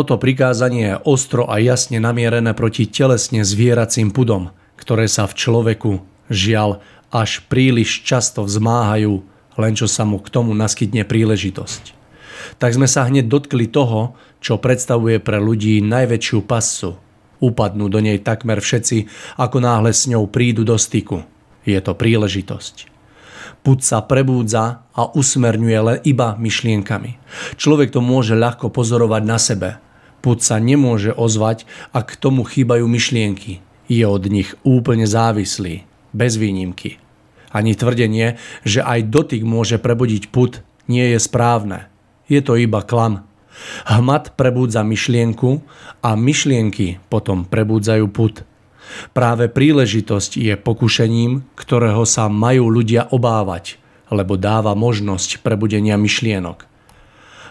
Toto prikázanie je ostro a jasne namierené proti telesne zvieracím pudom, ktoré sa v človeku, žiaľ, až príliš často vzmáhajú, len čo sa mu k tomu naskytne príležitosť. Tak sme sa hneď dotkli toho, čo predstavuje pre ľudí najväčšiu passu. Upadnú do nej takmer všetci, ako náhle s ňou prídu do styku. Je to príležitosť. Put sa prebúdza a usmerňuje len iba myšlienkami. Človek to môže ľahko pozorovať na sebe. Put sa nemôže ozvať, ak k tomu chýbajú myšlienky. Je od nich úplne závislý, bez výnimky. Ani tvrdenie, že aj dotyk môže prebudiť put, nie je správne. Je to iba klam. Hmat prebúdza myšlienku a myšlienky potom prebúdzajú put. Práve príležitosť je pokušením, ktorého sa majú ľudia obávať, lebo dáva možnosť prebudenia myšlienok.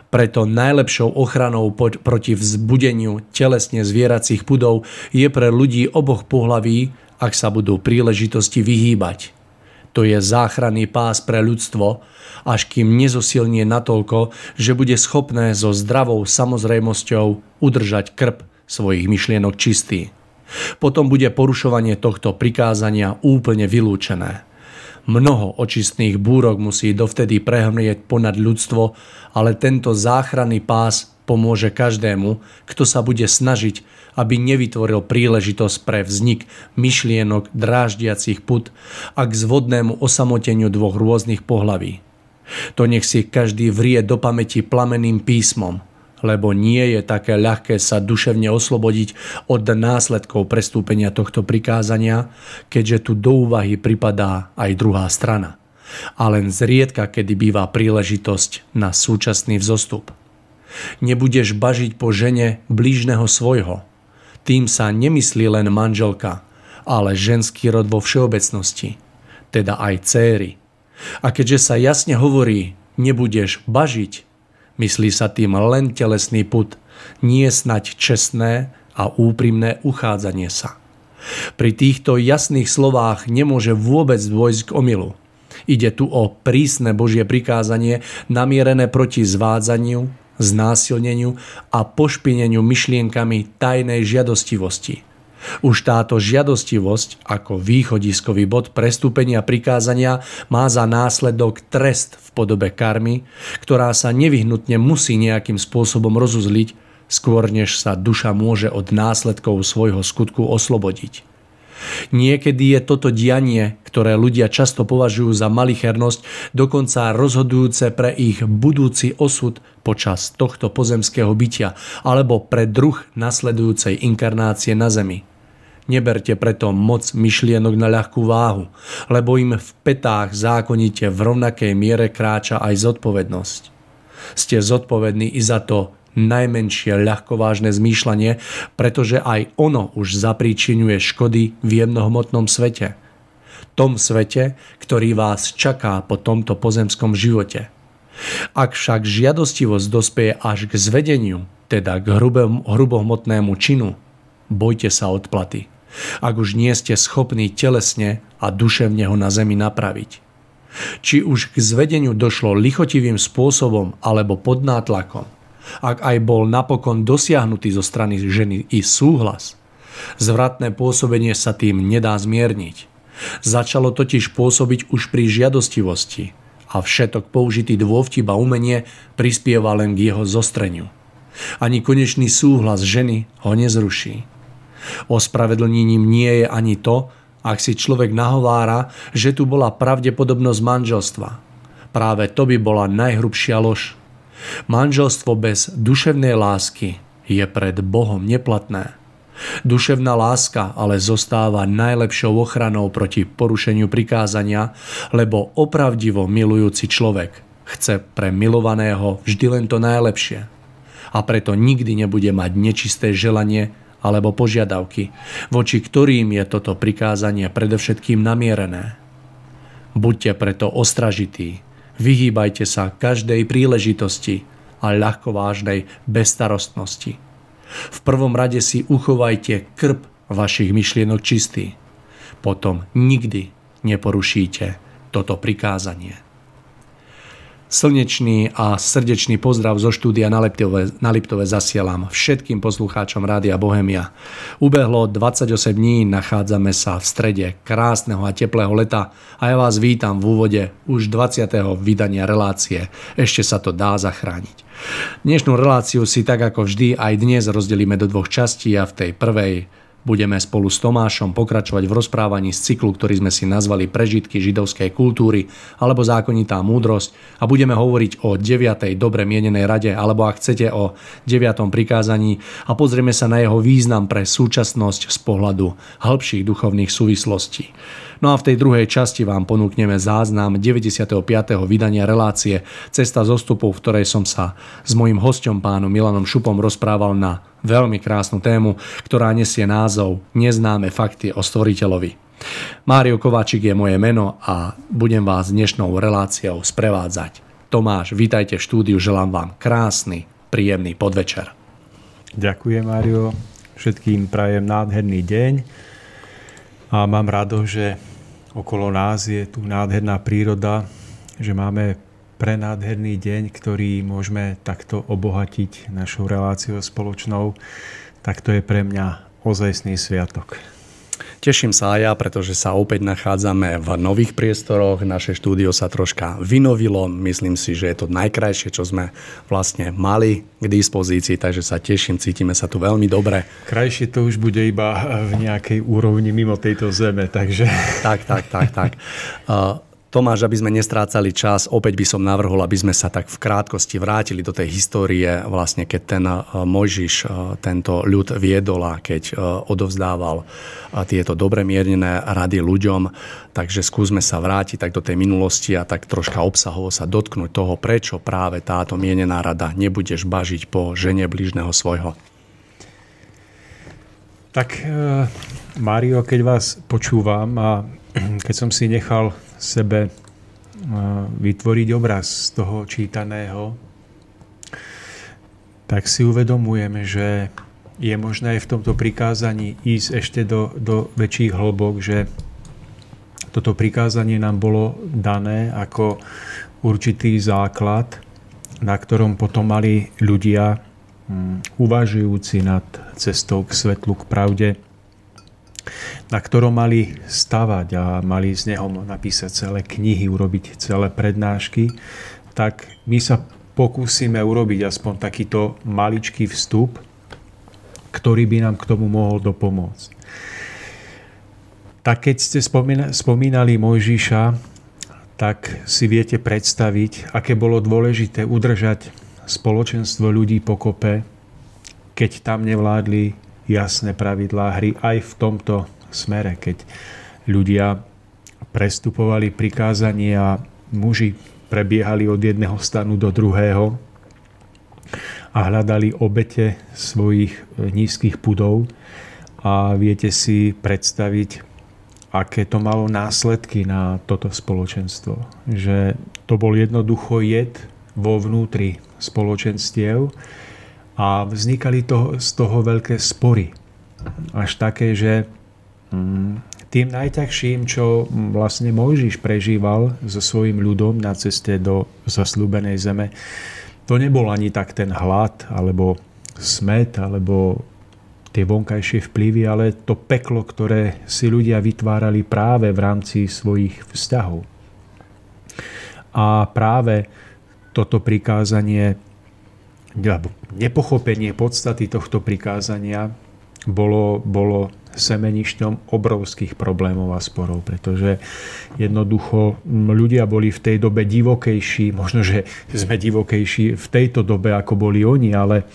Preto najlepšou ochranou proti vzbudeniu telesne zvieracích pudov je pre ľudí oboch pohlaví, ak sa budú príležitosti vyhýbať. To je záchranný pás pre ľudstvo, až kým nezosilnie natoľko, že bude schopné so zdravou samozrejmosťou udržať krp svojich myšlienok čistý. Potom bude porušovanie tohto prikázania úplne vylúčené. Mnoho očistných búrok musí dovtedy prehrnieť ponad ľudstvo, ale tento záchranný pás pomôže každému, kto sa bude snažiť, aby nevytvoril príležitosť pre vznik myšlienok dráždiacich put a k zvodnému osamoteniu dvoch rôznych pohlaví. To nech si každý vrie do pamäti plameným písmom – lebo nie je také ľahké sa duševne oslobodiť od následkov prestúpenia tohto prikázania, keďže tu do úvahy pripadá aj druhá strana. A len zriedka, kedy býva príležitosť na súčasný vzostup. Nebudeš bažiť po žene blížneho svojho. Tým sa nemyslí len manželka, ale ženský rod vo všeobecnosti, teda aj céry. A keďže sa jasne hovorí, nebudeš bažiť, Myslí sa tým len telesný put, nie snať čestné a úprimné uchádzanie sa. Pri týchto jasných slovách nemôže vôbec dôjsť k omilu. Ide tu o prísne Božie prikázanie namierené proti zvádzaniu, znásilneniu a pošpineniu myšlienkami tajnej žiadostivosti – už táto žiadostivosť ako východiskový bod prestúpenia prikázania má za následok trest v podobe karmy, ktorá sa nevyhnutne musí nejakým spôsobom rozuzliť, skôr než sa duša môže od následkov svojho skutku oslobodiť. Niekedy je toto dianie, ktoré ľudia často považujú za malichernosť, dokonca rozhodujúce pre ich budúci osud počas tohto pozemského bytia alebo pre druh nasledujúcej inkarnácie na zemi. Neberte preto moc myšlienok na ľahkú váhu, lebo im v petách zákonite v rovnakej miere kráča aj zodpovednosť. Ste zodpovední i za to najmenšie ľahkovážne zmýšľanie, pretože aj ono už zapríčinuje škody v jemnohmotnom svete. Tom svete, ktorý vás čaká po tomto pozemskom živote. Ak však žiadostivosť dospeje až k zvedeniu, teda k hrubohmotnému činu, bojte sa odplaty ak už nie ste schopní telesne a duševne ho na zemi napraviť. Či už k zvedeniu došlo lichotivým spôsobom alebo pod nátlakom, ak aj bol napokon dosiahnutý zo strany ženy i súhlas, zvratné pôsobenie sa tým nedá zmierniť. Začalo totiž pôsobiť už pri žiadostivosti a všetok použitý dôvtip umenie prispieva len k jeho zostreniu. Ani konečný súhlas ženy ho nezruší. Ospravedlnením nie je ani to, ak si človek nahovára, že tu bola pravdepodobnosť manželstva. Práve to by bola najhrubšia lož. Manželstvo bez duševnej lásky je pred Bohom neplatné. Duševná láska ale zostáva najlepšou ochranou proti porušeniu prikázania, lebo opravdivo milujúci človek chce pre milovaného vždy len to najlepšie. A preto nikdy nebude mať nečisté želanie alebo požiadavky, voči ktorým je toto prikázanie predovšetkým namierené. Buďte preto ostražití, vyhýbajte sa každej príležitosti a ľahkovážnej bezstarostnosti. V prvom rade si uchovajte krp vašich myšlienok čistý. Potom nikdy neporušíte toto prikázanie. Slnečný a srdečný pozdrav zo štúdia na Liptove, na Liptove zasielam všetkým poslucháčom Rádia Bohemia. Ubehlo 28 dní, nachádzame sa v strede krásneho a teplého leta a ja vás vítam v úvode už 20. vydania relácie. Ešte sa to dá zachrániť. Dnešnú reláciu si tak ako vždy aj dnes rozdelíme do dvoch častí a v tej prvej Budeme spolu s Tomášom pokračovať v rozprávaní z cyklu, ktorý sme si nazvali Prežitky židovskej kultúry alebo Zákonitá múdrosť a budeme hovoriť o 9. dobre mienenej rade alebo ak chcete o 9. prikázaní a pozrieme sa na jeho význam pre súčasnosť z pohľadu hĺbších duchovných súvislostí. No a v tej druhej časti vám ponúkneme záznam 95. vydania relácie Cesta zostupu, v ktorej som sa s mojim hostom pánom Milanom Šupom rozprával na veľmi krásnu tému, ktorá nesie názov Neznáme fakty o stvoriteľovi. Mário Kováčik je moje meno a budem vás dnešnou reláciou sprevádzať. Tomáš, vítajte v štúdiu, želám vám krásny, príjemný podvečer. Ďakujem, Mário. Všetkým prajem nádherný deň a mám rado, že okolo nás je tu nádherná príroda, že máme prenádherný deň, ktorý môžeme takto obohatiť našou reláciou spoločnou, tak to je pre mňa ozajstný sviatok. Teším sa aj ja, pretože sa opäť nachádzame v nových priestoroch. Naše štúdio sa troška vynovilo. Myslím si, že je to najkrajšie, čo sme vlastne mali k dispozícii, takže sa teším, cítime sa tu veľmi dobre. Krajšie to už bude iba v nejakej úrovni mimo tejto zeme, takže... Tak, tak, tak, tak. Uh, Tomáš, aby sme nestrácali čas, opäť by som navrhol, aby sme sa tak v krátkosti vrátili do tej histórie, vlastne keď ten eh, Mojžiš eh, tento ľud viedol a keď eh, odovzdával tieto dobre miernené rady ľuďom. Takže skúsme sa vrátiť tak do tej minulosti a tak troška obsahovo sa dotknúť toho, prečo práve táto mienená rada nebudeš bažiť po žene blížneho svojho. Tak, Mário, keď vás počúvam a keď som si nechal sebe vytvoriť obraz z toho čítaného, tak si uvedomujeme, že je možné aj v tomto prikázaní ísť ešte do, do väčších hlbok, že toto prikázanie nám bolo dané ako určitý základ, na ktorom potom mali ľudia mm, uvažujúci nad cestou k svetlu, k pravde, na ktorom mali stavať a mali z neho napísať celé knihy, urobiť celé prednášky, tak my sa pokúsime urobiť aspoň takýto maličký vstup, ktorý by nám k tomu mohol dopomôcť. Tak keď ste spomínali Mojžiša, tak si viete predstaviť, aké bolo dôležité udržať spoločenstvo ľudí pokope, keď tam nevládli jasné pravidlá hry aj v tomto smere, keď ľudia prestupovali prikázanie a muži prebiehali od jedného stanu do druhého a hľadali obete svojich e, nízkych pudov a viete si predstaviť, aké to malo následky na toto spoločenstvo. Že to bol jednoducho jed vo vnútri spoločenstiev, a vznikali to, z toho veľké spory. Až také, že mm, tým najťažším, čo vlastne Mojžiš prežíval so svojím ľudom na ceste do zaslúbenej zeme, to nebol ani tak ten hlad, alebo smet, alebo tie vonkajšie vplyvy, ale to peklo, ktoré si ľudia vytvárali práve v rámci svojich vzťahov. A práve toto prikázanie nepochopenie podstaty tohto prikázania bolo, bolo semenišťom obrovských problémov a sporov, pretože jednoducho ľudia boli v tej dobe divokejší, možno, že sme divokejší v tejto dobe, ako boli oni, ale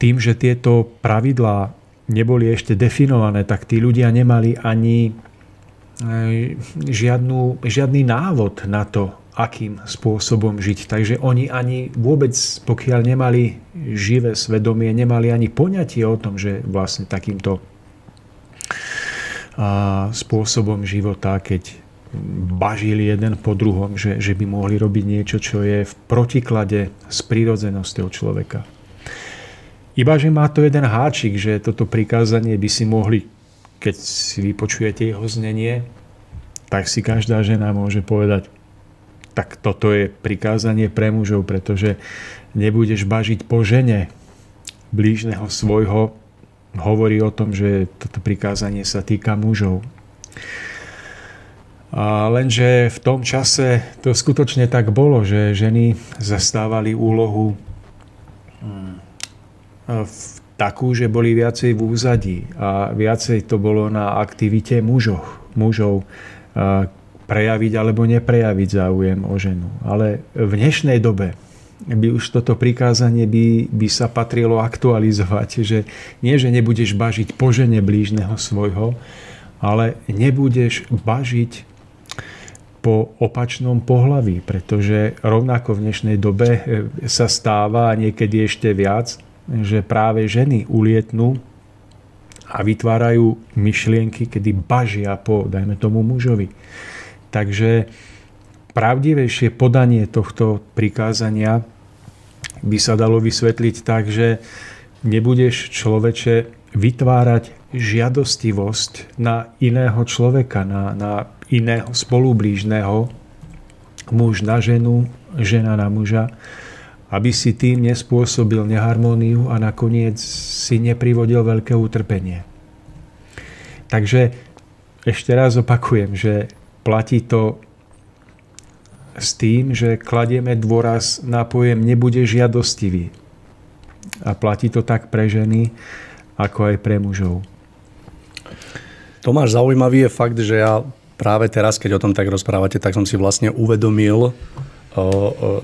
tým, že tieto pravidlá neboli ešte definované, tak tí ľudia nemali ani eh, žiadnu, žiadny návod na to, akým spôsobom žiť. Takže oni ani vôbec, pokiaľ nemali živé svedomie, nemali ani poňatie o tom, že vlastne takýmto spôsobom života, keď bažili jeden po druhom, že, že by mohli robiť niečo, čo je v protiklade s prírodzenosťou človeka. Iba, že má to jeden háčik, že toto prikázanie by si mohli, keď si vypočujete jeho znenie, tak si každá žena môže povedať, tak toto je prikázanie pre mužov, pretože nebudeš bažiť po žene blížneho svojho. Hovorí o tom, že toto prikázanie sa týka mužov. A lenže v tom čase to skutočne tak bolo, že ženy zastávali úlohu hm, v takú, že boli viacej v úzadí a viacej to bolo na aktivite mužov, mužov prejaviť alebo neprejaviť záujem o ženu. Ale v dnešnej dobe by už toto prikázanie by, by sa patrilo aktualizovať, že nie, že nebudeš bažiť po žene blížneho svojho, ale nebudeš bažiť po opačnom pohlaví, pretože rovnako v dnešnej dobe e, sa stáva a niekedy ešte viac, že práve ženy ulietnú a vytvárajú myšlienky, kedy bažia po, dajme tomu, mužovi. Takže pravdivejšie podanie tohto prikázania by sa dalo vysvetliť tak, že nebudeš človeče vytvárať žiadostivosť na iného človeka, na, na iného spolublížneho, muž na ženu, žena na muža, aby si tým nespôsobil neharmóniu a nakoniec si neprivodil veľké utrpenie. Takže ešte raz opakujem, že platí to s tým, že kladieme dôraz na pojem nebude žiadostivý. A platí to tak pre ženy, ako aj pre mužov. Tomáš, zaujímavý je fakt, že ja práve teraz, keď o tom tak rozprávate, tak som si vlastne uvedomil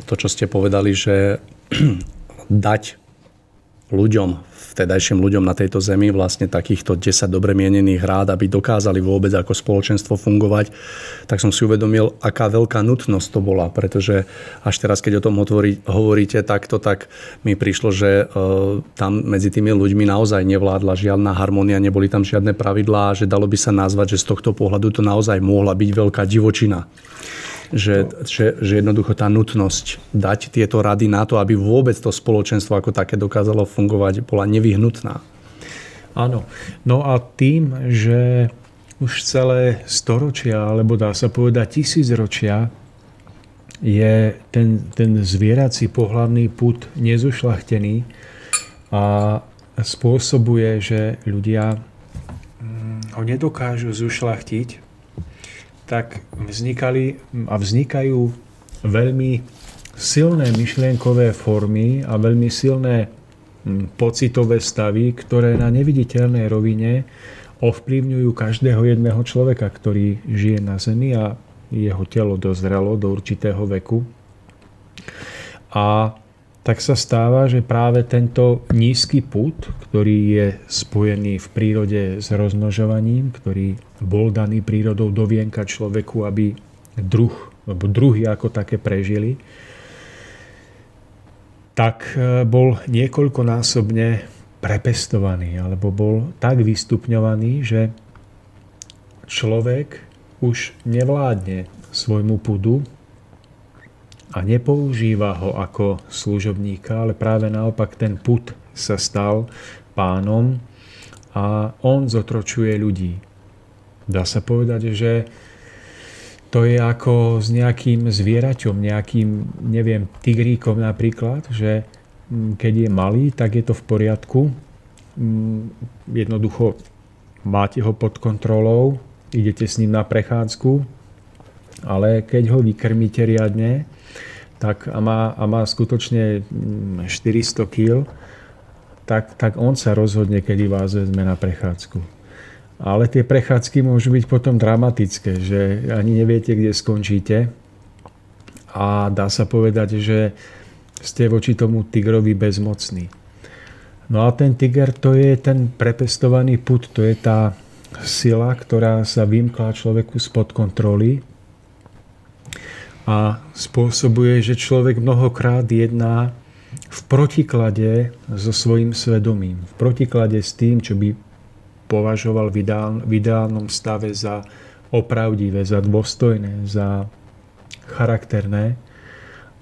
to, čo ste povedali, že dať ľuďom, vtedajším ľuďom na tejto zemi vlastne takýchto 10 dobre mienených rád, aby dokázali vôbec ako spoločenstvo fungovať, tak som si uvedomil, aká veľká nutnosť to bola, pretože až teraz, keď o tom otvorí, hovoríte takto, tak mi prišlo, že e, tam medzi tými ľuďmi naozaj nevládla žiadna harmonia, neboli tam žiadne pravidlá, že dalo by sa nazvať, že z tohto pohľadu to naozaj mohla byť veľká divočina že, že, že jednoducho tá nutnosť dať tieto rady na to, aby vôbec to spoločenstvo ako také dokázalo fungovať, bola nevyhnutná. Áno. No a tým, že už celé storočia, alebo dá sa povedať tisícročia, je ten, ten zvierací pohľadný put nezušlachtený a spôsobuje, že ľudia mm, ho nedokážu zušlachtiť tak vznikali a vznikajú veľmi silné myšlienkové formy a veľmi silné hm, pocitové stavy, ktoré na neviditeľnej rovine ovplyvňujú každého jedného človeka, ktorý žije na Zemi a jeho telo dozrelo do určitého veku. A tak sa stáva, že práve tento nízky put, ktorý je spojený v prírode s rozmnožovaním, ktorý bol daný prírodou do vienka človeku, aby druh, alebo druhy ako také prežili, tak e, bol niekoľkonásobne prepestovaný, alebo bol tak vystupňovaný, že človek už nevládne svojmu pudu, a nepoužíva ho ako služobníka, ale práve naopak ten put sa stal pánom a on zotročuje ľudí. Dá sa povedať, že to je ako s nejakým zvieraťom, nejakým, neviem, tigríkom napríklad, že mm, keď je malý, tak je to v poriadku. Mm, jednoducho máte ho pod kontrolou, idete s ním na prechádzku, ale keď ho vykrmíte riadne, tak a má, a má skutočne 400 mm, kg, tak, tak on sa rozhodne, kedy vás vezme na prechádzku. Ale tie prechádzky môžu byť potom dramatické, že ani neviete, kde skončíte. A dá sa povedať, že ste voči tomu tigrovi bezmocní. No a ten tiger to je ten prepestovaný put, to je tá sila, ktorá sa vymkla človeku spod kontroly a spôsobuje, že človek mnohokrát jedná v protiklade so svojím svedomím, v protiklade s tým, čo by považoval v, ideál, v ideálnom stave za opravdivé, za dôstojné, za charakterné,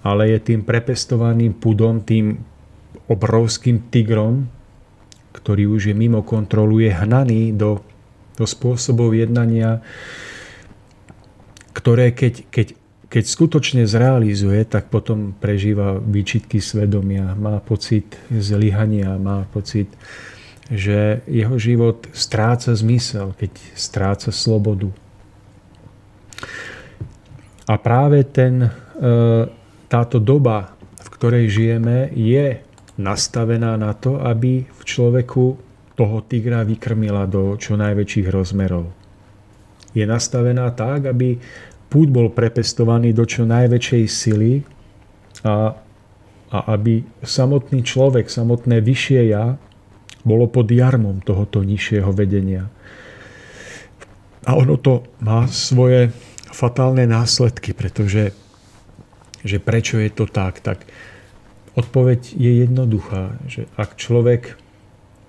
ale je tým prepestovaným pudom, tým obrovským tigrom, ktorý už je mimo kontrolu, je hnaný do, do spôsobov jednania, ktoré keď, keď keď skutočne zrealizuje, tak potom prežíva výčitky svedomia, má pocit zlyhania, má pocit, že jeho život stráca zmysel, keď stráca slobodu. A práve ten, e, táto doba, v ktorej žijeme, je nastavená na to, aby v človeku toho tigra vykrmila do čo najväčších rozmerov. Je nastavená tak, aby púd bol prepestovaný do čo najväčšej sily a, a aby samotný človek, samotné vyššie ja bolo pod jarmom tohoto nižšieho vedenia. A ono to má svoje fatálne následky, pretože že prečo je to tak, tak odpoveď je jednoduchá, že ak človek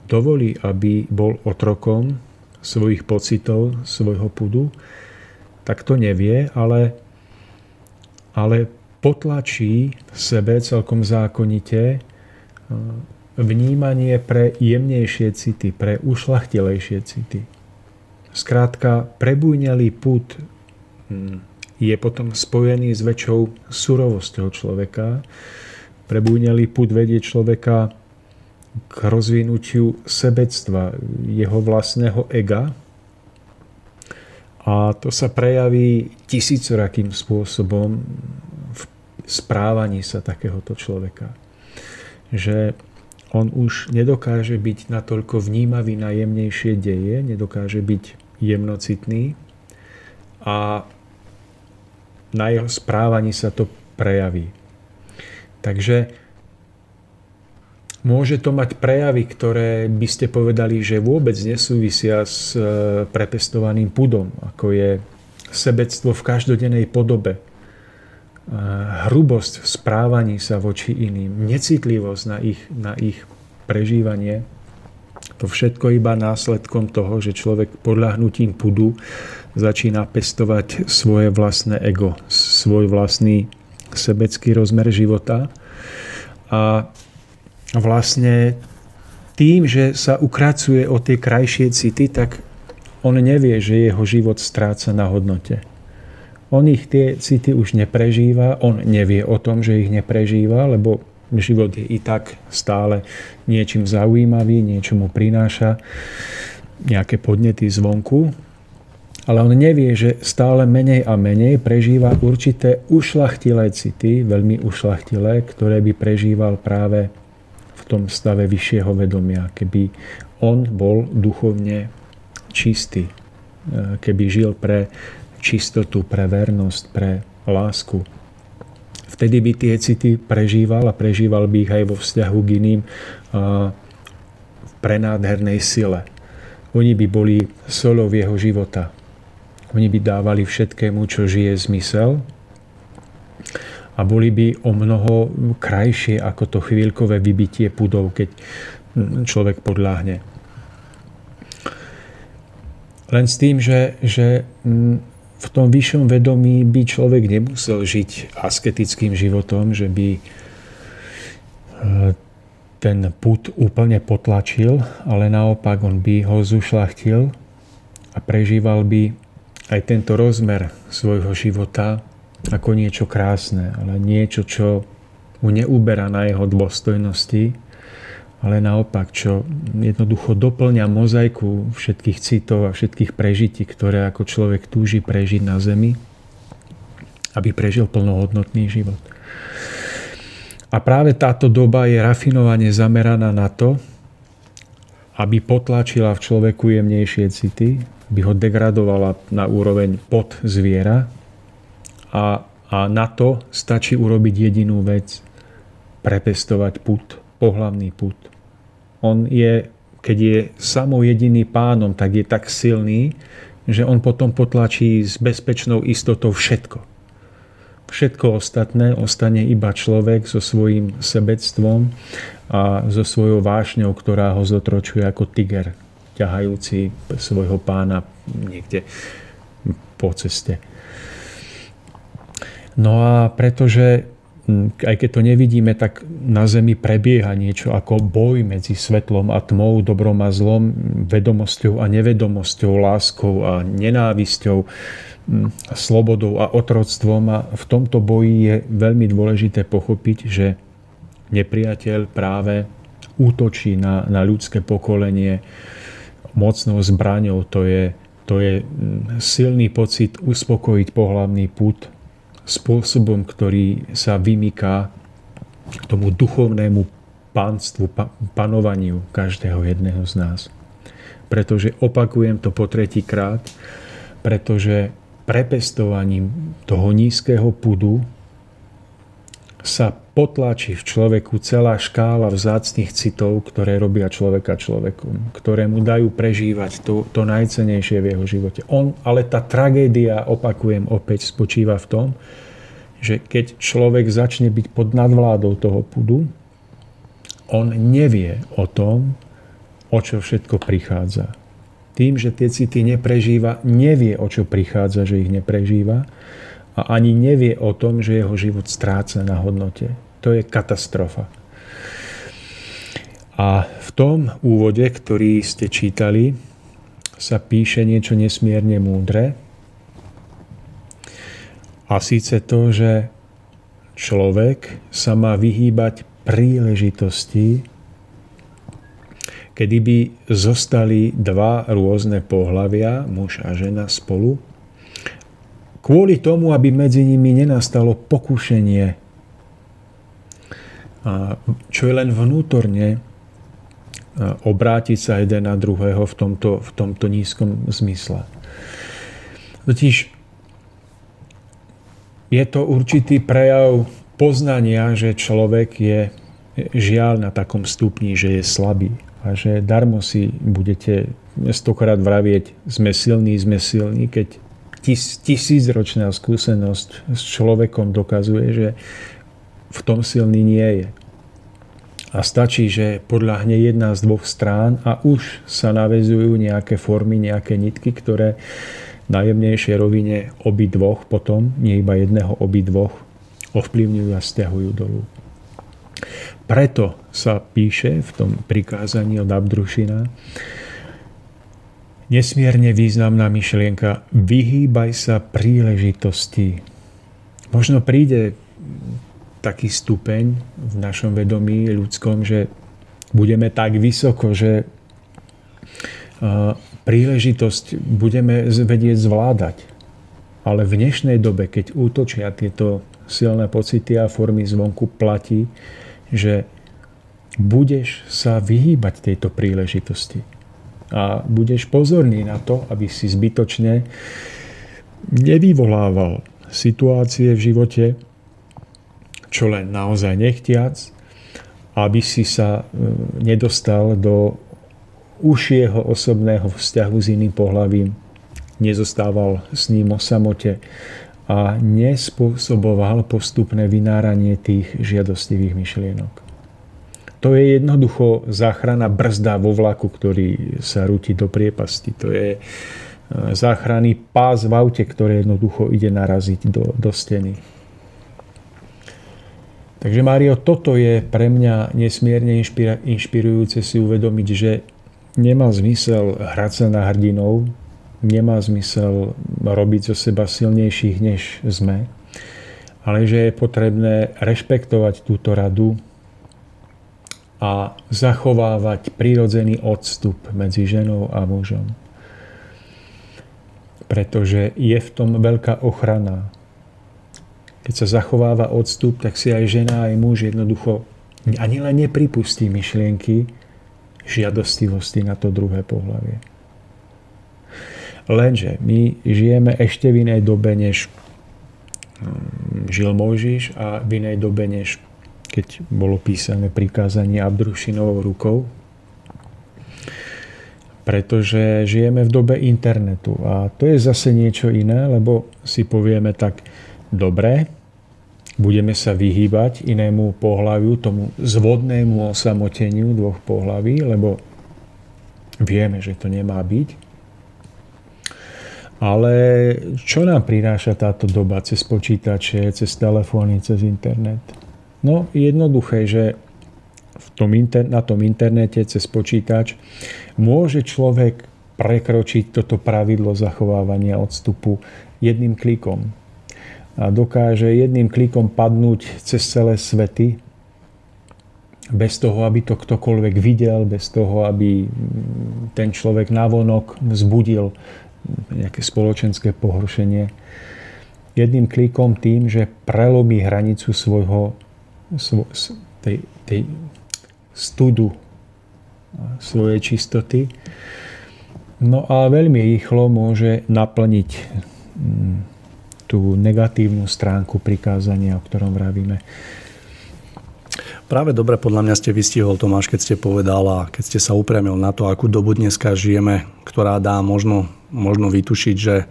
dovolí, aby bol otrokom svojich pocitov, svojho pudu, tak to nevie, ale, ale potlačí sebe celkom zákonite vnímanie pre jemnejšie city, pre ušlachtilejšie city. Skrátka, prebujňalý put Hm. je potom spojený s väčšou surovosťou človeka. Prebúňalý put vedie človeka k rozvinutiu sebectva, jeho vlastného ega. A to sa prejaví tisícorakým spôsobom v správaní sa takéhoto človeka. Že on už nedokáže byť natoľko vnímavý na jemnejšie deje, nedokáže byť jemnocitný a na jeho správaní sa to prejaví. Takže môže to mať prejavy, ktoré by ste povedali, že vôbec nesúvisia s e, prepestovaným pudom, ako je sebectvo v každodennej podobe, hrubosť v správaní sa voči iným, necitlivosť na ich, na ich prežívanie. To všetko iba následkom toho, že človek podľahnutím pudu začína pestovať svoje vlastné ego, svoj vlastný sebecký rozmer života. A vlastne tým, že sa ukracuje o tie krajšie city, tak on nevie, že jeho život stráca na hodnote. On ich tie city už neprežíva, on nevie o tom, že ich neprežíva, lebo život je i tak stále niečím zaujímavý, niečo mu prináša nejaké podnety zvonku, ale on nevie, že stále menej a menej prežíva určité ušlachtilé city, veľmi ušlachtilé, ktoré by prežíval práve v tom stave vyššieho vedomia, keby on bol duchovne čistý, e, keby žil pre čistotu, pre vernosť, pre lásku. Vtedy by tie city prežíval a prežíval by ich aj vo vzťahu k iným v prenádhernej sile. Oni by boli solou jeho života, oni by dávali všetkému, čo žije zmysel a boli by o mnoho krajšie ako to chvíľkové vybitie pudov, keď človek podláhne. Len s tým, že, že v tom vyššom vedomí by človek nemusel žiť asketickým životom, že by e, ten put úplne potlačil, ale naopak on by ho zušlachtil a prežíval by aj tento rozmer svojho života ako niečo krásne, ale niečo, čo mu neuberá na jeho dôstojnosti, ale naopak, čo jednoducho doplňa mozaiku všetkých citov a všetkých prežití, ktoré ako človek túži prežiť na zemi, aby prežil plnohodnotný život. A práve táto doba je rafinovane zameraná na to, aby potlačila v človeku jemnejšie city, by ho degradovala na úroveň pod zviera a, a na to stačí urobiť jedinú vec, prepestovať put, pohlavný put. On je, keď je samo jediný pánom, tak je tak silný, že on potom potlačí s bezpečnou istotou všetko. Všetko ostatné ostane iba človek so svojím sebectvom a so svojou vášňou, ktorá ho zotročuje ako tiger, ťahajúci svojho pána niekde po ceste. No a pretože aj keď to nevidíme, tak na Zemi prebieha niečo ako boj medzi svetlom a tmou, dobrom a zlom, vedomosťou a nevedomosťou, láskou a nenávisťou, slobodou a otroctvom. A v tomto boji je veľmi dôležité pochopiť, že nepriateľ práve útočí na, na ľudské pokolenie mocnou zbraňou. To je, to je silný pocit uspokojiť pohlavný put spôsobom, ktorý sa vymyká tomu duchovnému pánstvu, panovaniu každého jedného z nás. Pretože opakujem to po tretíkrát, pretože prepestovaním toho nízkeho pudu sa potlačí v človeku celá škála vzácných citov, ktoré robia človeka človekom, ktoré mu dajú prežívať to, to najcenejšie v jeho živote. On, ale tá tragédia, opakujem opäť, spočíva v tom, že keď človek začne byť pod nadvládou toho pudu, on nevie o tom, o čo všetko prichádza. Tým, že tie city neprežíva, nevie, o čo prichádza, že ich neprežíva a ani nevie o tom, že jeho život stráca na hodnote. To je katastrofa. A v tom úvode, ktorý ste čítali, sa píše niečo nesmierne múdre. A síce to, že človek sa má vyhýbať príležitosti, kedy by zostali dva rôzne pohľavia, muž a žena spolu, kvôli tomu, aby medzi nimi nenastalo pokušenie, čo je len vnútorne obrátiť sa jeden na druhého v tomto, v tomto nízkom zmysle. Totiž je to určitý prejav poznania, že človek je žiaľ na takom stupni, že je slabý a že darmo si budete stokrát vravieť, sme silní, sme silní, keď tis, tisícročná skúsenosť s človekom dokazuje, že v tom silný nie je. A stačí, že podľahne jedna z dvoch strán a už sa navezujú nejaké formy, nejaké nitky, ktoré na jemnejšej rovine obi dvoch potom, nie iba jedného, obi dvoch, ovplyvňujú a stiahujú dolu. Preto sa píše v tom prikázaní od Abdrušina nesmierne významná myšlienka vyhýbaj sa príležitosti. Možno príde taký stupeň v našom vedomí ľudskom, že budeme tak vysoko, že príležitosť budeme vedieť zvládať. Ale v dnešnej dobe, keď útočia tieto silné pocity a formy zvonku, platí, že budeš sa vyhýbať tejto príležitosti. A budeš pozorný na to, aby si zbytočne nevyvolával situácie v živote, čo len naozaj nechtiac, aby si sa e, nedostal do užšieho osobného vzťahu s iným pohľavím, nezostával s ním o samote a nespôsoboval postupné vynáranie tých žiadostivých myšlienok. To je jednoducho záchrana brzda vo vlaku, ktorý sa rúti do priepasti. To je e, záchranný pás v aute, ktoré jednoducho ide naraziť do, do steny. Takže Mário, toto je pre mňa nesmierne inšpirujúce si uvedomiť, že nemá zmysel hrať sa na hrdinov, nemá zmysel robiť zo seba silnejších, než sme, ale že je potrebné rešpektovať túto radu a zachovávať prirodzený odstup medzi ženou a mužom. Pretože je v tom veľká ochrana. Keď sa zachováva odstup, tak si aj žena, aj muž jednoducho ani len nepripustí myšlienky žiadostivosti na to druhé pohľavie. Lenže my žijeme ešte v inej dobe, než hm, žil Mojžiš a v inej dobe, než keď bolo písané prikázanie Abdrušinovou rukou. Pretože žijeme v dobe internetu a to je zase niečo iné, lebo si povieme tak, dobre, budeme sa vyhýbať inému pohľaviu, tomu zvodnému osamoteniu dvoch pohľaví, lebo vieme, že to nemá byť. Ale čo nám prináša táto doba cez počítače, cez telefóny, cez internet? No jednoduché, že v tom inter- na tom internete cez počítač môže človek prekročiť toto pravidlo zachovávania odstupu jedným klikom. A dokáže jedným klikom padnúť cez celé svety, bez toho, aby to ktokoľvek videl, bez toho, aby ten človek navonok vzbudil nejaké spoločenské pohoršenie. Jedným klikom tým, že prelomí hranicu svojho, svo, tej, tej studu svojej čistoty. No a veľmi rýchlo môže naplniť tú negatívnu stránku prikázania, o ktorom vravíme. Práve dobre podľa mňa ste vystihol, Tomáš, keď ste povedal a keď ste sa upriamil na to, akú dobu dneska žijeme, ktorá dá možno, možno vytušiť, že,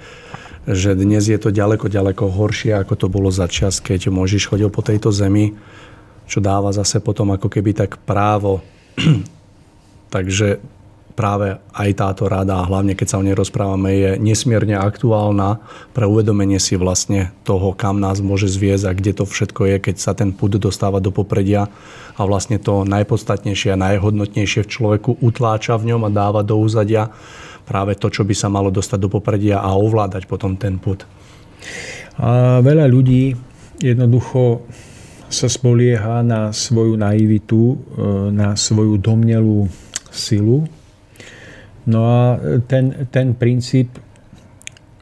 že dnes je to ďaleko, ďaleko horšie, ako to bolo za čas, keď Možiš chodil po tejto zemi, čo dáva zase potom ako keby tak právo. Takže práve aj táto rada, hlavne keď sa o nej rozprávame, je nesmierne aktuálna pre uvedomenie si vlastne toho, kam nás môže zviezť a kde to všetko je, keď sa ten púd dostáva do popredia a vlastne to najpodstatnejšie a najhodnotnejšie v človeku utláča v ňom a dáva do úzadia práve to, čo by sa malo dostať do popredia a ovládať potom ten púd. A veľa ľudí jednoducho sa spolieha na svoju naivitu, e, na svoju domnelú silu No a ten, ten princíp,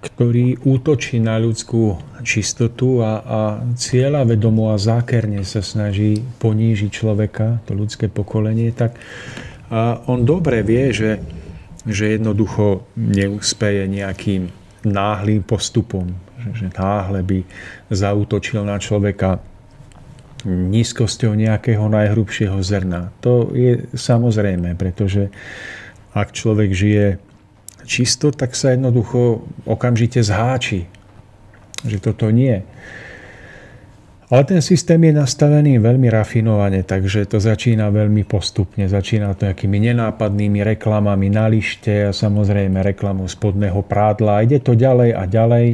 ktorý útočí na ľudskú čistotu a, a cieľa vedomo a zákerne sa snaží ponížiť človeka, to ľudské pokolenie, tak a on dobre vie, že, že jednoducho neúspeje nejakým náhlým postupom, že, že náhle by zautočil na človeka nízkosťou nejakého najhrubšieho zrna. To je samozrejme, pretože ak človek žije čisto, tak sa jednoducho okamžite zháči, že toto nie. Ale ten systém je nastavený veľmi rafinovane, takže to začína veľmi postupne. Začína to nejakými nenápadnými reklamami na lište a samozrejme reklamou spodného prádla. Ide to ďalej a ďalej.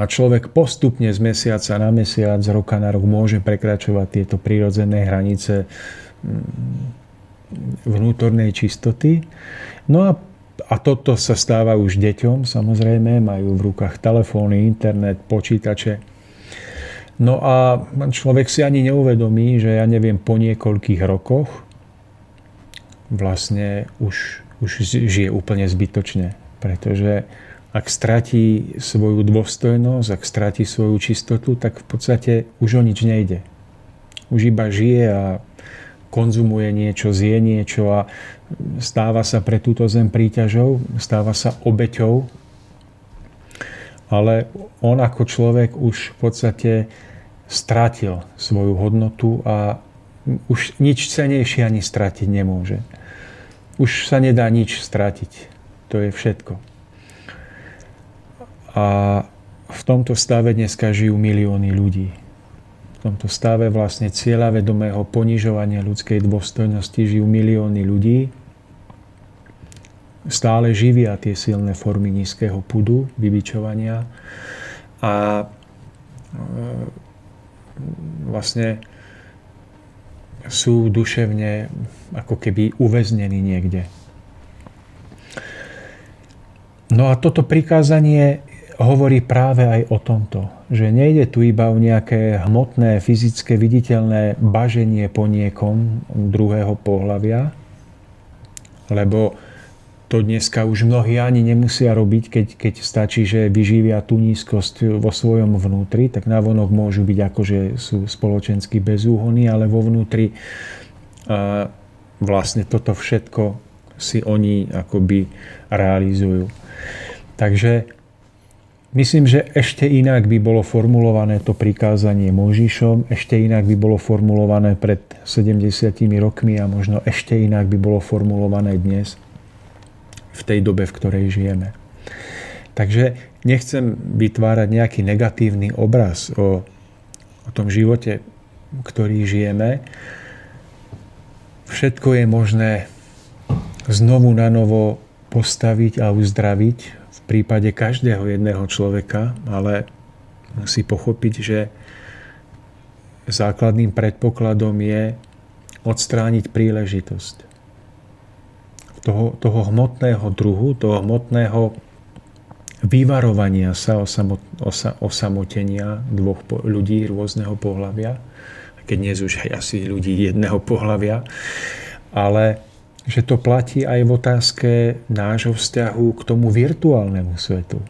A človek postupne z mesiaca na mesiac, z roka na rok môže prekračovať tieto prírodzené hranice vnútornej čistoty. No a, a toto sa stáva už deťom, samozrejme, majú v rukách telefóny, internet, počítače. No a človek si ani neuvedomí, že ja neviem, po niekoľkých rokoch vlastne už, už žije úplne zbytočne. Pretože ak stratí svoju dôstojnosť, ak stratí svoju čistotu, tak v podstate už o nič nejde. Už iba žije a konzumuje niečo, zje niečo a stáva sa pre túto zem príťažou, stáva sa obeťou, ale on ako človek už v podstate stratil svoju hodnotu a už nič cenejšie ani stratiť nemôže. Už sa nedá nič stratiť. To je všetko. A v tomto stave dneska žijú milióny ľudí tomto stave vlastne vedomého ponižovania ľudskej dôstojnosti žijú milióny ľudí. Stále živia tie silné formy nízkeho pudu, vybičovania a e, vlastne sú duševne ako keby uväznení niekde. No a toto prikázanie hovorí práve aj o tomto, že nejde tu iba o nejaké hmotné, fyzické, viditeľné baženie po niekom druhého pohľavia, lebo to dneska už mnohí ani nemusia robiť, keď, keď stačí, že vyživia tú nízkosť vo svojom vnútri, tak navonok môžu byť ako, že sú spoločensky bezúhony, ale vo vnútri a vlastne toto všetko si oni akoby realizujú. Takže Myslím, že ešte inak by bolo formulované to prikázanie Mojžišom, ešte inak by bolo formulované pred 70 rokmi a možno ešte inak by bolo formulované dnes, v tej dobe, v ktorej žijeme. Takže nechcem vytvárať nejaký negatívny obraz o, o tom živote, ktorý žijeme. Všetko je možné znovu na novo postaviť a uzdraviť prípade každého jedného človeka, ale musí pochopiť, že základným predpokladom je odstrániť príležitosť. Toho, toho hmotného druhu, toho hmotného vyvarovania sa osamot, osa, osamotenia dvoch po, ľudí rôzneho pohľavia, keď sú už aj asi ľudí jedného pohľavia, ale že to platí aj v otázke nášho vzťahu k tomu virtuálnemu svetu.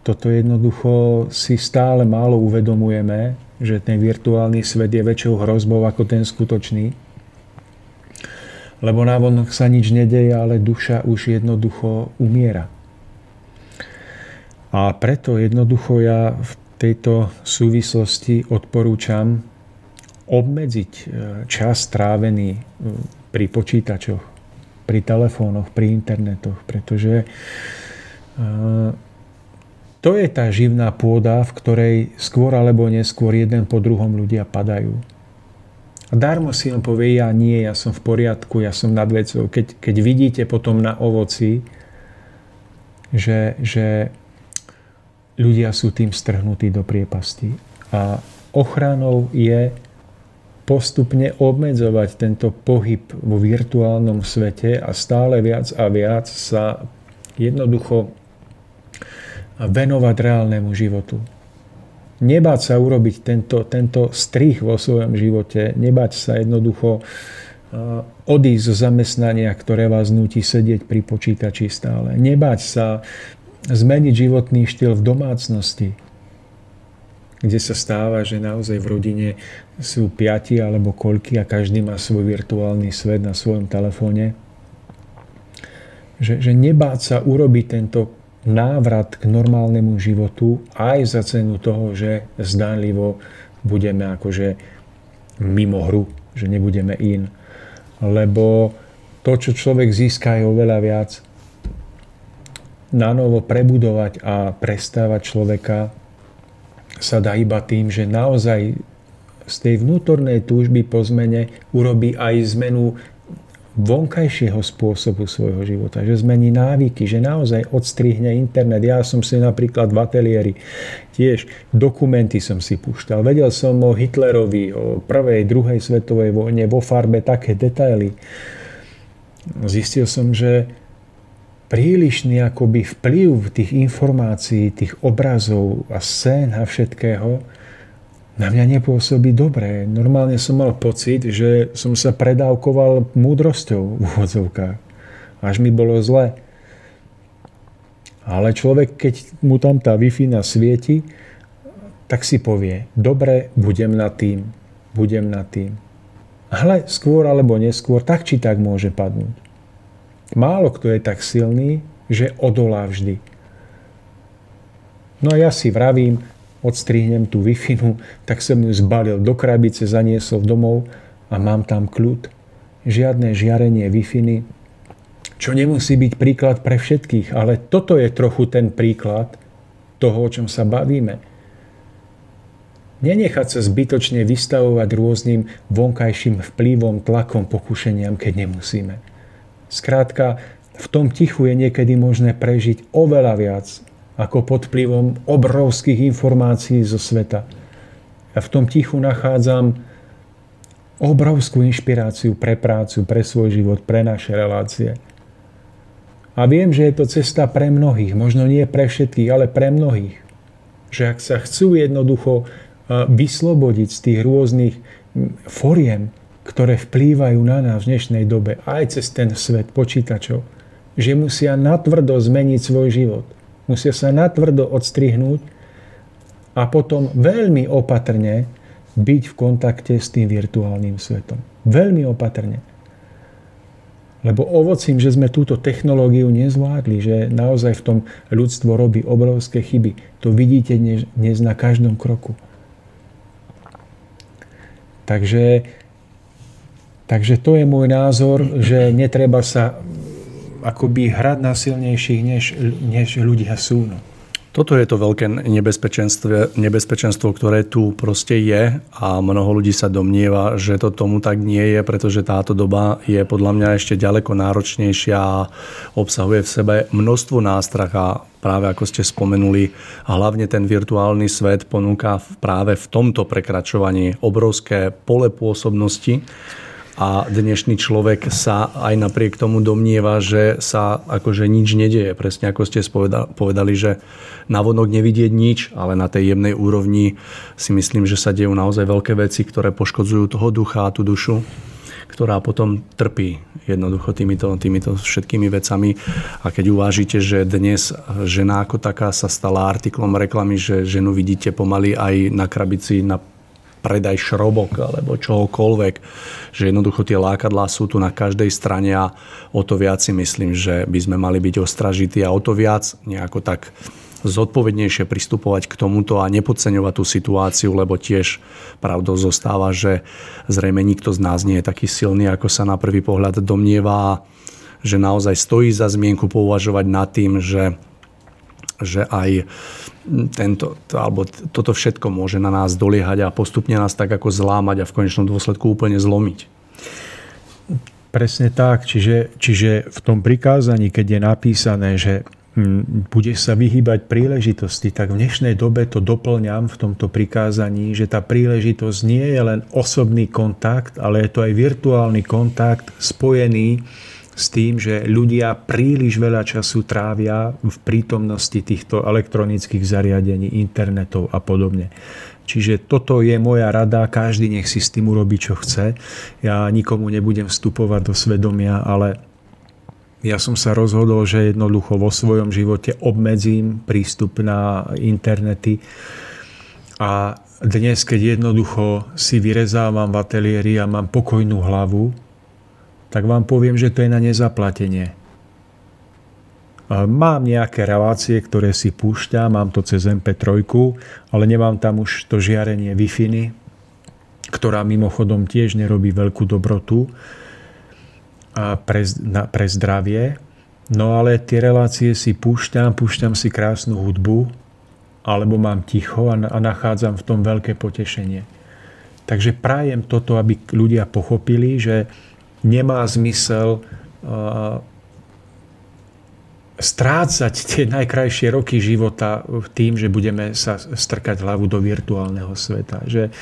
Toto jednoducho si stále málo uvedomujeme, že ten virtuálny svet je väčšou hrozbou ako ten skutočný. Lebo návonok sa nič nedeje, ale duša už jednoducho umiera. A preto jednoducho ja v tejto súvislosti odporúčam obmedziť e, čas strávený e, pri počítačoch, pri telefónoch, pri internetoch, pretože e, to je tá živná pôda, v ktorej skôr alebo neskôr jeden po druhom ľudia padajú. A darmo si on povie, ja nie, ja som v poriadku, ja som nad vecou. Keď, keď vidíte potom na ovoci, že, že ľudia sú tým strhnutí do priepasti. A ochranou je postupne obmedzovať tento pohyb vo virtuálnom svete a stále viac a viac sa jednoducho venovať reálnemu životu. Nebáť sa urobiť tento, tento strich vo svojom živote, nebáť sa jednoducho odísť zo zamestnania, ktoré vás nutí sedieť pri počítači stále. Nebáť sa zmeniť životný štýl v domácnosti, kde sa stáva, že naozaj v rodine sú piati alebo koľky a každý má svoj virtuálny svet na svojom telefóne. Že, že nebáť sa urobiť tento návrat k normálnemu životu aj za cenu toho, že zdánlivo budeme akože mimo hru, že nebudeme in. Lebo to, čo človek získa, je oveľa viac na novo prebudovať a prestávať človeka sa dá iba tým, že naozaj z tej vnútornej túžby po zmene urobí aj zmenu vonkajšieho spôsobu svojho života, že zmení návyky, že naozaj odstrihne internet. Ja som si napríklad v ateliéri tiež dokumenty som si púšťal. Vedel som o Hitlerovi, o prvej, druhej svetovej vojne vo farbe také detaily. Zistil som, že prílišný akoby vplyv tých informácií, tých obrazov a scén a všetkého na mňa nepôsobí dobre. Normálne som mal pocit, že som sa predávkoval múdrosťou v úvodzovkách. Až mi bolo zle. Ale človek, keď mu tam tá Wi-Fi tak si povie, dobre, budem na tým, budem na tým. Ale skôr alebo neskôr, tak či tak môže padnúť. Málo kto je tak silný, že odolá vždy. No a ja si vravím, odstrihnem tú wi tak som ju zbalil do krabice, zaniesol domov a mám tam kľud. Žiadne žiarenie wi čo nemusí byť príklad pre všetkých, ale toto je trochu ten príklad toho, o čom sa bavíme. Nenechať sa zbytočne vystavovať rôznym vonkajším vplyvom, tlakom, pokušeniam, keď nemusíme. Skrátka, v tom tichu je niekedy možné prežiť oveľa viac ako pod vplyvom obrovských informácií zo sveta. Ja v tom tichu nachádzam obrovskú inšpiráciu pre prácu, pre svoj život, pre naše relácie. A viem, že je to cesta pre mnohých, možno nie pre všetkých, ale pre mnohých. Že ak sa chcú jednoducho vyslobodiť z tých rôznych foriem, ktoré vplývajú na nás v dnešnej dobe aj cez ten svet počítačov, že musia natvrdo zmeniť svoj život. Musia sa natvrdo odstrihnúť a potom veľmi opatrne byť v kontakte s tým virtuálnym svetom. Veľmi opatrne. Lebo ovocím, že sme túto technológiu nezvládli, že naozaj v tom ľudstvo robí obrovské chyby. To vidíte dnes na každom kroku. Takže Takže to je môj názor, že netreba sa akoby hrať na silnejších, než, než ľudia sú. No. Toto je to veľké nebezpečenstvo, nebezpečenstvo, ktoré tu proste je a mnoho ľudí sa domnieva, že to tomu tak nie je, pretože táto doba je podľa mňa ešte ďaleko náročnejšia a obsahuje v sebe množstvo nástrach a práve ako ste spomenuli, a hlavne ten virtuálny svet ponúka práve v tomto prekračovaní obrovské pole pôsobnosti a dnešný človek sa aj napriek tomu domnieva, že sa akože nič nedieje. Presne ako ste povedali, že navonok nevidieť nič, ale na tej jemnej úrovni si myslím, že sa dejú naozaj veľké veci, ktoré poškodzujú toho ducha a tú dušu ktorá potom trpí jednoducho týmito, týmito všetkými vecami. A keď uvážite, že dnes žena ako taká sa stala artiklom reklamy, že ženu vidíte pomaly aj na krabici na predaj šrobok alebo čohokoľvek, že jednoducho tie lákadlá sú tu na každej strane a o to viac si myslím, že by sme mali byť ostražití a o to viac nejako tak zodpovednejšie pristupovať k tomuto a nepodceňovať tú situáciu, lebo tiež pravdou zostáva, že zrejme nikto z nás nie je taký silný, ako sa na prvý pohľad domnieva, že naozaj stojí za zmienku pouvažovať nad tým, že že aj tento, alebo toto všetko môže na nás doliehať a postupne nás tak ako zlámať a v konečnom dôsledku úplne zlomiť. Presne tak. Čiže, čiže v tom prikázaní, keď je napísané, že hm, bude sa vyhýbať príležitosti, tak v dnešnej dobe to doplňam v tomto prikázaní, že tá príležitosť nie je len osobný kontakt, ale je to aj virtuálny kontakt spojený s tým, že ľudia príliš veľa času trávia v prítomnosti týchto elektronických zariadení, internetov a podobne. Čiže toto je moja rada, každý nech si s tým urobí, čo chce. Ja nikomu nebudem vstupovať do svedomia, ale ja som sa rozhodol, že jednoducho vo svojom živote obmedzím prístup na internety a dnes, keď jednoducho si vyrezávam v ateliéri a mám pokojnú hlavu, tak vám poviem, že to je na nezaplatenie. Mám nejaké relácie, ktoré si púšťam, mám to cez MP3, ale nemám tam už to žiarenie wi ktorá mimochodom tiež nerobí veľkú dobrotu pre, na, pre zdravie. No ale tie relácie si púšťam, púšťam si krásnu hudbu, alebo mám ticho a, a nachádzam v tom veľké potešenie. Takže prajem toto, aby ľudia pochopili, že nemá zmysel strácať tie najkrajšie roky života tým, že budeme sa strkať hlavu do virtuálneho sveta. Že,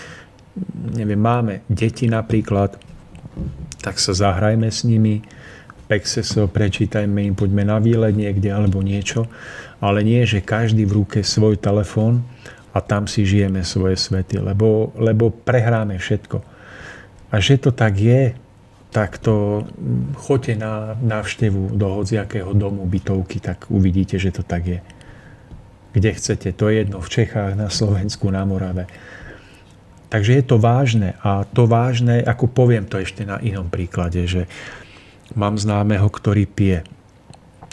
neviem, máme deti napríklad, tak sa zahrajme s nimi, Pexeso, prečítajme im, poďme na výlet niekde alebo niečo, ale nie, že každý v ruke svoj telefón a tam si žijeme svoje svety, lebo, lebo prehráme všetko. A že to tak je, tak to mm, choďte na návštevu do hociakého domu, bytovky, tak uvidíte, že to tak je. Kde chcete, to je jedno, v Čechách, na Slovensku, na Morave. Takže je to vážne a to vážne, ako poviem to ešte na inom príklade, že mám známeho, ktorý pije.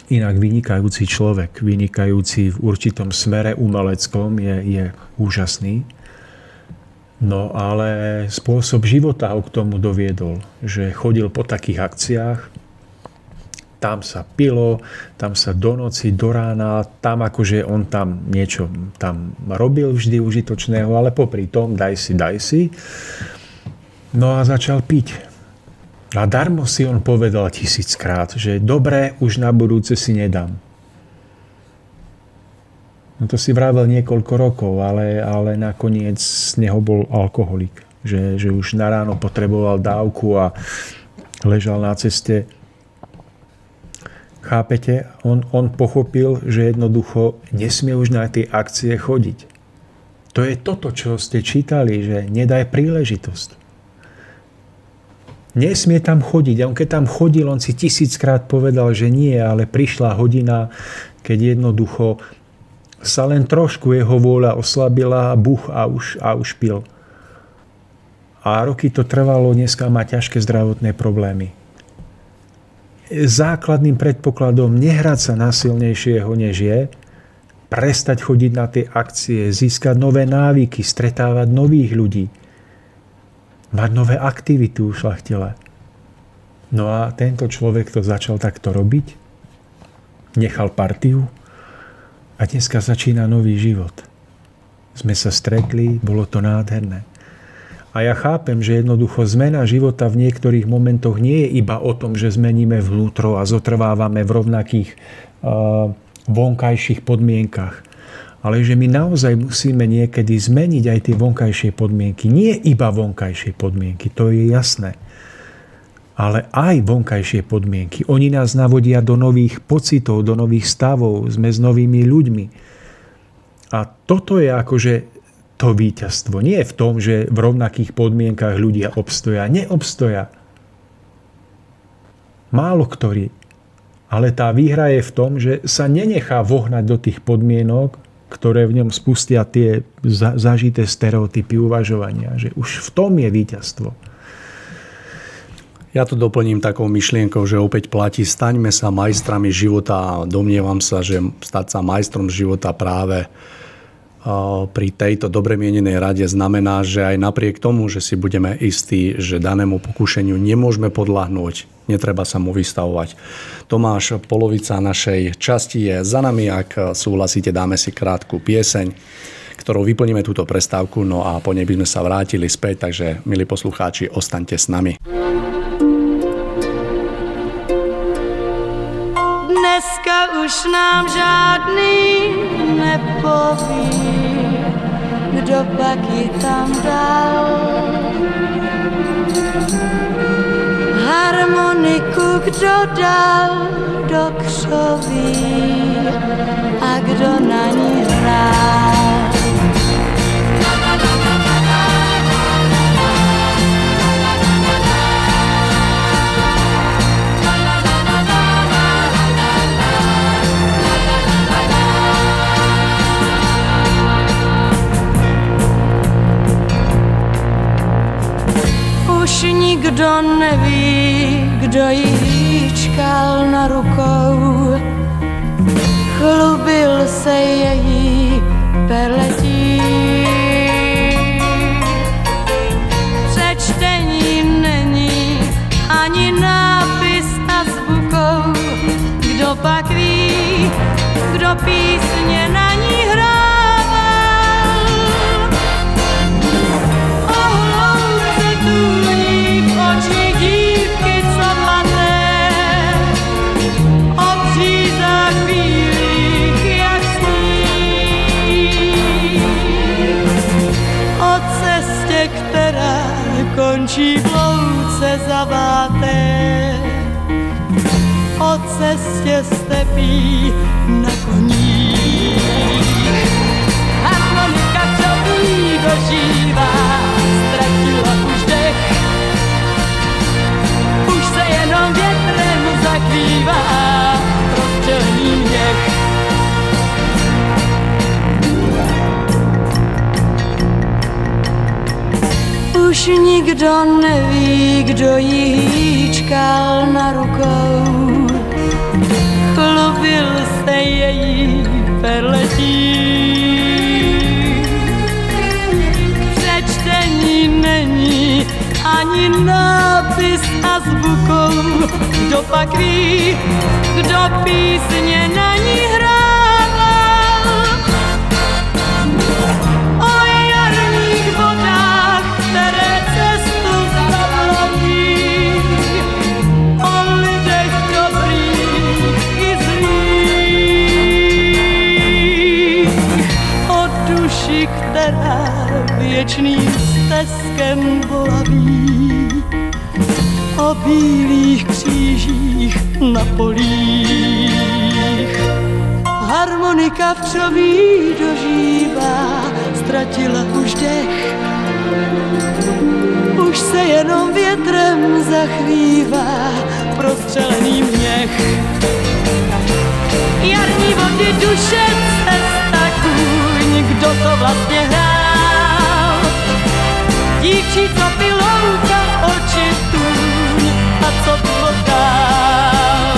Inak vynikajúci človek, vynikajúci v určitom smere umeleckom je, je úžasný No ale spôsob života ho k tomu doviedol, že chodil po takých akciách, tam sa pilo, tam sa do noci, do rána, tam akože on tam niečo tam robil vždy užitočného, ale popri tom daj si, daj si. No a začal piť. A darmo si on povedal tisíckrát, že dobre, už na budúce si nedám. No to si vravel niekoľko rokov, ale, ale nakoniec z neho bol alkoholik. Že, že už na ráno potreboval dávku a ležal na ceste. Chápete? On, on pochopil, že jednoducho nesmie už na tie akcie chodiť. To je toto, čo ste čítali, že nedaj príležitosť. Nesmie tam chodiť. A on keď tam chodil, on si tisíckrát povedal, že nie, ale prišla hodina, keď jednoducho sa len trošku jeho vôľa oslabila, buch a už, a už pil. A roky to trvalo, dneska má ťažké zdravotné problémy. Základným predpokladom nehrať sa na silnejšieho, než je, prestať chodiť na tie akcie, získať nové návyky, stretávať nových ľudí, mať nové aktivity ušlachtile. No a tento človek to začal takto robiť, nechal partiu, A dneska začína nový život. Sme sa stretli, bolo to nádherné. A ja chápem, že jednoducho zmena života v niektorých momentoch nie je iba o tom, že zmeníme vnútro a zotrvávame v rovnakých uh, vonkajších podmienkach. Ale že my naozaj musíme niekedy zmeniť aj tie vonkajšie podmienky. Nie iba vonkajšie podmienky, to je jasné. Ale aj vonkajšie podmienky. Oni nás navodia do nových pocitov, do nových stavov, sme s novými ľuďmi. A toto je akože to víťazstvo. Nie v tom, že v rovnakých podmienkach ľudia obstoja. Neobstoja. Málo ktorý. Ale tá výhra je v tom, že sa nenechá vohnať do tých podmienok, ktoré v ňom spustia tie zažité stereotypy uvažovania. Že už v tom je víťazstvo. Ja to doplním takou myšlienkou, že opäť platí, staňme sa majstrami života a domnievam sa, že stať sa majstrom života práve pri tejto dobre mienenej rade znamená, že aj napriek tomu, že si budeme istí, že danému pokušeniu nemôžeme podľahnúť, netreba sa mu vystavovať. Tomáš, polovica našej časti je za nami. Ak súhlasíte, dáme si krátku pieseň, ktorou vyplníme túto prestávku, no a po nej by sme sa vrátili späť, takže milí poslucháči, ostaňte s nami. Už nám žádný nepoví, kdo pak ji tam dal. Harmoniku kdo dal do křoví a kdo na ní hrál. Už nikdo neví, kdo ji hýčkal na rukou. Chlubil se její perletí. Přečtení není ani nápis a zvukou. Kdo pak ví, kdo písně cestě stepí na koních. Harmonika, co ví, dožívá, ztratila už dech. Už se jenom větrem zakrývá rozčelný měch. Už nikdo neví, kdo jí hýčkal na rukou. Její perletí. Přečtení není ani nápis a zvukou. Kdo pak ví, kdo písně na ní hrá? Věčným stezkem volaví o bílých křížích na polích. Harmonika čoví dožívá, ztratila už dech, už se jenom větrem zachvívá prostřelený měch. Jarní vody duše cesta kůň, kdo to vlastně hrá? Dívčí, co pilouka oči tůň a co bylo dál.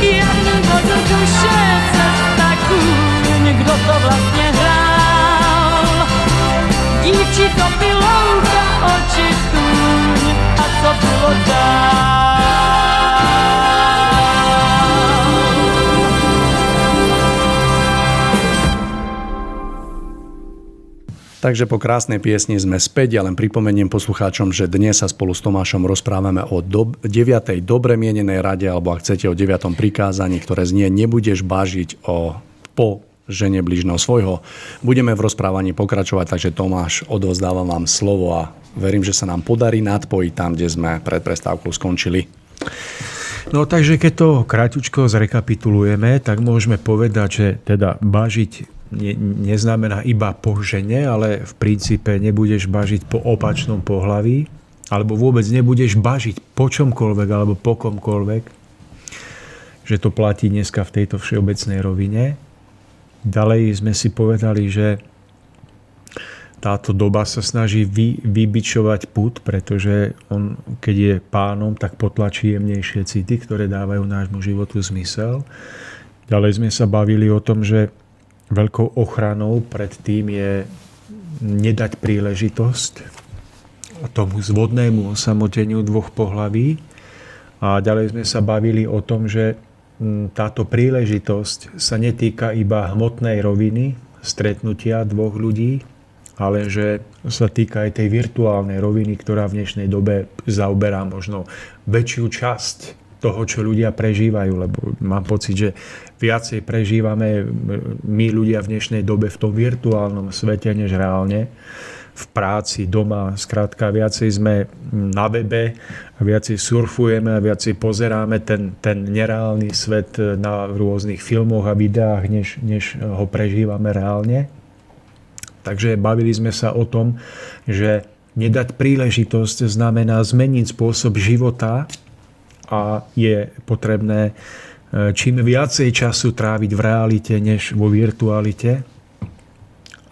Jen vodu duše cesta kůň, kdo to vlastně hrál. Dívčí, co pilouka oči tůň a co bylo dál. Takže po krásnej piesni sme späť. Ja len pripomeniem poslucháčom, že dnes sa spolu s Tomášom rozprávame o do, 9. dobre mienenej rade, alebo ak chcete o 9. prikázaní, ktoré znie nebudeš bažiť o, po žene bližného svojho. Budeme v rozprávaní pokračovať, takže Tomáš, odovzdávam vám slovo a verím, že sa nám podarí nadpojiť tam, kde sme pred prestávkou skončili. No takže keď to kráťučko zrekapitulujeme, tak môžeme povedať, že teda bažiť ne, neznamená iba po žene, ale v princípe nebudeš bažiť po opačnom pohlaví, alebo vôbec nebudeš bažiť po čomkoľvek alebo po komkoľvek, že to platí dneska v tejto všeobecnej rovine. Ďalej sme si povedali, že táto doba sa snaží vy, vybičovať put, pretože on, keď je pánom, tak potlačí jemnejšie city, ktoré dávajú nášmu životu zmysel. Ďalej sme sa bavili o tom, že veľkou ochranou pred tým je nedať príležitosť tomu zvodnému osamoteniu dvoch pohlaví. A ďalej sme sa bavili o tom, že mm, táto príležitosť sa netýka iba hmotnej roviny stretnutia dvoch ľudí, ale že sa týka aj tej virtuálnej roviny, ktorá v dnešnej dobe zaoberá možno väčšiu časť toho, čo ľudia prežívajú, lebo mám pocit, že viacej prežívame my ľudia v dnešnej dobe v tom virtuálnom svete, než reálne v práci, doma, skrátka viacej sme na webe, viacej surfujeme viacej pozeráme ten, ten nereálny svet na rôznych filmoch a videách, než, než ho prežívame reálne. Takže bavili sme sa o tom, že nedať príležitosť znamená zmeniť spôsob života a je potrebné E, čím viacej času tráviť v realite, než vo virtualite.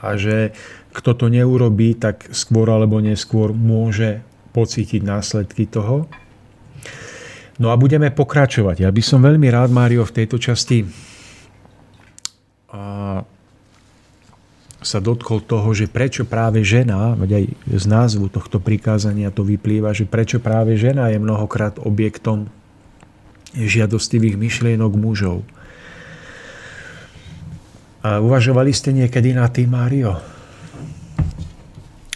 A že kto to neurobí, tak skôr alebo neskôr môže pocítiť následky toho. No a budeme pokračovať. Ja by som veľmi rád, Mário, v tejto časti sa dotkol toho, že prečo práve žena, veď aj z názvu tohto prikázania to vyplýva, že prečo práve žena je mnohokrát objektom žiadostivých myšlienok mužov. A uvažovali ste niekedy na tým, Mário?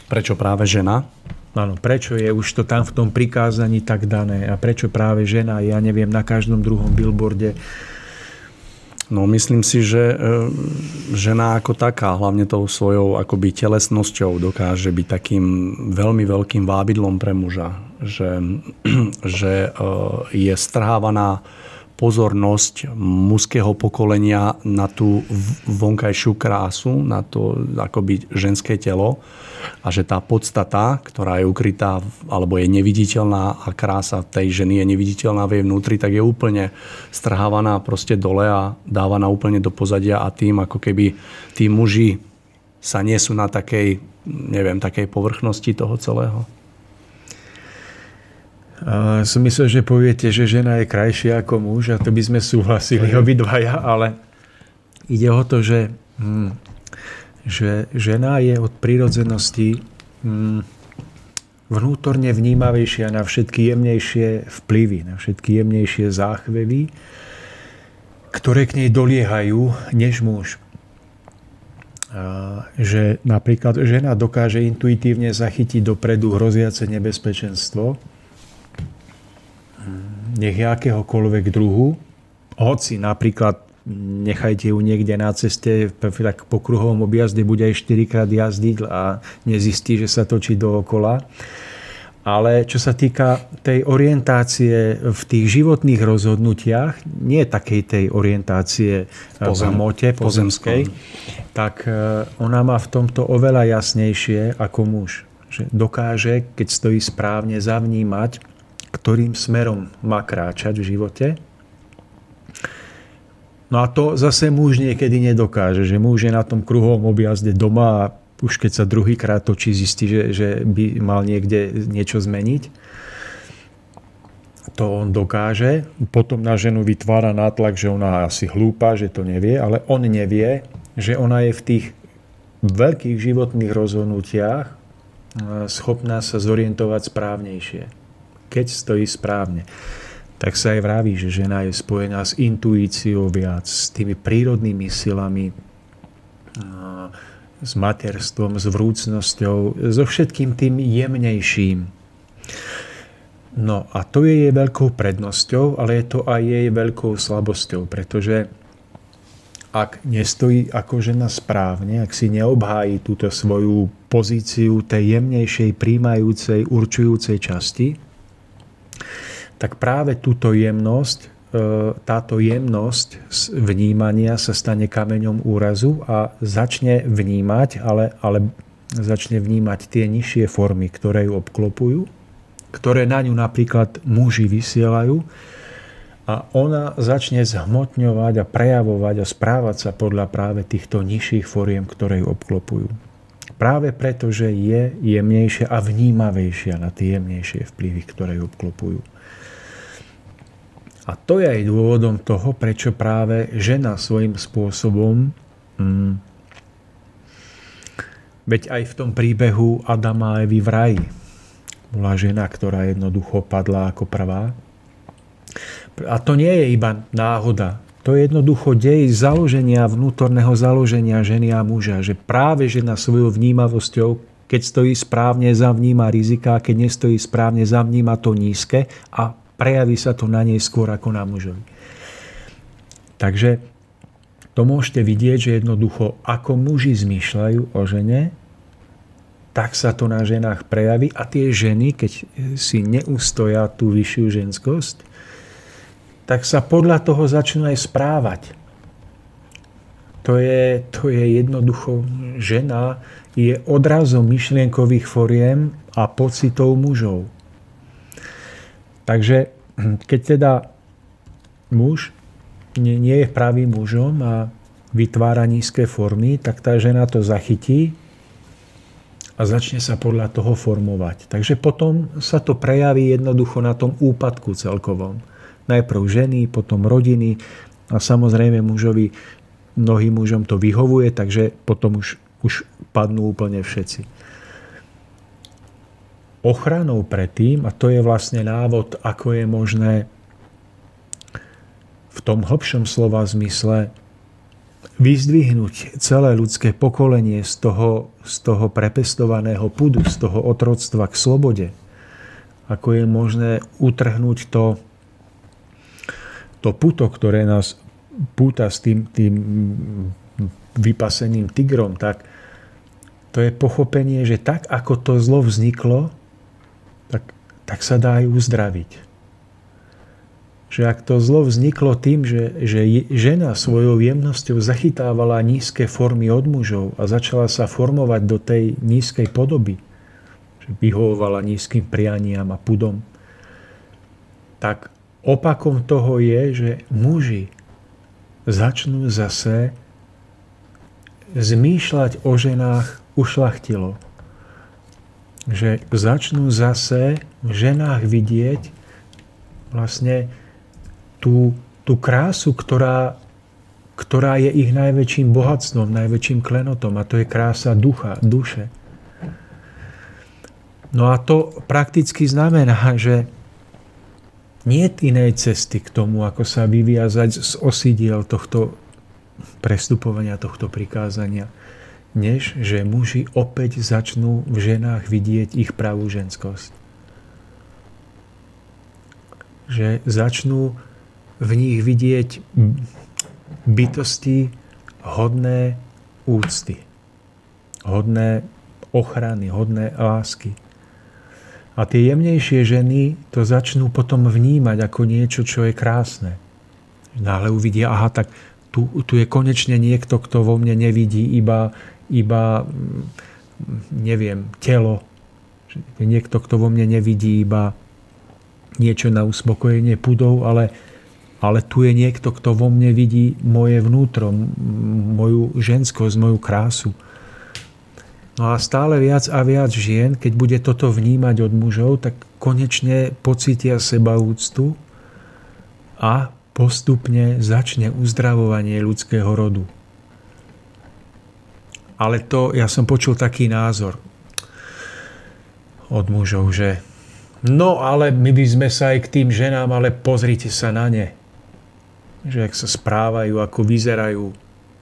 Prečo práve žena? Áno, prečo je už to tam v tom prikázaní tak dané a prečo práve žena, ja neviem, na každom druhom billboarde No myslím si, že e, žena ako taká, hlavne tou svojou akoby telesnosťou dokáže byť takým veľmi veľkým vábidlom pre muža. Že, že e, je strhávaná pozornosť mužského pokolenia na tú vonkajšiu krásu, na to akoby ženské telo a že tá podstata, ktorá je ukrytá alebo je neviditeľná a krása tej ženy je neviditeľná v jej vnútri, tak je úplne strhávaná proste dole a dávaná úplne do pozadia a tým ako keby tí muži sa nie sú na takej, neviem, takej povrchnosti toho celého. A som myslel, že poviete, že žena je krajšia ako muž a to by sme súhlasili obidvaja, ale ide o to, že, hm, že žena je od prírodzenosti hm, vnútorne vnímavejšia na všetky jemnejšie vplyvy, na všetky jemnejšie záchvevy, ktoré k nej doliehajú, než muž. A že napríklad žena dokáže intuitívne zachytiť dopredu hroziace nebezpečenstvo, nech je akéhokoľvek druhu, hoci napríklad nechajte ju niekde na ceste, tak po kruhovom objazde bude aj 4 krát jazdiť a nezistí, že sa točí dookola. Ale čo sa týka tej orientácie v tých životných rozhodnutiach, nie takej tej orientácie Pozem, v mote pozemskej, tak e, ona má v tomto oveľa jasnejšie ako muž. Že dokáže, keď stojí správne, zavnímať ktorým smerom má kráčať v živote. No a to zase muž niekedy nedokáže, že muž je na tom kruhovom objazde doma a už keď sa druhýkrát točí, zistí, že, že by mal niekde niečo zmeniť. To on dokáže. Potom na ženu vytvára nátlak, že ona asi hlúpa, že to nevie, ale on nevie, že ona je v tých veľkých životných rozhodnutiach eh, schopná sa zorientovať správnejšie keď stojí správne. Tak sa aj vraví, že žena je spojená s intuíciou viac, s tými prírodnými silami, s materstvom, s vrúcnosťou, so všetkým tým jemnejším. No a to je jej veľkou prednosťou, ale je to aj jej veľkou slabosťou, pretože ak nestojí ako žena správne, ak si neobhájí túto svoju pozíciu tej jemnejšej, príjmajúcej, určujúcej časti, tak práve túto jemnosť E, táto jemnosť vnímania sa stane kameňom úrazu a začne vnímať, ale, ale začne vnímať tie nižšie formy, ktoré ju obklopujú, ktoré na ňu napríklad muži vysielajú a ona začne zhmotňovať a prejavovať a správať sa podľa práve týchto nižších foriem, ktoré ju obklopujú. Práve preto, že je jemnejšia a vnímavejšia na tie jemnejšie vplyvy, ktoré ju obklopujú. A to je aj dôvodom toho, prečo práve žena svojím spôsobom, mm, veď aj v tom príbehu Adama a Evy v raji, bola žena, ktorá jednoducho padla ako prvá. A to nie je iba náhoda. To je jednoducho dej založenia, vnútorného založenia ženy a muža. Že práve žena svojou vnímavosťou, keď stojí správne, zavníma rizika, keď nestojí správne, zavníma to nízke a prejaví sa to na nej skôr ako na mužovi. Takže to môžete vidieť, že jednoducho ako muži zmýšľajú o žene, tak sa to na ženách prejaví a tie ženy, keď si neustoja tú vyššiu ženskosť, tak sa podľa toho začnú aj správať. To je, to je jednoducho, žena je odrazom myšlienkových foriem a pocitov mužov. Takže keď teda muž nie, nie je pravým mužom a vytvára nízke formy, tak tá žena to zachytí a začne sa podľa toho formovať. Takže potom sa to prejaví jednoducho na tom úpadku celkovom. Najprv ženy, potom rodiny a samozrejme mužovi, mnohým mužom to vyhovuje, takže potom už, už padnú úplne všetci ochranou predtým, a to je vlastne návod, ako je možné v tom hlbšom slova zmysle vyzdvihnúť celé ľudské pokolenie z toho, z toho prepestovaného pudu, z toho otroctva k slobode. Ako je možné utrhnúť to, to puto, ktoré nás púta s tým, tým vypaseným tigrom, tak to je pochopenie, že tak ako to zlo vzniklo, tak sa dá aj uzdraviť. Že ak to zlo vzniklo tým, že, že žena svojou jemnosťou zachytávala nízke formy od mužov a začala sa formovať do tej nízkej podoby, že vyhovovala nízkym prianiam a pudom, tak opakom toho je, že muži začnú zase zmýšľať o ženách ušlachtilo že začnú zase v ženách vidieť vlastne tú, tú krásu, ktorá, ktorá je ich najväčším bohatstvom, najväčším klenotom a to je krása ducha, duše. No a to prakticky znamená, že nie je inej cesty k tomu, ako sa vyviazať z osidiel tohto prestupovania, tohto prikázania než že muži opäť začnú v ženách vidieť ich pravú ženskosť. Že začnú v nich vidieť bytosti hodné úcty, hodné ochrany, hodné lásky. A tie jemnejšie ženy to začnú potom vnímať ako niečo, čo je krásne. Náhle uvidia, aha, tak tu, tu je konečne niekto, kto vo mne nevidí iba iba, mm, neviem, telo. Niekto, kto vo mne nevidí iba niečo na uspokojenie pudov, ale, ale tu je niekto, kto vo mne vidí moje vnútro, moju ženskosť, moju krásu. No a stále viac a viac žien, keď bude toto vnímať od mužov, tak konečne pocítia seba úctu a postupne začne uzdravovanie ľudského rodu. Ale to, ja som počul taký názor od mužov, že no ale my by sme sa aj k tým ženám, ale pozrite sa na ne. Že ak sa správajú, ako vyzerajú,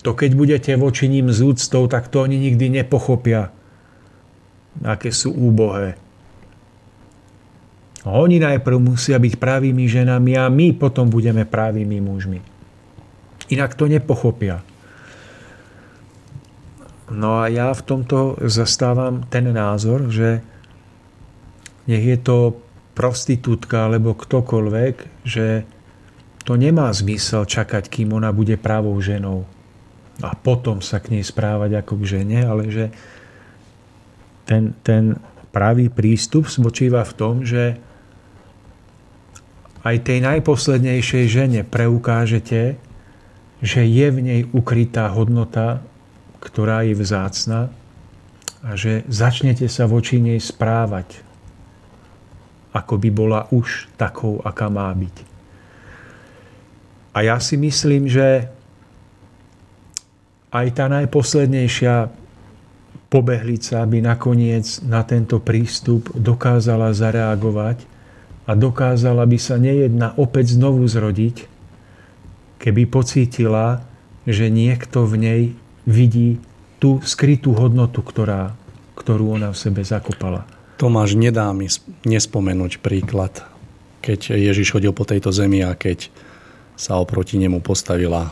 to keď budete voči ním z úctou, tak to oni nikdy nepochopia, aké sú úbohé. Oni najprv musia byť pravými ženami a my potom budeme pravými mužmi. Inak to nepochopia. No a ja v tomto zastávam ten názor, že nech je to prostitútka alebo ktokoľvek, že to nemá zmysel čakať, kým ona bude pravou ženou a potom sa k nej správať ako k žene, ale že ten, ten pravý prístup spočíva v tom, že aj tej najposlednejšej žene preukážete, že je v nej ukrytá hodnota, ktorá je vzácna a že začnete sa voči nej správať, ako by bola už takou, aká má byť. A ja si myslím, že aj tá najposlednejšia pobehlica by nakoniec na tento prístup dokázala zareagovať a dokázala by sa nejedna opäť znovu zrodiť, keby pocítila, že niekto v nej vidí tú skrytú hodnotu, ktorá, ktorú ona v sebe zakopala. Tomáš, nedá mi nespomenúť príklad, keď Ježiš chodil po tejto zemi a keď sa oproti nemu postavila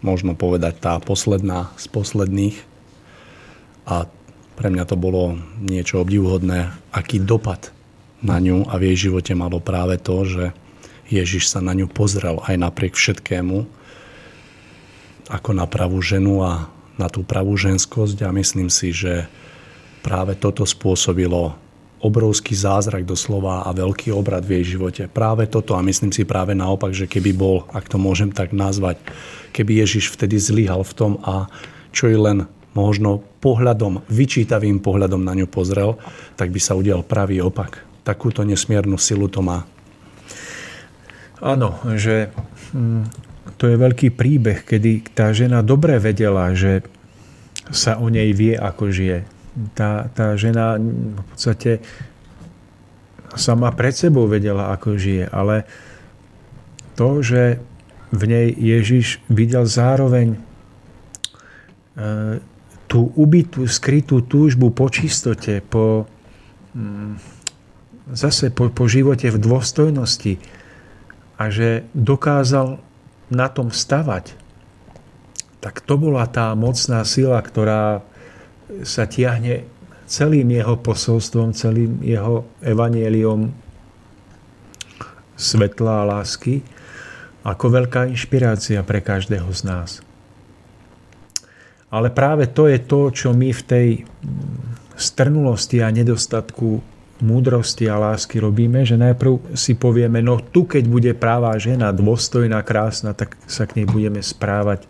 možno povedať tá posledná z posledných. A pre mňa to bolo niečo obdivuhodné, aký dopad na ňu a v jej živote malo práve to, že Ježiš sa na ňu pozrel aj napriek všetkému ako na pravú ženu a na tú pravú ženskosť a myslím si, že práve toto spôsobilo obrovský zázrak doslova a veľký obrad v jej živote. Práve toto a myslím si práve naopak, že keby bol, ak to môžem tak nazvať, keby Ježiš vtedy zlyhal v tom a čo je len možno pohľadom, vyčítavým pohľadom na ňu pozrel, tak by sa udial pravý opak. Takúto nesmiernu silu to má. Áno, že hm, to je veľký príbeh, kedy tá žena dobre vedela, že sa o nej vie, ako žije tá, tá žena v podstate sama pred sebou vedela, ako žije, ale to, že v nej Ježiš videl zároveň e, tú ubitú, skrytú túžbu po čistote, po, mm, zase po, po živote v dôstojnosti a že dokázal na tom stavať, tak to bola tá mocná sila, ktorá sa tiahne celým jeho posolstvom, celým jeho evanieliom svetla a lásky ako veľká inšpirácia pre každého z nás. Ale práve to je to, čo my v tej strnulosti a nedostatku múdrosti a lásky robíme, že najprv si povieme, no tu keď bude práva žena, dôstojná, krásna, tak sa k nej budeme správať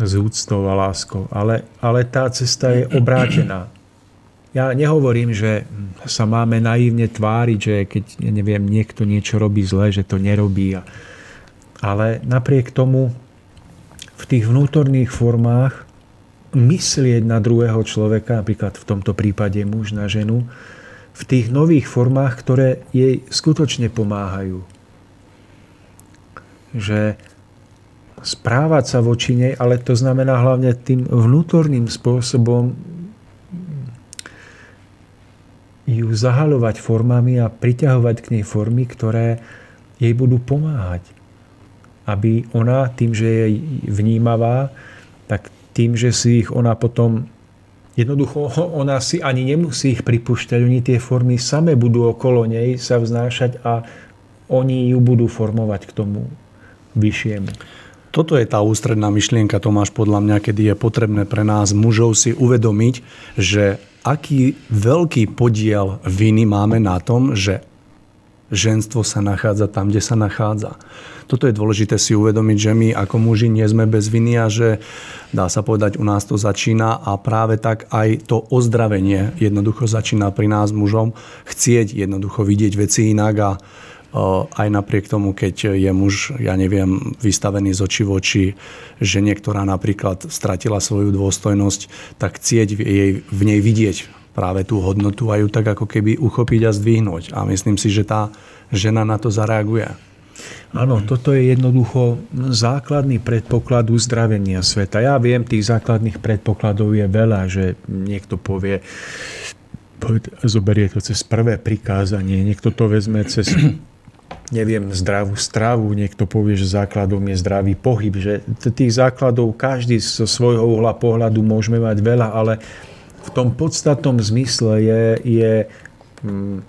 s úctou a láskou. Ale, ale tá cesta je obrátená. Ja nehovorím, že sa máme naivne tváriť, že keď ja neviem, niekto niečo robí zle, že to nerobí. Ale napriek tomu v tých vnútorných formách myslieť na druhého človeka, napríklad v tomto prípade muž na ženu, v tých nových formách, ktoré jej skutočne pomáhajú. Že správať sa voči nej, ale to znamená hlavne tým vnútorným spôsobom ju zahalovať formami a priťahovať k nej formy, ktoré jej budú pomáhať. Aby ona tým, že je vnímavá, tak tým, že si ich ona potom Jednoducho ona si ani nemusí ich pripúšťať, oni tie formy same budú okolo nej sa vznášať a oni ju budú formovať k tomu vyššiemu. Toto je tá ústredná myšlienka, Tomáš, podľa mňa, kedy je potrebné pre nás mužov si uvedomiť, že aký veľký podiel viny máme na tom, že ženstvo sa nachádza tam, kde sa nachádza. Toto je dôležité si uvedomiť, že my ako muži nie sme bez viny a že dá sa povedať, u nás to začína a práve tak aj to ozdravenie jednoducho začína pri nás mužom chcieť jednoducho vidieť veci inak a aj napriek tomu, keď je muž, ja neviem, vystavený z očí v oči, že niektorá napríklad stratila svoju dôstojnosť, tak cieť jej, v nej vidieť práve tú hodnotu a ju tak ako keby uchopiť a zdvihnúť. A myslím si, že tá žena na to zareaguje. Áno, toto je jednoducho základný predpoklad uzdravenia sveta. Ja viem, tých základných predpokladov je veľa, že niekto povie, zoberie to cez prvé prikázanie, niekto to vezme cez neviem, zdravú stravu, niekto povie, že základom je zdravý pohyb, že tých základov každý zo svojho uhla pohľadu môžeme mať veľa, ale v tom podstatnom zmysle je, je hm,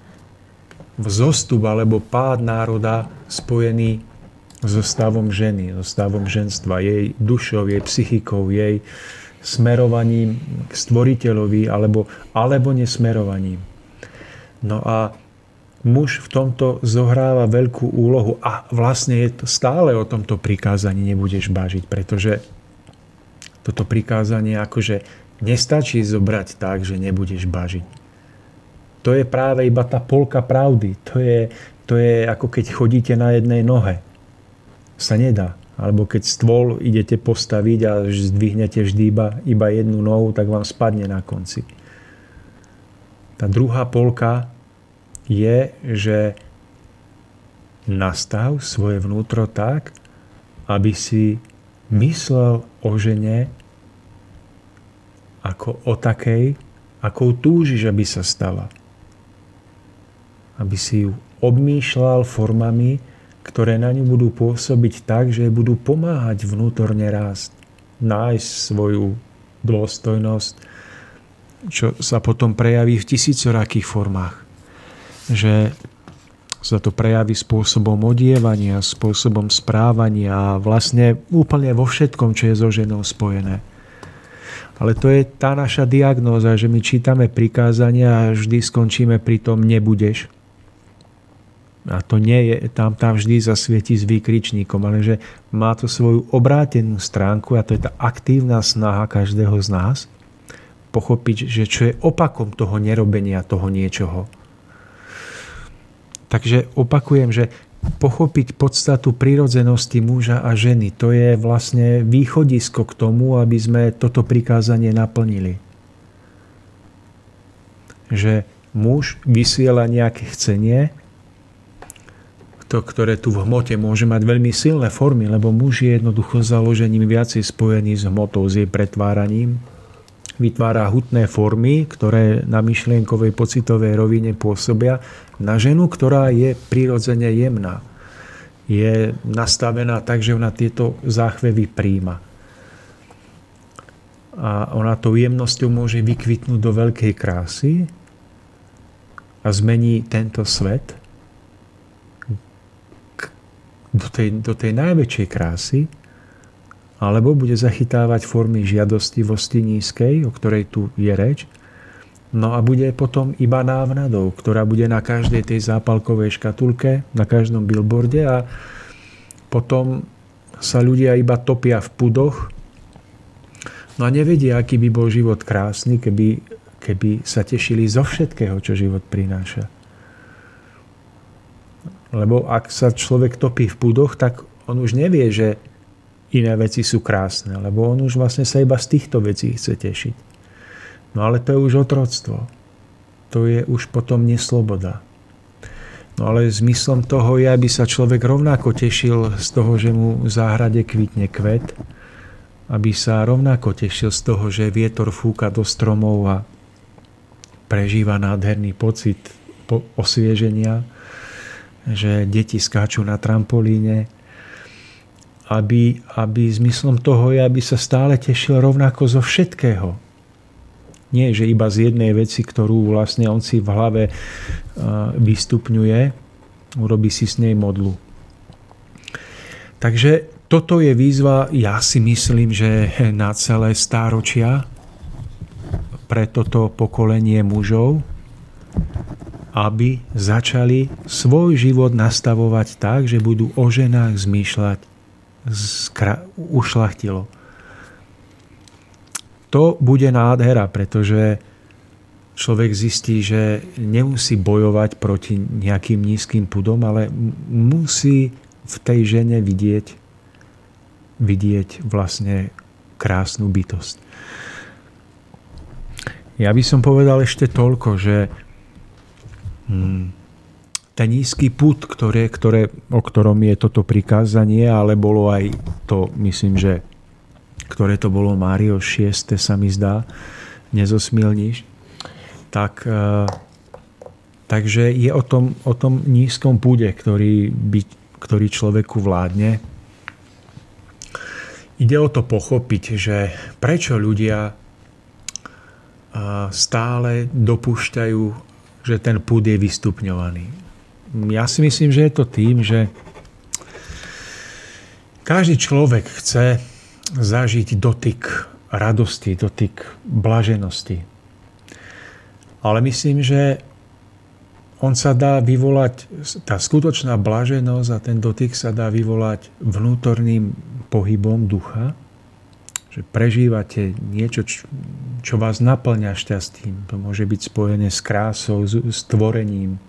vzostup alebo pád národa spojený so stavom ženy, so stavom ženstva, jej dušou, jej psychikou, jej smerovaním k stvoriteľovi alebo, alebo nesmerovaním. No a muž v tomto zohráva veľkú úlohu a vlastne je to stále o tomto prikázaní nebudeš bažiť, pretože toto prikázanie akože nestačí zobrať tak, že nebudeš bažiť. To je práve iba tá polka pravdy. To je, to je ako keď chodíte na jednej nohe. Sa nedá. Alebo keď stôl idete postaviť a zdvihnete vždy iba, iba jednu nohu, tak vám spadne na konci. Tá druhá polka je, že nastav svoje vnútro tak, aby si myslel o žene ako o takej, akou túžiš, aby sa stala aby si ju obmýšľal formami, ktoré na ňu budú pôsobiť tak, že budú pomáhať vnútorne rásť, nájsť svoju dôstojnosť, čo sa potom prejaví v tisícorakých formách. Že sa to prejaví spôsobom odievania, spôsobom správania a vlastne úplne vo všetkom, čo je so ženou spojené. Ale to je tá naša diagnóza, že my čítame prikázania a vždy skončíme pri tom nebudeš a to nie je, tam, tam vždy zasvieti s výkričníkom, ale že má to svoju obrátenú stránku a to je tá aktívna snaha každého z nás pochopiť, že čo je opakom toho nerobenia toho niečoho. Takže opakujem, že pochopiť podstatu prírodzenosti muža a ženy, to je vlastne východisko k tomu, aby sme toto prikázanie naplnili. Že muž vysiela nejaké chcenie, to, ktoré tu v hmote môže mať veľmi silné formy, lebo muž je jednoducho založením viacej spojený s hmotou, s jej pretváraním. Vytvára hutné formy, ktoré na myšlienkovej pocitovej rovine pôsobia na ženu, ktorá je prirodzene jemná. Je nastavená tak, že ona tieto záchvevy príjma. A ona tou jemnosťou môže vykvitnúť do veľkej krásy a zmení tento svet – do tej, do tej najväčšej krásy, alebo bude zachytávať formy žiadostivosti nízkej, o ktorej tu je reč, no a bude potom iba návnadou, ktorá bude na každej tej zápalkovej škatulke, na každom billboarde a potom sa ľudia iba topia v pudoch, no a nevedia, aký by bol život krásny, keby, keby sa tešili zo všetkého, čo život prináša. Lebo ak sa človek topí v púdoch, tak on už nevie, že iné veci sú krásne, lebo on už vlastne sa iba z týchto vecí chce tešiť. No ale to je už otroctvo. To je už potom nesloboda. No ale zmyslom toho je, aby sa človek rovnako tešil z toho, že mu v záhrade kvitne kvet, aby sa rovnako tešil z toho, že vietor fúka do stromov a prežíva nádherný pocit osvieženia, že deti skáču na trampolíne, aby, aby zmyslom toho je, aby sa stále tešil rovnako zo všetkého. Nie, že iba z jednej veci, ktorú vlastne on si v hlave vystupňuje, urobí si s nej modlu. Takže toto je výzva, ja si myslím, že na celé stáročia pre toto pokolenie mužov, aby začali svoj život nastavovať tak, že budú o ženách zmýšľať ušlachtilo. To bude nádhera, pretože človek zistí, že nemusí bojovať proti nejakým nízkym pudom, ale musí v tej žene vidieť, vidieť vlastne krásnu bytosť. Ja by som povedal ešte toľko, že Hmm. ten nízky put, ktoré, ktoré, o ktorom je toto prikázanie, ale bolo aj to, myslím, že ktoré to bolo Mário 6. sa mi zdá, nezosmilníš, tak, e, takže je o tom, o tom nízkom púde, ktorý, by, ktorý človeku vládne. Ide o to pochopiť, že prečo ľudia stále dopúšťajú, že ten púd je vystupňovaný. Ja si myslím, že je to tým, že každý človek chce zažiť dotyk radosti, dotyk blaženosti. Ale myslím, že on sa dá vyvolať, tá skutočná blaženosť a ten dotyk sa dá vyvolať vnútorným pohybom ducha, že prežívate niečo, čo vás naplňa šťastím. To môže byť spojené s krásou, s, tvorením,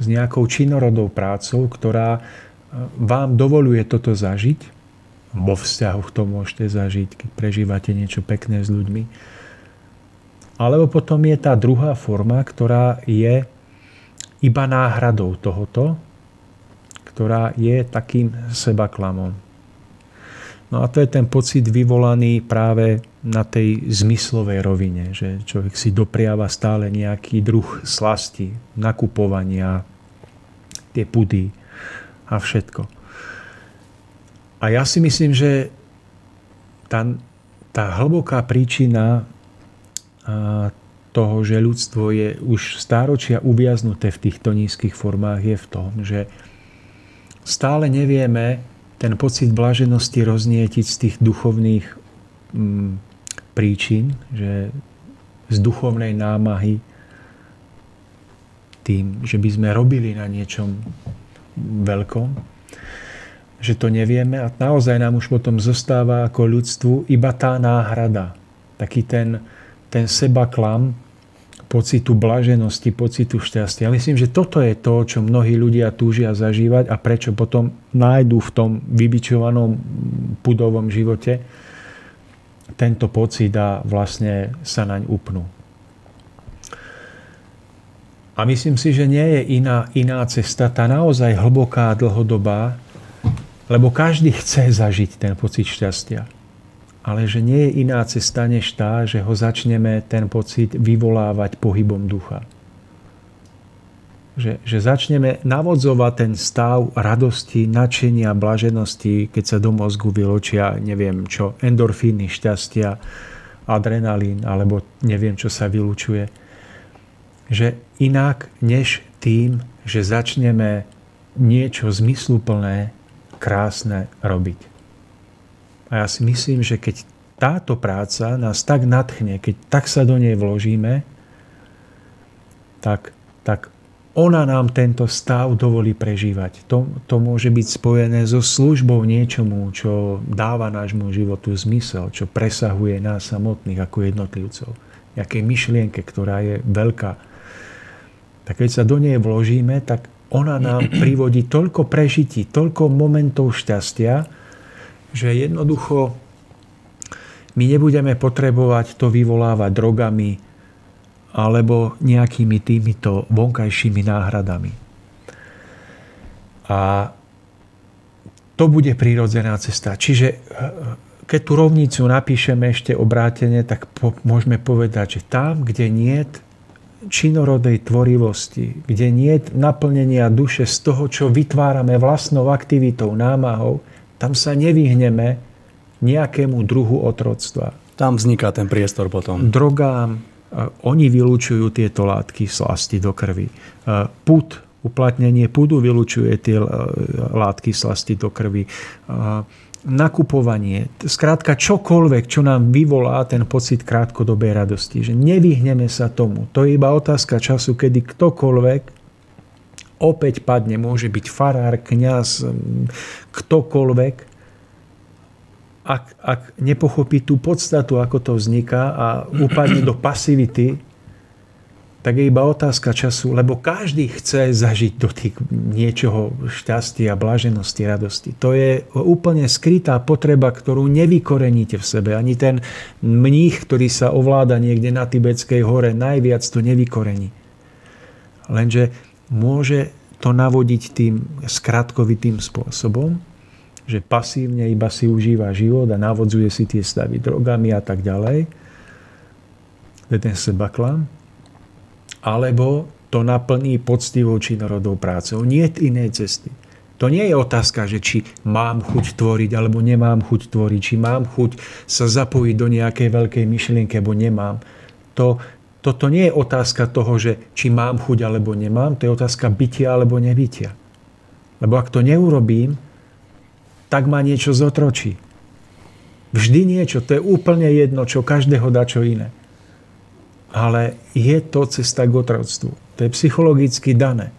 s nejakou činorodou prácou, ktorá e, vám dovoluje toto zažiť. Vo vzťahu to môžete zažiť, keď prežívate niečo pekné s ľuďmi. Alebo potom je tá druhá forma, ktorá je iba náhradou tohoto, ktorá je takým sebaklamom No a to je ten pocit vyvolaný práve na tej zmyslovej rovine, že človek si dopriava stále nejaký druh slasti, nakupovania, tie pudy a všetko. A ja si myslím, že tá, tá hlboká príčina toho, že ľudstvo je už stáročia uviaznuté v týchto nízkych formách, je v tom, že stále nevieme ten pocit blaženosti roznietiť z tých duchovných mm, príčin, že z duchovnej námahy tým, že by sme robili na niečom veľkom, že to nevieme a naozaj nám už potom zostáva ako ľudstvu iba tá náhrada. Taký ten, ten seba klam, pocitu blaženosti, pocitu šťastia. Myslím, že toto je to, čo mnohí ľudia túžia zažívať a prečo potom nájdú v tom vybičovanom pudovom živote tento pocit a vlastne sa naň upnú. A myslím si, že nie je iná, iná cesta, tá naozaj hlboká, dlhodobá, lebo každý chce zažiť ten pocit šťastia ale že nie je iná cesta než tá, že ho začneme ten pocit vyvolávať pohybom ducha. Že, že začneme navodzovať ten stav radosti, nadšenia, blaženosti, keď sa do mozgu vyločia, neviem čo, endorfíny, šťastia, adrenalín, alebo neviem, čo sa vylučuje. Že inak než tým, že začneme niečo zmysluplné, krásne robiť. A ja si myslím, že keď táto práca nás tak nadchne, keď tak sa do nej vložíme, tak, tak ona nám tento stav dovolí prežívať. To, to môže byť spojené so službou niečomu, čo dáva nášmu životu zmysel, čo presahuje nás samotných ako jednotlivcov. Nejakej myšlienke, ktorá je veľká. Tak keď sa do nej vložíme, tak ona nám privodí toľko prežití, toľko momentov šťastia, že jednoducho my nebudeme potrebovať to vyvolávať drogami alebo nejakými týmito vonkajšími náhradami. A to bude prírodzená cesta. Čiže eh, keď tú rovnicu napíšeme ešte obrátene, tak po, môžeme povedať, že tam, kde nie činorodej tvorivosti, kde nie naplnenia duše z toho, čo vytvárame vlastnou aktivitou, námahou, tam sa nevyhneme nejakému druhu otroctva. Tam vzniká ten priestor potom. Drogám, oni vylúčujú tieto látky slasti do krvi. Put, uplatnenie pudu vylúčuje tie látky slasti do krvi. Nakupovanie, skrátka čokoľvek, čo nám vyvolá ten pocit krátkodobej radosti. Že nevyhneme sa tomu. To je iba otázka času, kedy ktokoľvek opäť padne, môže byť farár, kňaz, ktokoľvek, ak, ak nepochopí tú podstatu, ako to vzniká a upadne do pasivity, tak je iba otázka času, lebo každý chce zažiť dotyk niečoho šťastia, blaženosti, radosti. To je úplne skrytá potreba, ktorú nevykoreníte v sebe. Ani ten mních, ktorý sa ovláda niekde na Tibetskej hore, najviac to nevykorení. Lenže môže to navodiť tým skratkovitým spôsobom, že pasívne iba si užíva život a navodzuje si tie stavy drogami a tak ďalej. To je ten sebaklam. Alebo to naplní poctivou činorodou prácou. Nie inej cesty. To nie je otázka, že či mám chuť tvoriť alebo nemám chuť tvoriť, či mám chuť sa zapojiť do nejakej veľkej myšlienky alebo nemám. To, toto nie je otázka toho, že či mám chuť alebo nemám, to je otázka bytia alebo nebytia. Lebo ak to neurobím, tak ma niečo zotročí. Vždy niečo, to je úplne jedno, čo každého dá čo iné. Ale je to cesta k otroctvu. To je psychologicky dané.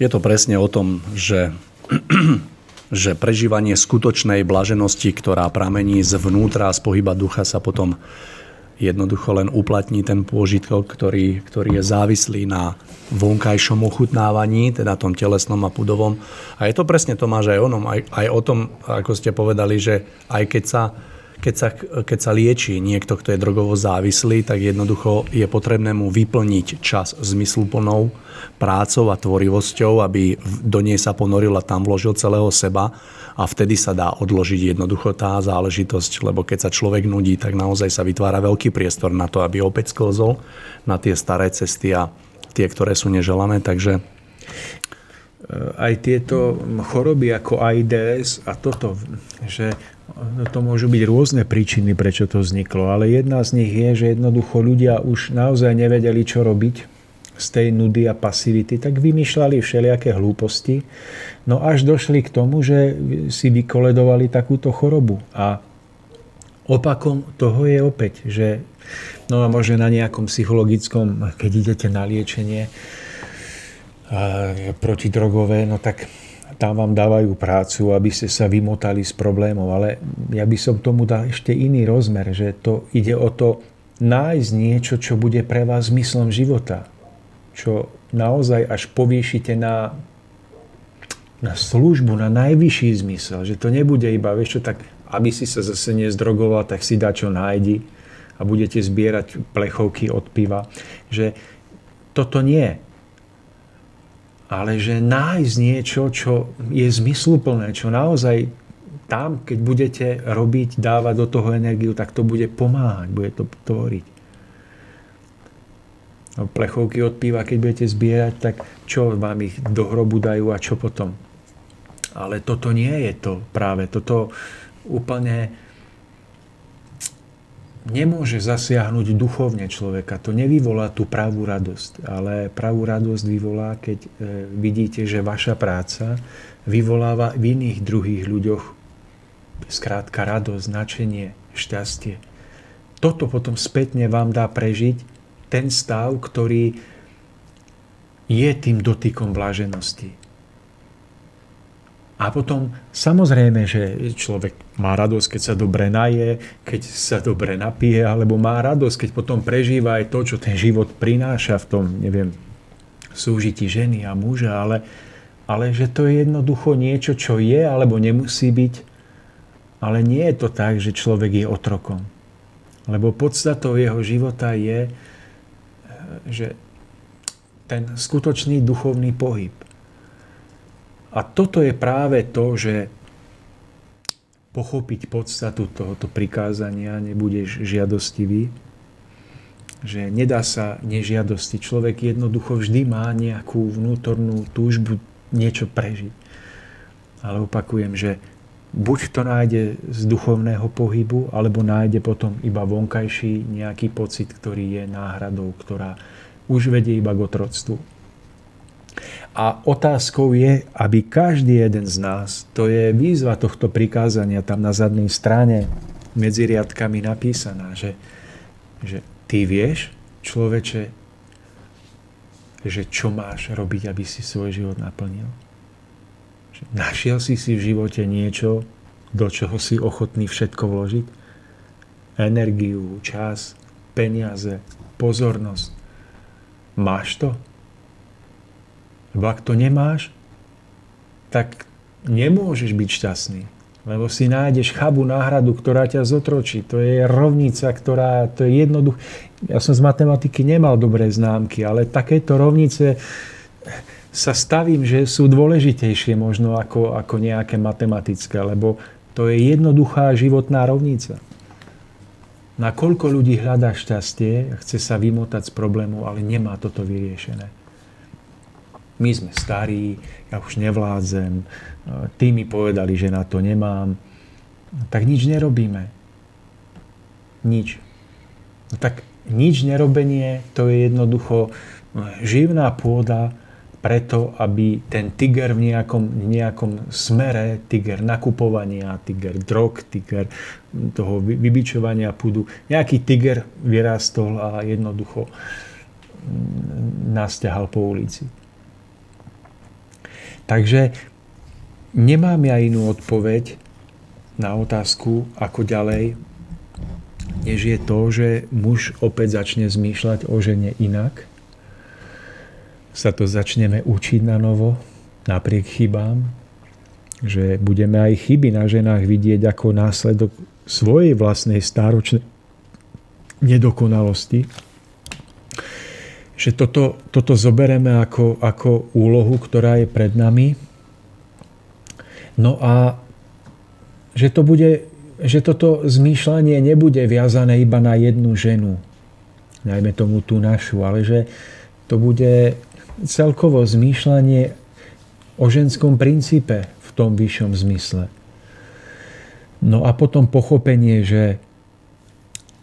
Je to presne o tom, že, že prežívanie skutočnej blaženosti, ktorá pramení zvnútra z pohyba ducha, sa potom jednoducho len uplatní ten pôžitok, ktorý, ktorý je závislý na vonkajšom ochutnávaní, teda tom telesnom a pudovom. A je to presne Tomáš aj, onom, aj, aj o tom, ako ste povedali, že aj keď sa keď sa, keď sa lieči niekto, kto je drogovo závislý, tak jednoducho je potrebné mu vyplniť čas zmysluplnou prácou a tvorivosťou, aby do nej sa ponoril a tam vložil celého seba a vtedy sa dá odložiť jednoducho tá záležitosť, lebo keď sa človek nudí, tak naozaj sa vytvára veľký priestor na to, aby opäť sklzol na tie staré cesty a tie, ktoré sú neželané, takže aj tieto choroby ako AIDS a toto, že No to môžu byť rôzne príčiny, prečo to vzniklo, ale jedna z nich je, že jednoducho ľudia už naozaj nevedeli, čo robiť z tej nudy a pasivity, tak vymýšľali všelijaké hlúposti. No až došli k tomu, že si vykoledovali takúto chorobu. A opakom toho je opäť, že no a možno na nejakom psychologickom, keď idete na liečenie protidrogové, no tak tam vám dávajú prácu, aby ste sa vymotali z problémov. Ale ja by som tomu dal ešte iný rozmer, že to ide o to nájsť niečo, čo bude pre vás zmyslom života. Čo naozaj až povýšite na, na službu, na najvyšší zmysel. Že to nebude iba, vieš čo, tak aby si sa zase nezdrogoval, tak si dá čo nájdi a budete zbierať plechovky od piva. Že toto nie ale že nájsť niečo, čo je zmysluplné, čo naozaj tam, keď budete robiť, dávať do toho energiu, tak to bude pomáhať, bude to tvoriť. No, plechovky od piva, keď budete zbierať, tak čo vám ich do hrobu dajú a čo potom? Ale toto nie je to práve. Toto úplne nemôže zasiahnuť duchovne človeka. To nevyvolá tú pravú radosť, ale pravú radosť vyvolá, keď e, vidíte, že vaša práca vyvoláva v iných druhých ľuďoch skrátka radosť, značenie, šťastie. Toto potom spätne vám dá prežiť ten stav, ktorý je tým dotykom bláženosti. A potom samozrejme, že človek má radosť, keď sa dobre naje, keď sa dobre napije, alebo má radosť, keď potom prežíva aj to, čo ten život prináša v tom, neviem, súžití ženy a muža, ale, ale že to je jednoducho niečo, čo je alebo nemusí byť. Ale nie je to tak, že človek je otrokom. Lebo podstatou jeho života je, že ten skutočný duchovný pohyb – a toto je práve to, že pochopiť podstatu tohoto prikázania, nebudeš žiadostivý, že nedá sa nežiadosti. Človek jednoducho vždy má nejakú vnútornú túžbu niečo prežiť. Ale opakujem, že buď to nájde z duchovného pohybu, alebo nájde potom iba vonkajší nejaký pocit, ktorý je náhradou, ktorá už vedie iba k otroctvu. A otázkou je, aby každý jeden z nás, to je výzva tohto prikázania tam na zadnej strane medzi riadkami napísaná, že, že ty vieš, človeče, že čo máš robiť, aby si svoj život naplnil. Že našiel si si v živote niečo, do čoho si ochotný všetko vložiť? Energiu, čas, peniaze, pozornosť. Máš to? Lebo ak to nemáš, tak nemôžeš byť šťastný. Lebo si nájdeš chabu náhradu, ktorá ťa zotročí. To je rovnica, ktorá, to je jednoduché. Ja som z matematiky nemal dobré známky, ale takéto rovnice, sa stavím, že sú dôležitejšie možno ako, ako nejaké matematické, lebo to je jednoduchá životná rovnica. Na koľko ľudí hľadá šťastie, chce sa vymotať z problému, ale nemá toto vyriešené. My sme starí, ja už nevládzem, tí mi povedali, že na to nemám. Tak nič nerobíme. Nič. No tak nič nerobenie, to je jednoducho živná pôda preto, aby ten tiger v nejakom, nejakom smere, tiger nakupovania, tiger drog, tiger toho vybičovania púdu, nejaký tiger vyrastol a jednoducho mm, nás ťahal po ulici. Takže nemám ja inú odpoveď na otázku, ako ďalej, než je to, že muž opäť začne zmýšľať o žene inak – sa to začneme učiť na novo, napriek chybám, že budeme aj chyby na ženách vidieť ako následok svojej vlastnej stáročnej nedokonalosti. Že toto, toto zobereme ako, ako úlohu, ktorá je pred nami. No a že, to bude, že toto zmýšľanie nebude viazané iba na jednu ženu, najmä tomu tú našu, ale že to bude celkovo zmýšľanie o ženskom princípe v tom vyššom zmysle. No a potom pochopenie, že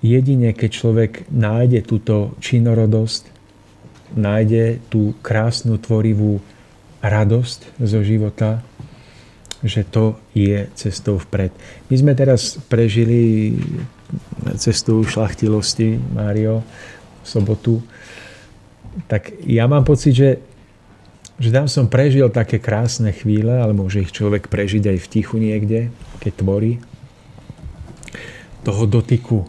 jedine keď človek nájde túto činorodosť, nájde tú krásnu tvorivú radosť zo života, že to je cestou vpred. My sme teraz prežili cestu šlachtilosti, Mário, sobotu tak ja mám pocit, že, že tam som prežil také krásne chvíle, ale môže ich človek prežiť aj v tichu niekde, keď tvorí. Toho dotyku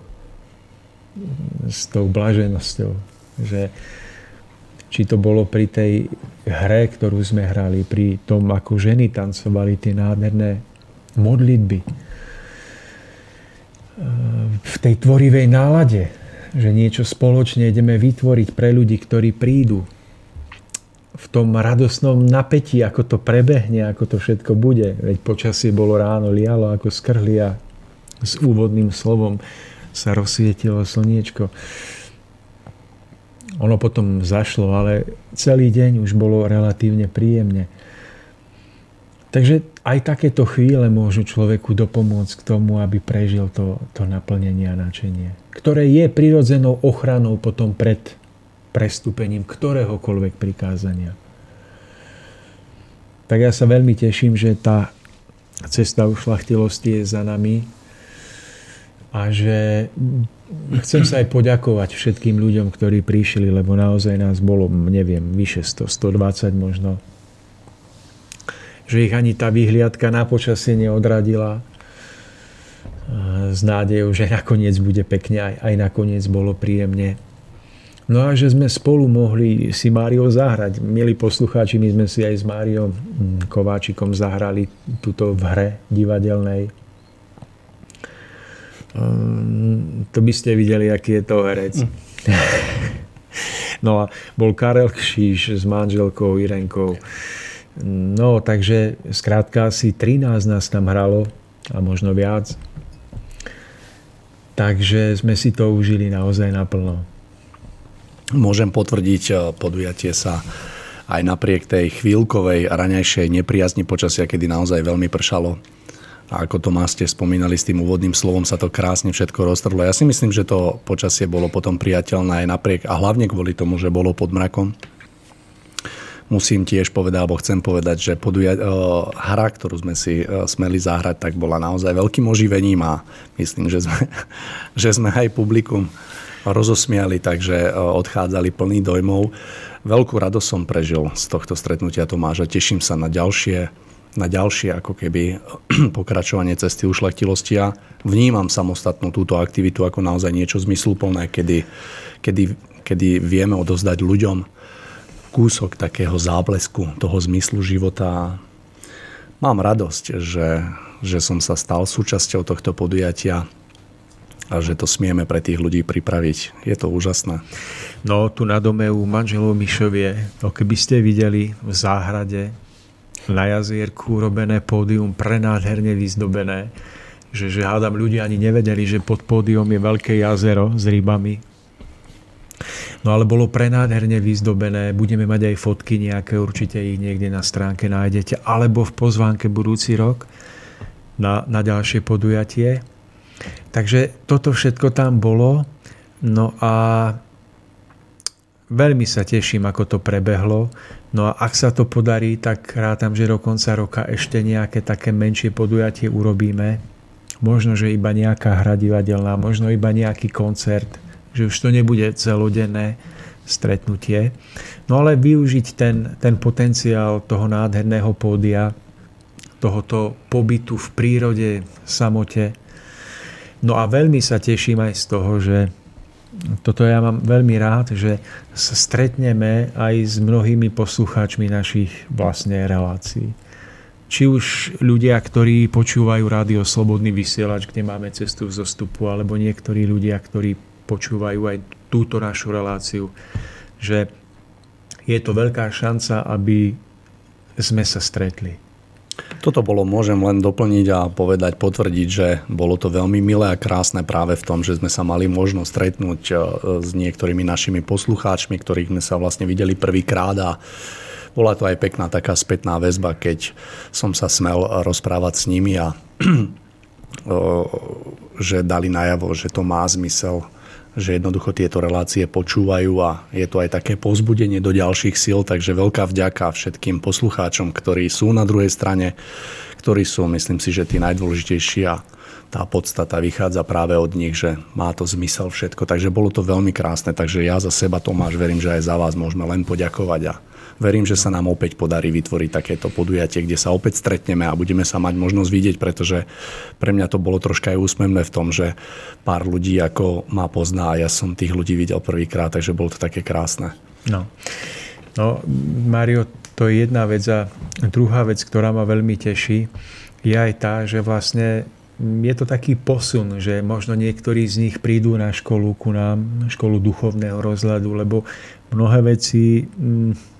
s tou blaženosťou. Že či to bolo pri tej hre, ktorú sme hrali, pri tom, ako ženy tancovali tie nádherné modlitby. V tej tvorivej nálade, že niečo spoločne ideme vytvoriť pre ľudí, ktorí prídu. V tom radosnom napätí, ako to prebehne, ako to všetko bude. Veď počasie bolo ráno, lialo ako skrhli a s úvodným slovom sa rozsvietilo slniečko. Ono potom zašlo, ale celý deň už bolo relatívne príjemne. Takže aj takéto chvíle môžu človeku dopomôcť k tomu, aby prežil to, to naplnenie a načenie ktoré je prirodzenou ochranou potom pred prestúpením ktoréhokoľvek prikázania. Tak ja sa veľmi teším, že tá cesta ušlachtilosti je za nami a že chcem sa aj poďakovať všetkým ľuďom, ktorí prišli, lebo naozaj nás bolo, neviem, vyše 100, 120 možno. Že ich ani tá vyhliadka na počasie neodradila s nádejou, že nakoniec bude pekne, aj, aj nakoniec bolo príjemne. No a že sme spolu mohli si Mário zahrať. Milí poslucháči, my sme si aj s Máriom mm, Kováčikom zahrali tuto v hre divadelnej. Um, to by ste videli, aký je to herec. Mm. no a bol Karel Kšíš s manželkou Irenkou. No, takže skrátka asi 13 nás tam hralo a možno viac. Takže sme si to užili naozaj naplno. Môžem potvrdiť, eh, podujatie sa aj napriek tej chvíľkovej raňajšej nepriazni počasia, kedy naozaj veľmi pršalo. A ako to ste spomínali s tým úvodným slovom, sa to krásne všetko roztrhlo. Ja si myslím, že to počasie bolo potom priateľné aj napriek a hlavne kvôli tomu, že bolo pod mrakom musím tiež povedať, alebo chcem povedať, že poduja- e, hra, ktorú sme si e, smeli zahrať, tak bola naozaj veľkým oživením a myslím, že sme, že sme aj publikum rozosmiali, takže e, odchádzali plný dojmov. Veľkú radosť som prežil z tohto stretnutia Tomáša. Teším sa na ďalšie, na ďalšie ako keby pokračovanie cesty ušlachtilosti a vnímam samostatnú túto aktivitu ako naozaj niečo zmysluplné, kedy, kedy, kedy vieme odozdať ľuďom kúsok takého záblesku toho zmyslu života. Mám radosť, že, že som sa stal súčasťou tohto podujatia a že to smieme pre tých ľudí pripraviť. Je to úžasné. No, tu na dome u manželov Mišovie, no keby ste videli v záhrade na jazierku robené pódium prenádherne vyzdobené, že, že hádam ľudia ani nevedeli, že pod pódium je veľké jazero s rybami. No ale bolo prenádherne vyzdobené, budeme mať aj fotky nejaké, určite ich niekde na stránke nájdete, alebo v pozvánke budúci rok na, na ďalšie podujatie. Takže toto všetko tam bolo. No a veľmi sa teším, ako to prebehlo. No a ak sa to podarí, tak rátam, že do konca roka ešte nejaké také menšie podujatie urobíme. Možno, že iba nejaká hra divadelná, možno iba nejaký koncert, že už to nebude celodenné stretnutie. No ale využiť ten, ten potenciál toho nádherného pódia, tohoto pobytu v prírode, samote, No a veľmi sa teším aj z toho, že toto ja mám veľmi rád, že sa stretneme aj s mnohými poslucháčmi našich vlastne relácií. Či už ľudia, ktorí počúvajú rádio Slobodný vysielač, kde máme cestu v zostupu, alebo niektorí ľudia, ktorí počúvajú aj túto našu reláciu, že je to veľká šanca, aby sme sa stretli toto bolo, môžem len doplniť a povedať, potvrdiť, že bolo to veľmi milé a krásne práve v tom, že sme sa mali možnosť stretnúť e, s niektorými našimi poslucháčmi, ktorých sme sa vlastne videli prvýkrát a bola to aj pekná taká spätná väzba, keď som sa smel rozprávať s nimi a že dali najavo, že to má zmysel že jednoducho tieto relácie počúvajú a je to aj také pozbudenie do ďalších síl, takže veľká vďaka všetkým poslucháčom, ktorí sú na druhej strane, ktorí sú, myslím si, že tí najdôležitejší a tá podstata vychádza práve od nich, že má to zmysel všetko. Takže bolo to veľmi krásne, takže ja za seba Tomáš verím, že aj za vás môžeme len poďakovať a verím, že sa nám opäť podarí vytvoriť takéto podujatie, kde sa opäť stretneme a budeme sa mať možnosť vidieť, pretože pre mňa to bolo troška aj úsmevné v tom, že pár ľudí ako ma pozná a ja som tých ľudí videl prvýkrát, takže bolo to také krásne. No. No, Mario, to je jedna vec a druhá vec, ktorá ma veľmi teší, je aj tá, že vlastne je to taký posun, že možno niektorí z nich prídu na školu ku nám, školu duchovného rozhľadu, lebo mnohé veci mm,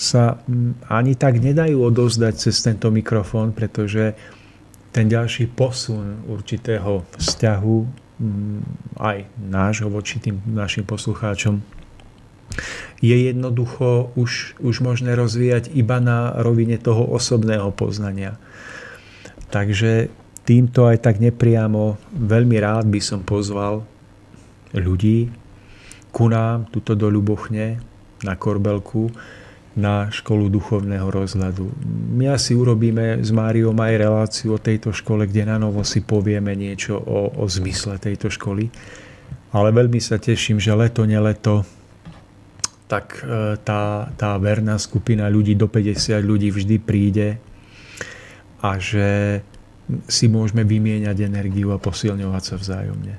sa mm, ani tak nedajú odozdať cez tento mikrofón, pretože ten ďalší posun určitého vzťahu mm, aj nášho voči tým našim poslucháčom je jednoducho už, už možné rozvíjať iba na rovine toho osobného poznania. Takže týmto aj tak nepriamo veľmi rád by som pozval ľudí ku nám, tuto do Ľubochne, na Korbelku, na školu duchovného rozhľadu. My asi urobíme s Máriom aj reláciu o tejto škole, kde na novo si povieme niečo o, o zmysle tejto školy. Ale veľmi sa teším, že leto, neleto, tak e, tá, tá verná skupina ľudí, do 50 ľudí vždy príde a že si môžeme vymieňať energiu a posilňovať sa vzájomne.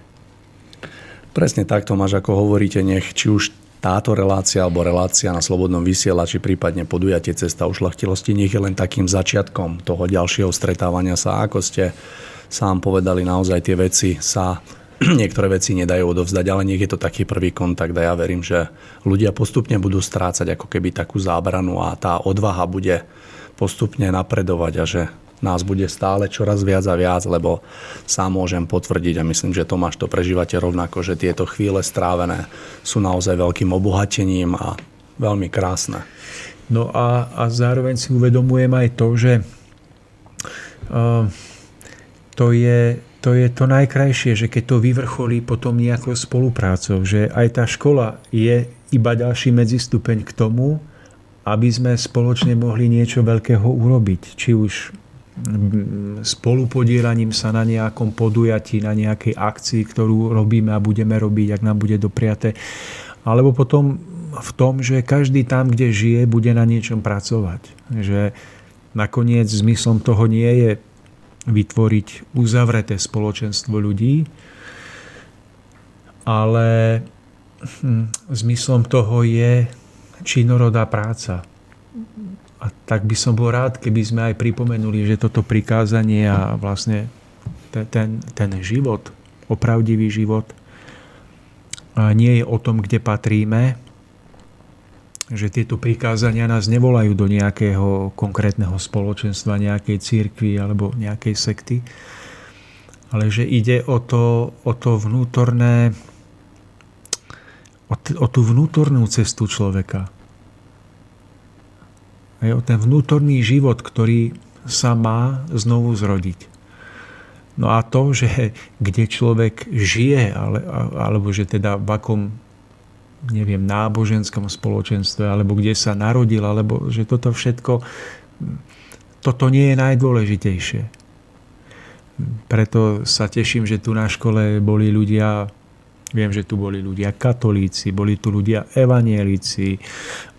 Presne tak, Tomáš, ako hovoríte, nech či už táto relácia alebo relácia na slobodnom vysielači, prípadne podujatie cesta ušlachtilosti, nech je len takým začiatkom toho ďalšieho stretávania sa. Ako ste sám povedali, naozaj tie veci sa niektoré veci nedajú odovzdať, ale nech je to taký prvý kontakt a ja verím, že ľudia postupne budú strácať ako keby takú zábranu a tá odvaha bude postupne napredovať a že nás bude stále čoraz viac a viac, lebo sám môžem potvrdiť a myslím, že Tomáš to prežívate rovnako, že tieto chvíle strávené sú naozaj veľkým obohatením a veľmi krásne. No a, a zároveň si uvedomujem aj to, že uh, to je to je to najkrajšie, že keď to vyvrcholí potom nejakou spoluprácou, že aj tá škola je iba ďalší medzistupeň k tomu, aby sme spoločne mohli niečo veľkého urobiť. Či už spolupodielaním sa na nejakom podujatí, na nejakej akcii, ktorú robíme a budeme robiť, ak nám bude dopriate. Alebo potom v tom, že každý tam, kde žije, bude na niečom pracovať. Že nakoniec zmyslom toho nie je vytvoriť uzavreté spoločenstvo ľudí, ale hm, zmyslom toho je činorodá práca a tak by som bol rád, keby sme aj pripomenuli, že toto prikázanie a vlastne ten, ten, ten život o pravdivý život. Nie je o tom, kde patríme, že tieto prikázania nás nevolajú do nejakého konkrétneho spoločenstva, nejakej církvy alebo nejakej sekty, ale že ide o to, o to vnútorné, o, t- o tú vnútornú cestu človeka. Aj o ten vnútorný život, ktorý sa má znovu zrodiť. No a to, že kde človek žije, ale, alebo že teda v akom neviem, náboženskom spoločenstve, alebo kde sa narodil, alebo že toto všetko, toto nie je najdôležitejšie. Preto sa teším, že tu na škole boli ľudia, viem, že tu boli ľudia katolíci, boli tu ľudia evanielici,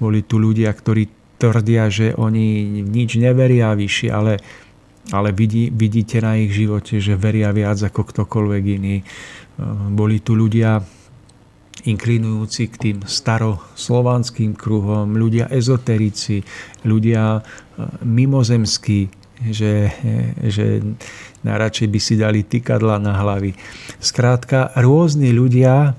boli tu ľudia, ktorí tvrdia, že oni nič neveria vyššie, ale ale vidí, vidíte na ich živote, že veria viac ako ktokoľvek iný. Boli tu ľudia inklinujúci k tým staroslovanským kruhom, ľudia ezoterici, ľudia e, mimozemskí, že, že najradšej by si dali tykadla na hlavy. Skrátka, rôzni ľudia,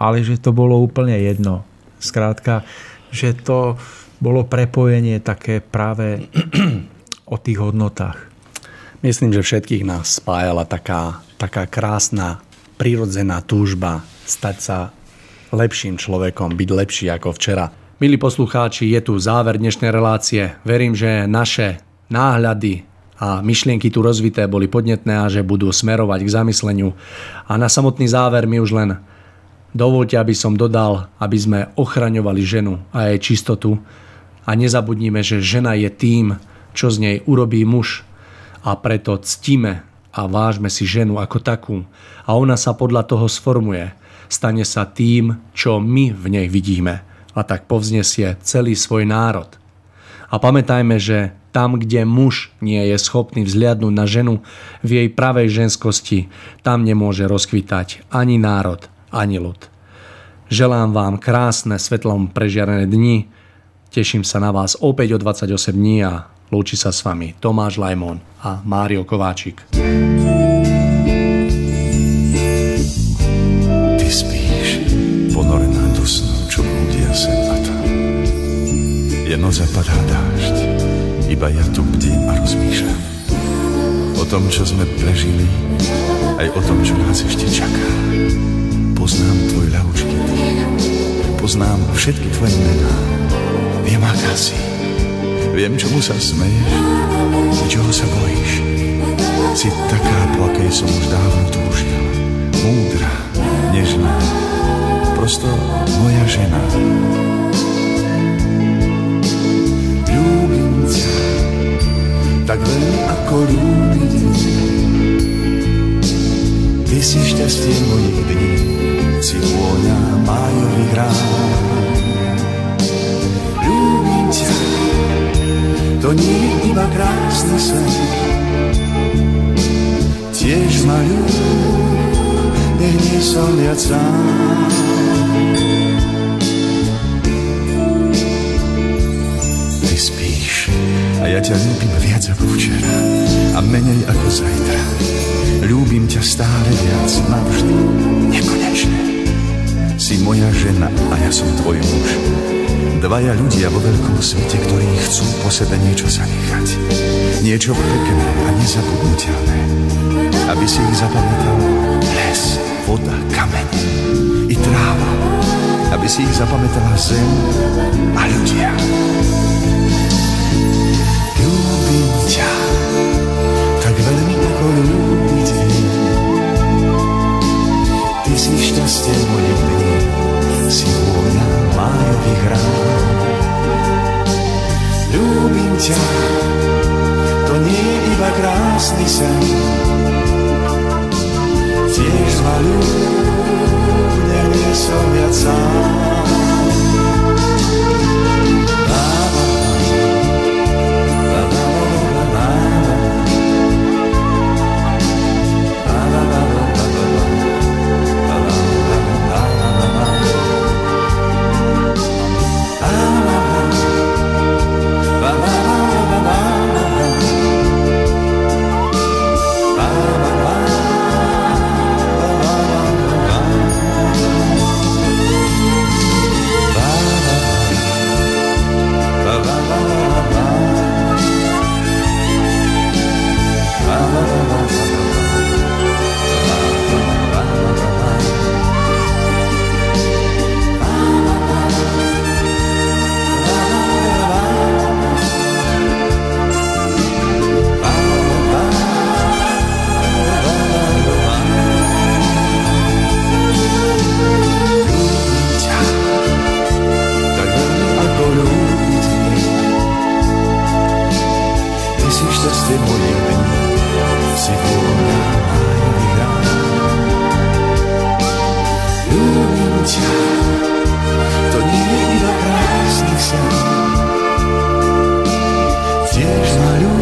ale že to bolo úplne jedno. Skrátka, že to bolo prepojenie také práve o tých hodnotách? Myslím, že všetkých nás spájala taká, taká krásna, prirodzená túžba stať sa lepším človekom, byť lepší ako včera. Milí poslucháči, je tu záver dnešnej relácie. Verím, že naše náhľady a myšlienky tu rozvité boli podnetné a že budú smerovať k zamysleniu. A na samotný záver mi už len dovolte, aby som dodal, aby sme ochraňovali ženu a jej čistotu a nezabudnime, že žena je tým, čo z nej urobí muž a preto ctíme a vážme si ženu ako takú a ona sa podľa toho sformuje. Stane sa tým, čo my v nej vidíme a tak povznesie celý svoj národ. A pamätajme, že tam, kde muž nie je schopný vzliadnúť na ženu v jej pravej ženskosti, tam nemôže rozkvitať ani národ, ani ľud. Želám vám krásne svetlom prežiarené dni, teším sa na vás opäť o 28 dní a Lúči sa s vami Tomáš Lajmon a Mário Kováčik. Ty spíš, ponorená do snu, čo blúdia sem a tam. Je noc a padá dážď, iba ja tu bdím a rozmýšľam. O tom, čo sme prežili, aj o tom, čo nás ešte čaká. Poznám tvoj ľahučký dých, poznám všetky tvoje mená. Viem, aká si, Viem, čomu sa smeješ čoho sa bojíš. Si taká, po akej som už dávno túžil. Múdra, nežná, prosto moja žena. Ľúbim ťa, tak veľmi ako ľúbiť Ty si šťastie mojich dní, si vôňa májových rán. Ťa, to nie iba krásny sen. Tiež ma nech nie som viac sám. Ty spíš a ja ťa ľúbim viac ako včera a menej ako zajtra. Ľúbim ťa stále viac navždy, nekonečne. Si moja žena a ja som tvoj muž. Dvaja ľudia vo veľkom svete, ktorí chcú po sebe niečo zanechať. Niečo pekné a nezabudnutelné. Aby si ich zapamätal les, voda, kameň i tráva. Aby si ich zapamätala zem a ľudia. Ľúbim ťa, tak veľmi ako ľúbiť Ty si šťastie mojich dní, si vôňa májových rán. Ľúbim ťa, to nie je iba krásny sen. Tiež всего на меня. Любим тебя, то не напраснися, Теж молю,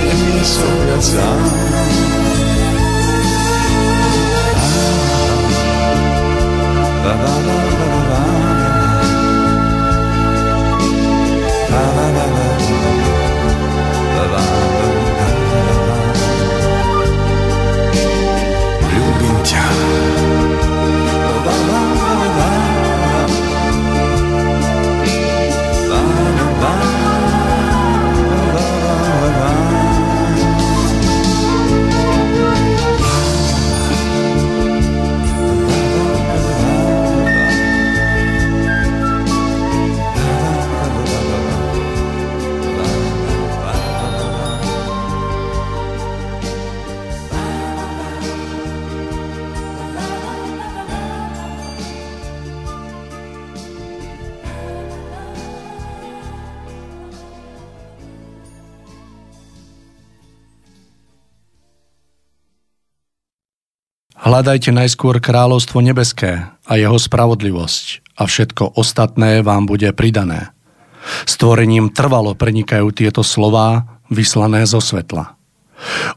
и не сумятся. Hľadajte najskôr kráľovstvo nebeské a jeho spravodlivosť a všetko ostatné vám bude pridané. Stvorením trvalo prenikajú tieto slová vyslané zo svetla.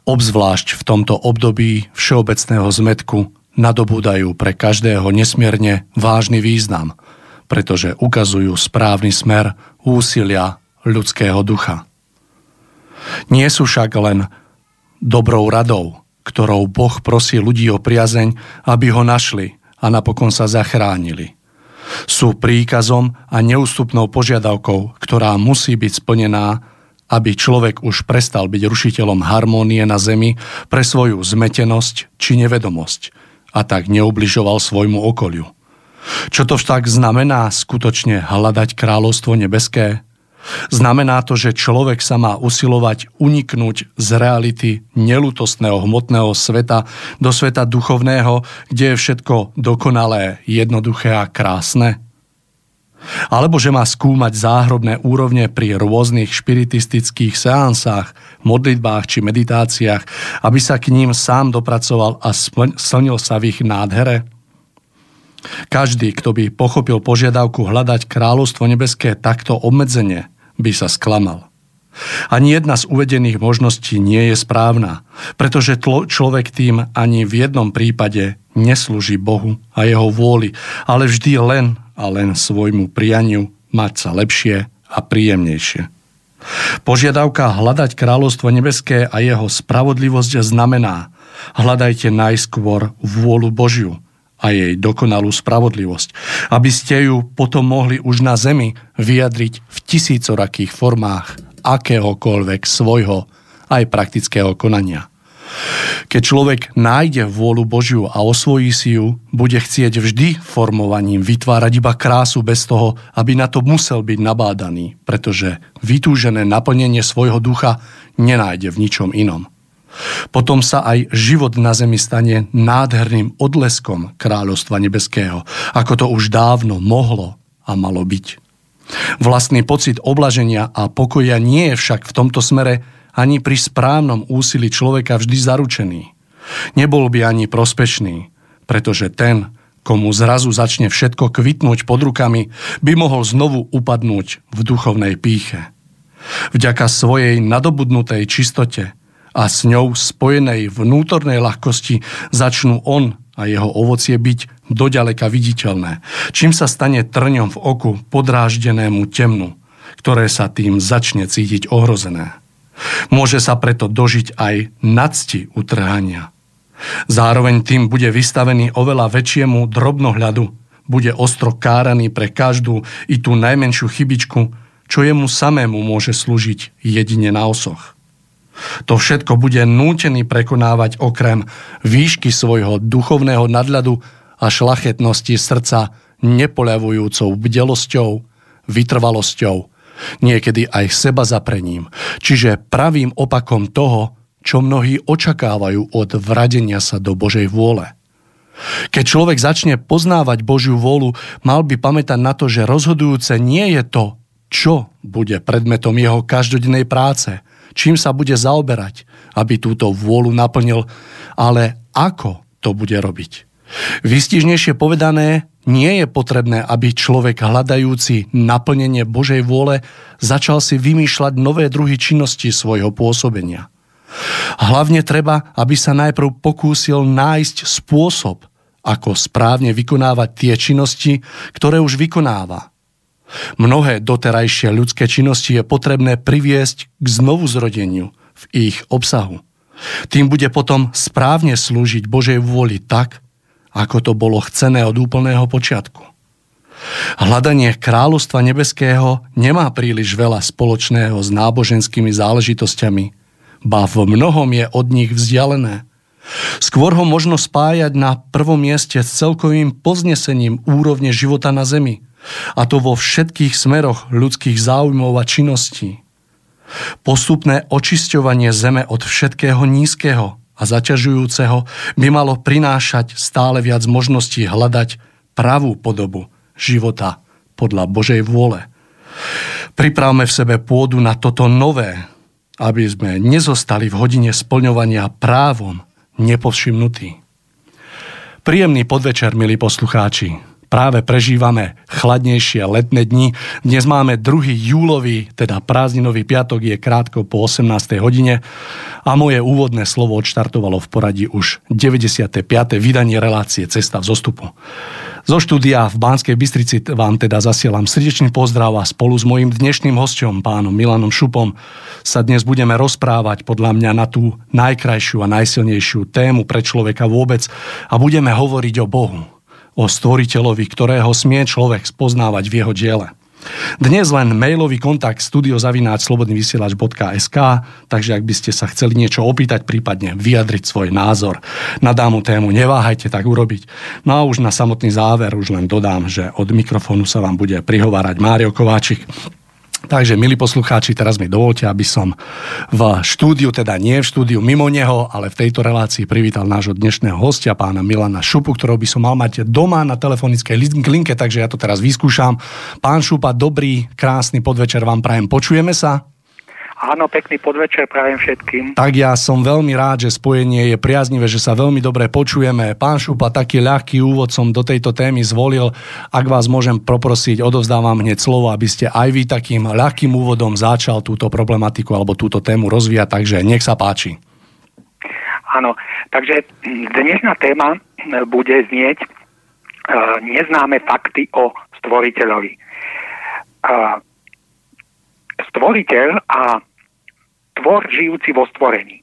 Obzvlášť v tomto období všeobecného zmetku nadobúdajú pre každého nesmierne vážny význam, pretože ukazujú správny smer úsilia ľudského ducha. Nie sú však len dobrou radou, ktorou Boh prosí ľudí o priazeň, aby ho našli a napokon sa zachránili. Sú príkazom a neústupnou požiadavkou, ktorá musí byť splnená, aby človek už prestal byť rušiteľom harmónie na zemi pre svoju zmetenosť či nevedomosť a tak neubližoval svojmu okoliu. Čo to však znamená skutočne hľadať kráľovstvo nebeské? Znamená to, že človek sa má usilovať uniknúť z reality nelutostného hmotného sveta do sveta duchovného, kde je všetko dokonalé, jednoduché a krásne? Alebo že má skúmať záhrobné úrovne pri rôznych špiritistických seansách, modlitbách či meditáciách, aby sa k ním sám dopracoval a slnil sa v ich nádhere? Každý, kto by pochopil požiadavku hľadať kráľovstvo nebeské takto obmedzenie, by sa sklamal. Ani jedna z uvedených možností nie je správna, pretože tlo, človek tým ani v jednom prípade neslúži Bohu a jeho vôli, ale vždy len a len svojmu prianiu mať sa lepšie a príjemnejšie. Požiadavka hľadať kráľovstvo nebeské a jeho spravodlivosť znamená hľadajte najskôr vôľu Božiu a jej dokonalú spravodlivosť, aby ste ju potom mohli už na zemi vyjadriť v tisícorakých formách akéhokoľvek svojho aj praktického konania. Keď človek nájde vôľu Božiu a osvojí si ju, bude chcieť vždy formovaním vytvárať iba krásu bez toho, aby na to musel byť nabádaný, pretože vytúžené naplnenie svojho ducha nenájde v ničom inom. Potom sa aj život na zemi stane nádherným odleskom kráľovstva nebeského, ako to už dávno mohlo a malo byť. Vlastný pocit oblaženia a pokoja nie je však v tomto smere ani pri správnom úsilí človeka vždy zaručený. Nebol by ani prospešný, pretože ten, komu zrazu začne všetko kvitnúť pod rukami, by mohol znovu upadnúť v duchovnej píche. Vďaka svojej nadobudnutej čistote a s ňou spojenej vnútornej ľahkosti začnú on a jeho ovocie byť doďaleka viditeľné, čím sa stane trňom v oku podráždenému temnu, ktoré sa tým začne cítiť ohrozené. Môže sa preto dožiť aj nadsti utrhania. Zároveň tým bude vystavený oveľa väčšiemu drobnohľadu, bude ostro káraný pre každú i tú najmenšiu chybičku, čo jemu samému môže slúžiť jedine na osoch. To všetko bude nútený prekonávať okrem výšky svojho duchovného nadľadu a šlachetnosti srdca nepoľavujúcou bdelosťou, vytrvalosťou, niekedy aj seba zaprením, čiže pravým opakom toho, čo mnohí očakávajú od vradenia sa do Božej vôle. Keď človek začne poznávať Božiu vôľu, mal by pamätať na to, že rozhodujúce nie je to, čo bude predmetom jeho každodennej práce – čím sa bude zaoberať, aby túto vôľu naplnil, ale ako to bude robiť. Vystižnejšie povedané, nie je potrebné, aby človek hľadajúci naplnenie Božej vôle začal si vymýšľať nové druhy činnosti svojho pôsobenia. Hlavne treba, aby sa najprv pokúsil nájsť spôsob, ako správne vykonávať tie činnosti, ktoré už vykonáva. Mnohé doterajšie ľudské činnosti je potrebné priviesť k znovuzrodeniu v ich obsahu. Tým bude potom správne slúžiť Božej vôli tak, ako to bolo chcené od úplného počiatku. Hľadanie kráľovstva nebeského nemá príliš veľa spoločného s náboženskými záležitosťami, ba v mnohom je od nich vzdialené. Skôr ho možno spájať na prvom mieste s celkovým poznesením úrovne života na Zemi, a to vo všetkých smeroch ľudských záujmov a činností. Postupné očisťovanie Zeme od všetkého nízkeho a zaťažujúceho by malo prinášať stále viac možností hľadať pravú podobu života podľa Božej vôle. Pripravme v sebe pôdu na toto nové, aby sme nezostali v hodine splňovania právom nepovšimnutí. Príjemný podvečer, milí poslucháči. Práve prežívame chladnejšie letné dni. Dnes máme 2. júlový, teda prázdninový piatok je krátko po 18. hodine a moje úvodné slovo odštartovalo v poradí už 95. vydanie relácie Cesta v zostupu. Zo štúdia v Banskej Bystrici vám teda zasielam srdečný pozdrav a spolu s mojim dnešným hostom, pánom Milanom Šupom, sa dnes budeme rozprávať podľa mňa na tú najkrajšiu a najsilnejšiu tému pre človeka vôbec a budeme hovoriť o Bohu, o stvoriteľovi, ktorého smie človek spoznávať v jeho diele. Dnes len mailový kontakt studiozavináčslobodnyvysielač.sk takže ak by ste sa chceli niečo opýtať, prípadne vyjadriť svoj názor na dámu tému, neváhajte tak urobiť. No a už na samotný záver už len dodám, že od mikrofónu sa vám bude prihovárať Mário Kováčik. Takže, milí poslucháči, teraz mi dovolte, aby som v štúdiu, teda nie v štúdiu mimo neho, ale v tejto relácii privítal nášho dnešného hostia, pána Milana Šupu, ktorého by som mal mať doma na telefonickej linke, takže ja to teraz vyskúšam. Pán Šupa, dobrý, krásny podvečer vám prajem. Počujeme sa? Áno, pekný podvečer prajem všetkým. Tak ja som veľmi rád, že spojenie je priaznivé, že sa veľmi dobre počujeme. Pán Šupa, taký ľahký úvod som do tejto témy zvolil. Ak vás môžem poprosiť, odovzdávam hneď slovo, aby ste aj vy takým ľahkým úvodom začal túto problematiku alebo túto tému rozvíjať, takže nech sa páči. Áno, takže dnešná téma bude znieť uh, neznáme fakty o stvoriteľovi. Uh, stvoriteľ a tvor žijúci vo stvorení.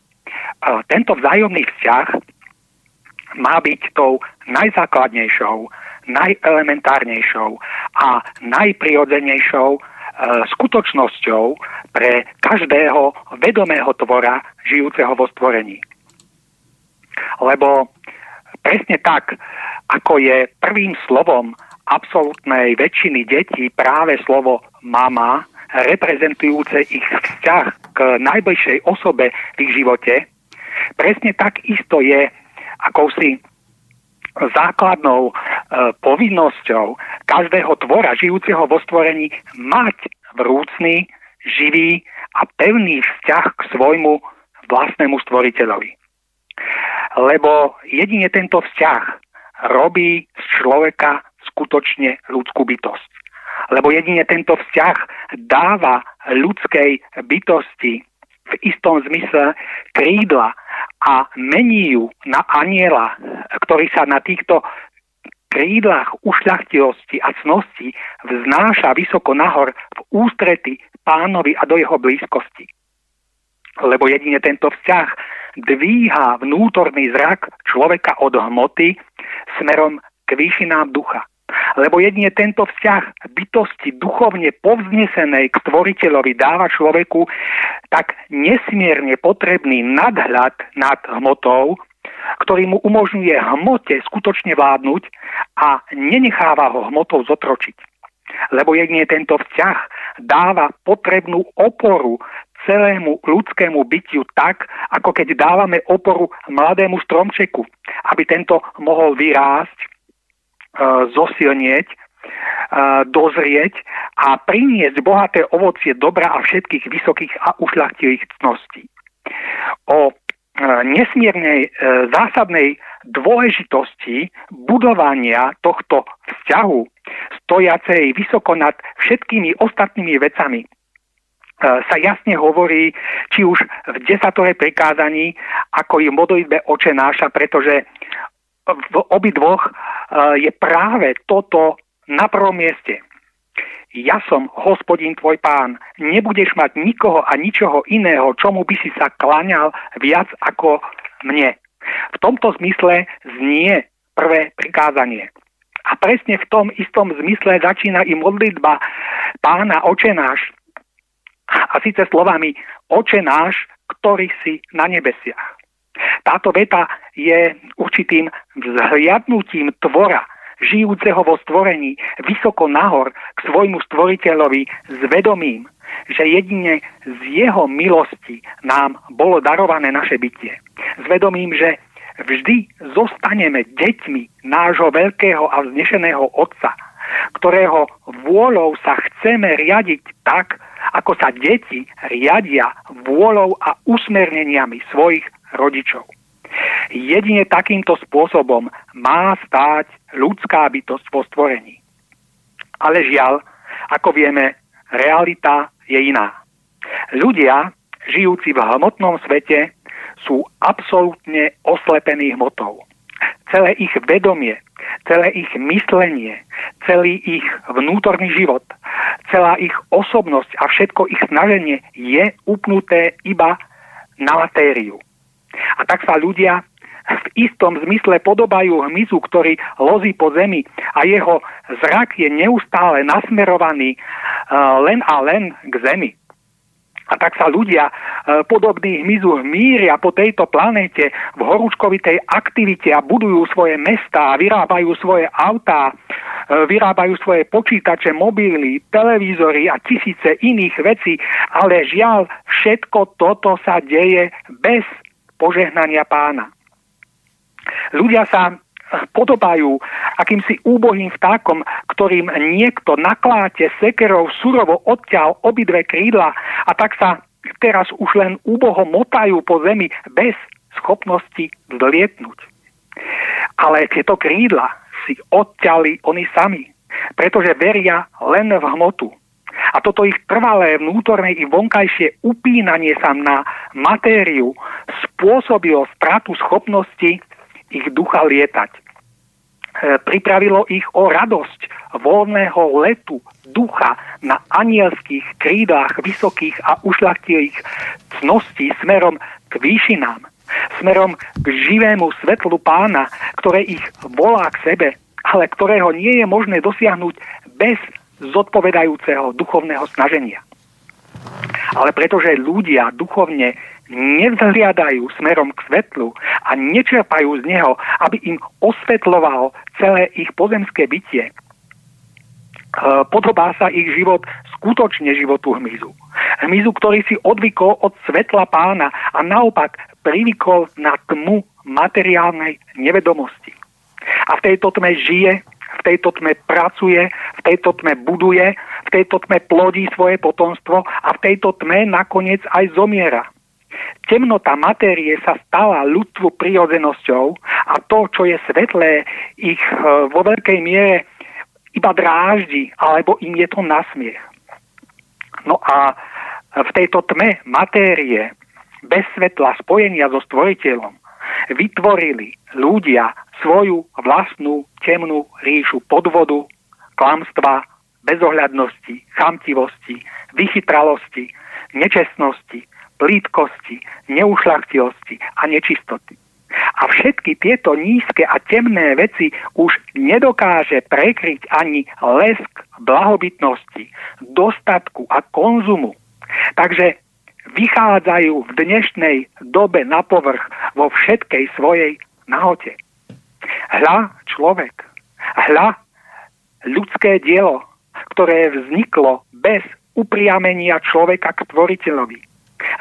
Tento vzájomný vzťah má byť tou najzákladnejšou, najelementárnejšou a najprirodzenejšou e, skutočnosťou pre každého vedomého tvora žijúceho vo stvorení. Lebo presne tak, ako je prvým slovom absolútnej väčšiny detí práve slovo mama, reprezentujúce ich vzťah k najbližšej osobe v ich živote, presne tak isto je akousi základnou e, povinnosťou každého tvora žijúceho vo stvorení mať vrúcný, živý a pevný vzťah k svojmu vlastnému stvoriteľovi. Lebo jedine tento vzťah robí z človeka skutočne ľudskú bytosť lebo jedine tento vzťah dáva ľudskej bytosti v istom zmysle krídla a mení ju na aniela, ktorý sa na týchto krídlach ušľachtilosti a cnosti vznáša vysoko nahor v ústrety pánovi a do jeho blízkosti. Lebo jedine tento vzťah dvíha vnútorný zrak človeka od hmoty smerom k výšinám ducha. Lebo jedine tento vzťah bytosti duchovne povznesenej k stvoriteľovi dáva človeku tak nesmierne potrebný nadhľad nad hmotou, ktorý mu umožňuje hmote skutočne vládnuť a nenecháva ho hmotou zotročiť. Lebo jedine tento vzťah dáva potrebnú oporu celému ľudskému bytiu tak, ako keď dávame oporu mladému stromčeku, aby tento mohol vyrásť zosilnieť, dozrieť a priniesť bohaté ovocie dobra a všetkých vysokých a ušľachtilých cností. O nesmiernej e, zásadnej dôležitosti budovania tohto vzťahu stojacej vysoko nad všetkými ostatnými vecami sa jasne hovorí, či už v desatore prikázaní, ako i v modlitbe oče náša, pretože v obidvoch e, je práve toto na prvom mieste. Ja som hospodín tvoj pán, nebudeš mať nikoho a ničoho iného, čomu by si sa klaňal viac ako mne. V tomto zmysle znie prvé prikázanie. A presne v tom istom zmysle začína i modlitba pána očenáš. A síce slovami oče náš, ktorý si na nebesiach. Táto veta je určitým vzhliadnutím tvora, žijúceho vo stvorení, vysoko nahor k svojmu stvoriteľovi s vedomím, že jedine z jeho milosti nám bolo darované naše bytie. S vedomím, že vždy zostaneme deťmi nášho veľkého a vznešeného Otca, ktorého vôľou sa chceme riadiť tak, ako sa deti riadia vôľou a usmerneniami svojich rodičov. Jedine takýmto spôsobom má stáť ľudská bytosť vo stvorení. Ale žiaľ, ako vieme, realita je iná. Ľudia, žijúci v hmotnom svete, sú absolútne oslepení hmotou. Celé ich vedomie, celé ich myslenie, celý ich vnútorný život, celá ich osobnosť a všetko ich snaženie je upnuté iba na matériu. A tak sa ľudia v istom zmysle podobajú hmyzu, ktorý lozí po zemi a jeho zrak je neustále nasmerovaný uh, len a len k zemi. A tak sa ľudia e, podobní hmyzu míria po tejto planéte v horúčkovitej aktivite a budujú svoje mesta, vyrábajú svoje autá, e, vyrábajú svoje počítače, mobily, televízory a tisíce iných vecí, ale žiaľ, všetko toto sa deje bez požehnania pána. Ľudia sa podobajú akýmsi úbohým vtákom, ktorým niekto nakláte sekerov surovo odťal obidve krídla a tak sa teraz už len úboho motajú po zemi bez schopnosti vzlietnúť. Ale tieto krídla si odťali oni sami, pretože veria len v hmotu. A toto ich trvalé vnútorné i vonkajšie upínanie sa na matériu spôsobilo stratu schopnosti ich ducha lietať. E, pripravilo ich o radosť voľného letu ducha na anielských krídach vysokých a ušľachtilých cností smerom k výšinám, smerom k živému svetlu pána, ktoré ich volá k sebe, ale ktorého nie je možné dosiahnuť bez zodpovedajúceho duchovného snaženia. Ale pretože ľudia duchovne nevzhliadajú smerom k svetlu a nečerpajú z neho, aby im osvetlovalo celé ich pozemské bytie, e, podobá sa ich život skutočne životu hmyzu. Hmyzu, ktorý si odvykol od svetla pána a naopak privykol na tmu materiálnej nevedomosti. A v tejto tme žije v tejto tme pracuje, v tejto tme buduje, v tejto tme plodí svoje potomstvo a v tejto tme nakoniec aj zomiera. Temnota matérie sa stala ľudstvu prirodzenosťou a to, čo je svetlé, ich e, vo veľkej miere iba dráždi, alebo im je to nasmiech. No a v tejto tme matérie, bez svetla spojenia so stvoriteľom, vytvorili ľudia svoju vlastnú temnú ríšu podvodu, klamstva, bezohľadnosti, chamtivosti, vychytralosti, nečestnosti, plítkosti, neušlachtilosti a nečistoty. A všetky tieto nízke a temné veci už nedokáže prekryť ani lesk blahobytnosti, dostatku a konzumu. Takže vychádzajú v dnešnej dobe na povrch vo všetkej svojej nahote. Hľa človek, hľa ľudské dielo, ktoré vzniklo bez upriamenia človeka k tvoriteľovi.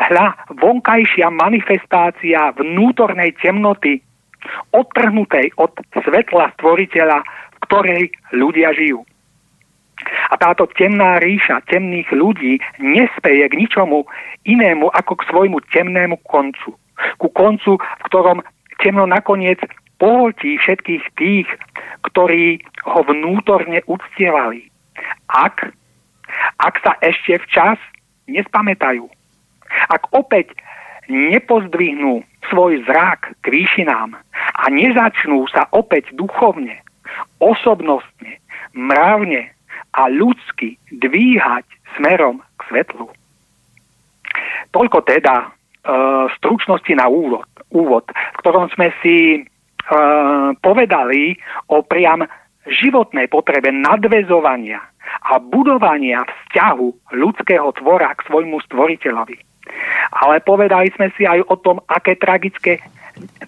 Hľa vonkajšia manifestácia vnútornej temnoty, odtrhnutej od svetla stvoriteľa, v ktorej ľudia žijú. A táto temná ríša temných ľudí nespeje k ničomu inému ako k svojmu temnému koncu. Ku koncu, v ktorom temno nakoniec pohltí všetkých tých, ktorí ho vnútorne uctievali. Ak, ak sa ešte včas nespamätajú. Ak opäť nepozdvihnú svoj zrak k výšinám a nezačnú sa opäť duchovne, osobnostne, mravne a ľudsky dvíhať smerom k svetlu. Toľko teda e, stručnosti na úvod, úvod, v ktorom sme si e, povedali o priam životnej potrebe nadvezovania a budovania vzťahu ľudského tvora k svojmu stvoriteľovi. Ale povedali sme si aj o tom, aké tragické,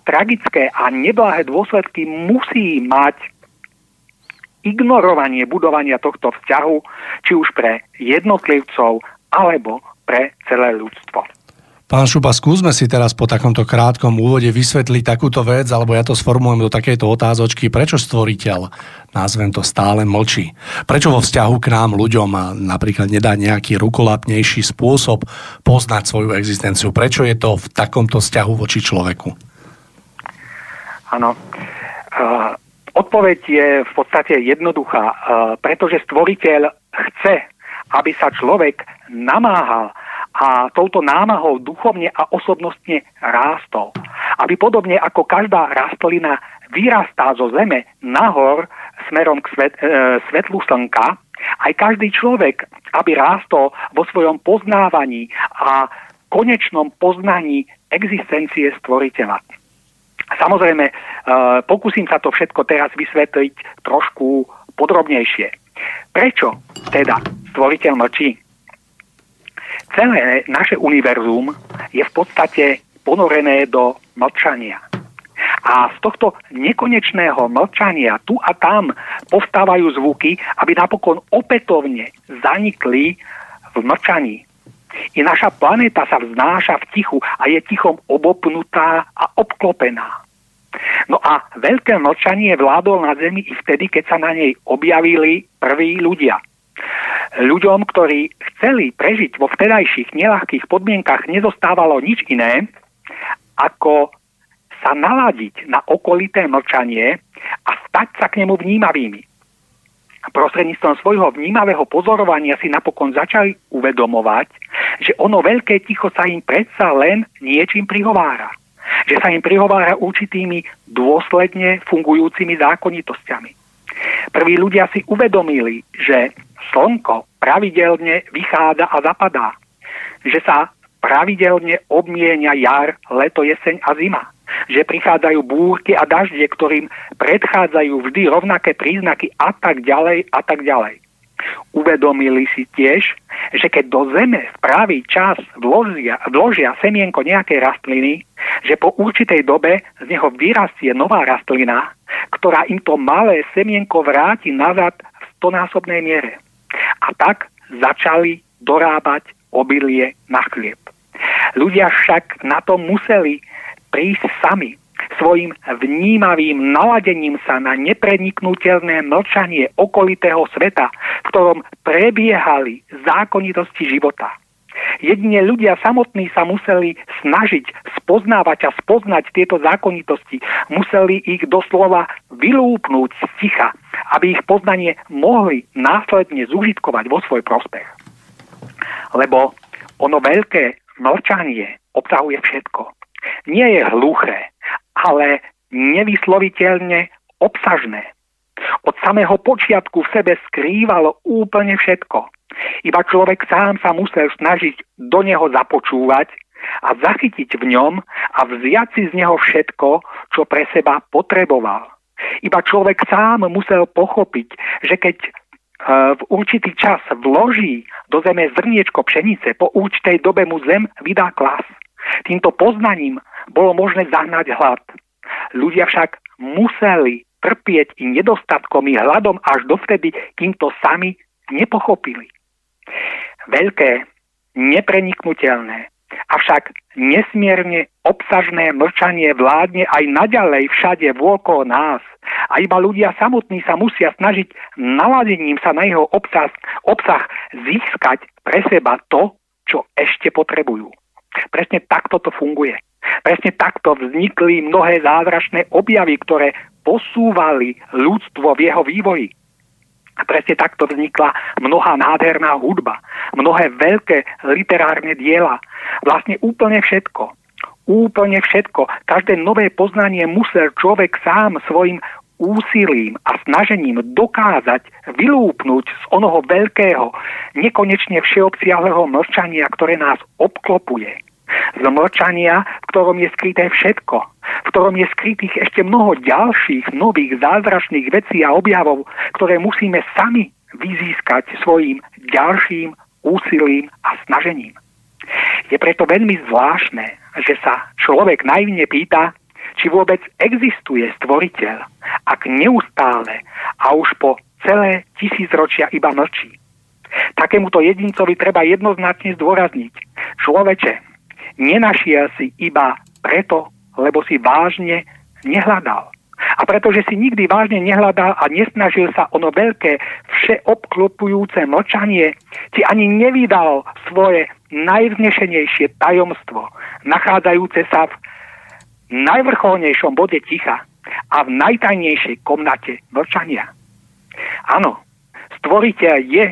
tragické a neblahé dôsledky musí mať ignorovanie budovania tohto vzťahu, či už pre jednotlivcov alebo pre celé ľudstvo. Pán Šupa, skúsme si teraz po takomto krátkom úvode vysvetliť takúto vec, alebo ja to sformujem do takejto otázočky, prečo stvoriteľ, názvem to stále, mlčí. Prečo vo vzťahu k nám ľuďom napríklad nedá nejaký rukolapnejší spôsob poznať svoju existenciu? Prečo je to v takomto vzťahu voči človeku? Áno. Uh, odpoveď je v podstate jednoduchá, uh, pretože stvoriteľ chce, aby sa človek namáhal a touto námahou duchovne a osobnostne rástol. Aby podobne ako každá rastlina vyrastá zo zeme nahor smerom k svet, e, svetlu slnka, aj každý človek, aby rástol vo svojom poznávaní a konečnom poznaní existencie stvoriteľa. Samozrejme, e, pokúsim sa to všetko teraz vysvetliť trošku podrobnejšie. Prečo teda stvoriteľ mlčí? Celé naše univerzum je v podstate ponorené do mlčania. A z tohto nekonečného mlčania tu a tam povstávajú zvuky, aby napokon opätovne zanikli v mlčaní. I naša planéta sa vznáša v tichu a je tichom obopnutá a obklopená. No a veľké mlčanie vládol na Zemi i vtedy, keď sa na nej objavili prví ľudia – Ľuďom, ktorí chceli prežiť vo vtedajších nelahkých podmienkach, nezostávalo nič iné, ako sa naladiť na okolité mlčanie a stať sa k nemu vnímavými. Prostredníctvom svojho vnímavého pozorovania si napokon začali uvedomovať, že ono veľké ticho sa im predsa len niečím prihovára. Že sa im prihovára určitými dôsledne fungujúcimi zákonitosťami. Prví ľudia si uvedomili, že slnko pravidelne vychádza a zapadá. Že sa pravidelne obmienia jar, leto, jeseň a zima. Že prichádzajú búrky a dažde, ktorým predchádzajú vždy rovnaké príznaky a tak ďalej a tak ďalej. Uvedomili si tiež, že keď do zeme v pravý čas vložia, vložia semienko nejakej rastliny, že po určitej dobe z neho vyrastie nová rastlina, ktorá im to malé semienko vráti nazad v stonásobnej miere. A tak začali dorábať obilie na chlieb. Ľudia však na to museli prísť sami svojim vnímavým naladením sa na nepreniknutelné mlčanie okolitého sveta, v ktorom prebiehali zákonitosti života. Jedine ľudia samotní sa museli snažiť spoznávať a spoznať tieto zákonitosti. Museli ich doslova vylúpnúť z ticha, aby ich poznanie mohli následne zužitkovať vo svoj prospech. Lebo ono veľké mlčanie obsahuje všetko. Nie je hluché, ale nevysloviteľne obsažné. Od samého počiatku v sebe skrývalo úplne všetko. Iba človek sám sa musel snažiť do neho započúvať a zachytiť v ňom a vziať si z neho všetko, čo pre seba potreboval. Iba človek sám musel pochopiť, že keď e, v určitý čas vloží do zeme zrniečko pšenice, po určitej dobe mu zem vydá klas. Týmto poznaním bolo možné zahnať hlad. Ľudia však museli trpieť i nedostatkom i hľadom až dovtedy, kým to sami nepochopili. Veľké, nepreniknutelné, avšak nesmierne obsažné mlčanie vládne aj naďalej všade vôkolo nás a iba ľudia samotní sa musia snažiť naladením sa na jeho obsah, obsah získať pre seba to, čo ešte potrebujú. Presne takto to funguje. Presne takto vznikli mnohé zázračné objavy, ktoré posúvali ľudstvo v jeho vývoji. A presne takto vznikla mnohá nádherná hudba, mnohé veľké literárne diela, vlastne úplne všetko. Úplne všetko. Každé nové poznanie musel človek sám svojim úsilím a snažením dokázať vylúpnuť z onoho veľkého, nekonečne všeobsiahleho mlčania, ktoré nás obklopuje. Z mlčania, v ktorom je skryté všetko, v ktorom je skrytých ešte mnoho ďalších nových zázračných vecí a objavov, ktoré musíme sami vyzískať svojim ďalším úsilím a snažením. Je preto veľmi zvláštne, že sa človek naivne pýta, či vôbec existuje stvoriteľ, ak neustále a už po celé tisícročia iba mlčí. Takémuto jedincovi treba jednoznačne zdôrazniť. Človeče, nenašiel si iba preto, lebo si vážne nehľadal. A pretože si nikdy vážne nehľadal a nesnažil sa ono veľké, všeobklopujúce mlčanie, ti ani nevydal svoje najvznešenejšie tajomstvo, nachádzajúce sa v najvrcholnejšom bode ticha a v najtajnejšej komnate mlčania. Áno, stvoriteľ je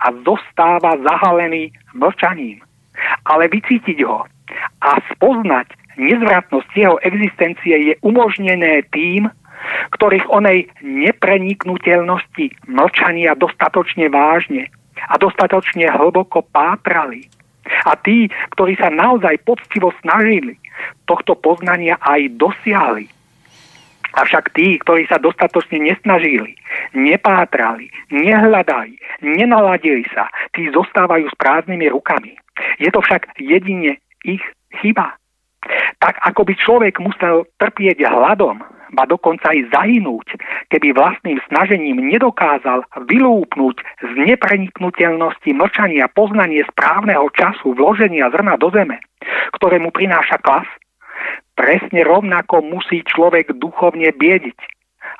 a zostáva zahalený mlčaním, ale vycítiť ho a spoznať nezvratnosť jeho existencie je umožnené tým, ktorých onej nepreniknutelnosti mlčania dostatočne vážne a dostatočne hlboko pátrali. A tí, ktorí sa naozaj poctivo snažili tohto poznania aj dosiahli. Avšak tí, ktorí sa dostatočne nesnažili, nepátrali, nehľadali, nenaladili sa, tí zostávajú s prázdnymi rukami. Je to však jedine ich chyba. Tak ako by človek musel trpieť hladom, ba dokonca aj zahynúť, keby vlastným snažením nedokázal vylúpnúť z nepreniknutelnosti mlčania poznanie správneho času vloženia zrna do zeme, ktoré mu prináša klas, presne rovnako musí človek duchovne biediť,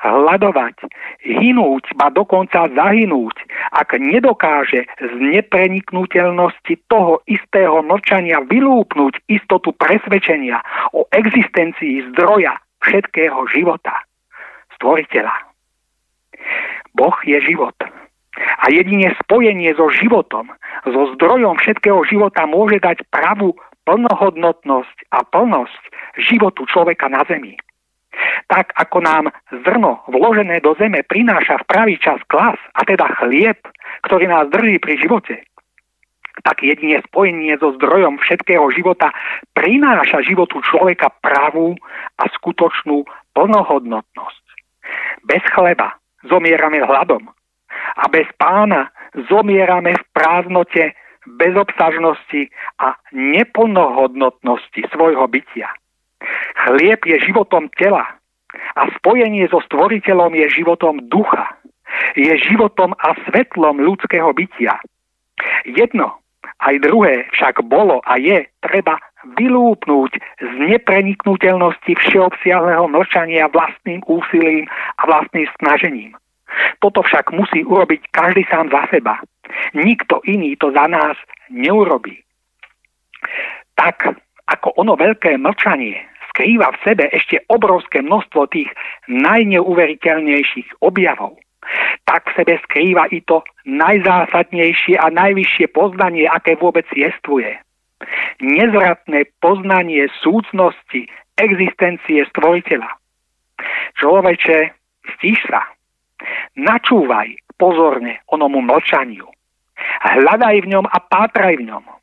hľadovať, hynúť, ba dokonca zahynúť, ak nedokáže z nepreniknutelnosti toho istého mlčania vylúpnúť istotu presvedčenia o existencii zdroja všetkého života, stvoriteľa. Boh je život. A jedine spojenie so životom, so zdrojom všetkého života môže dať pravú plnohodnotnosť a plnosť životu človeka na zemi. Tak ako nám zrno vložené do zeme prináša v pravý čas klas, a teda chlieb, ktorý nás drží pri živote, tak jedine spojenie so zdrojom všetkého života prináša životu človeka pravú a skutočnú plnohodnotnosť. Bez chleba zomierame hladom a bez pána zomierame v prázdnote bezobsažnosti a neplnohodnotnosti svojho bytia. Chlieb je životom tela a spojenie so stvoriteľom je životom ducha. Je životom a svetlom ľudského bytia. Jedno aj druhé však bolo a je treba vylúpnúť z nepreniknutelnosti všeobsiahleho mlčania vlastným úsilím a vlastným snažením. Toto však musí urobiť každý sám za seba. Nikto iný to za nás neurobí. Tak ako ono veľké mlčanie skrýva v sebe ešte obrovské množstvo tých najneuveriteľnejších objavov, tak v sebe skrýva i to najzásadnejšie a najvyššie poznanie, aké vôbec jestvuje. Nezvratné poznanie súcnosti existencie stvoriteľa. Človeče, stíš sa. Načúvaj pozorne onomu mlčaniu. Hľadaj v ňom a pátraj v ňom.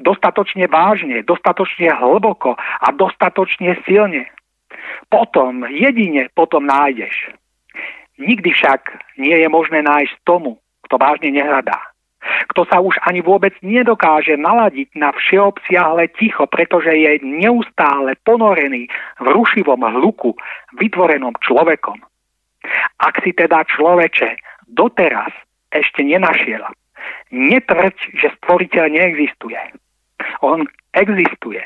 Dostatočne vážne, dostatočne hlboko a dostatočne silne. Potom, jedine potom nájdeš Nikdy však nie je možné nájsť tomu, kto vážne nehľadá. Kto sa už ani vôbec nedokáže naladiť na všeobsiahle ticho, pretože je neustále ponorený v rušivom hluku vytvorenom človekom. Ak si teda človeče doteraz ešte nenašiel, netvrď, že stvoriteľ neexistuje. On existuje.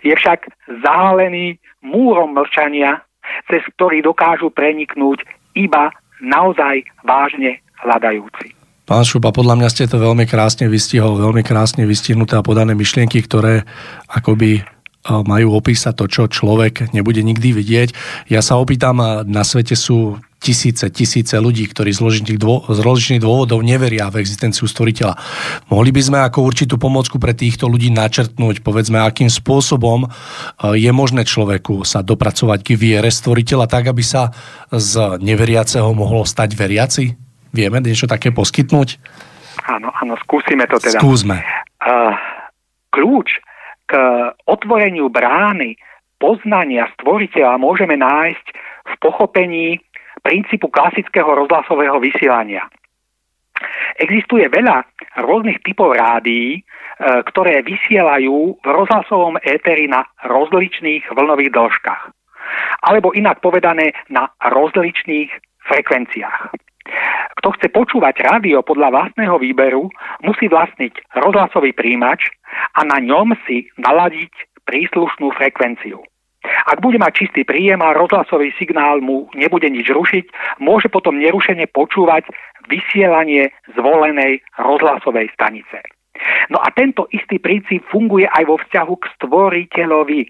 Je však zahalený múrom mlčania, cez ktorý dokážu preniknúť iba naozaj vážne hľadajúci. Pán Šupa, podľa mňa ste to veľmi krásne vystihol, veľmi krásne vystihnuté a podané myšlienky, ktoré akoby e, majú opísať to, čo človek nebude nikdy vidieť. Ja sa opýtam, na svete sú tisíce, tisíce ľudí, ktorí z rozličných, dô, z rozličných dôvodov neveria v existenciu stvoriteľa. Mohli by sme ako určitú pomocku pre týchto ľudí načrtnúť, povedzme, akým spôsobom e, je možné človeku sa dopracovať k viere stvoriteľa tak, aby sa z neveriaceho mohlo stať veriaci? Vieme niečo také poskytnúť? Áno, áno, skúsime to teda. Skúsme. Uh, kľúč k otvoreniu brány poznania stvoriteľa môžeme nájsť v pochopení princípu klasického rozhlasového vysielania. Existuje veľa rôznych typov rádií, e, ktoré vysielajú v rozhlasovom éteri na rozličných vlnových dĺžkach. Alebo inak povedané na rozličných frekvenciách. Kto chce počúvať rádio podľa vlastného výberu, musí vlastniť rozhlasový príjimač a na ňom si naladiť príslušnú frekvenciu. Ak bude mať čistý príjem a rozhlasový signál mu nebude nič rušiť, môže potom nerušene počúvať vysielanie zvolenej rozhlasovej stanice. No a tento istý princíp funguje aj vo vzťahu k stvoriteľovi,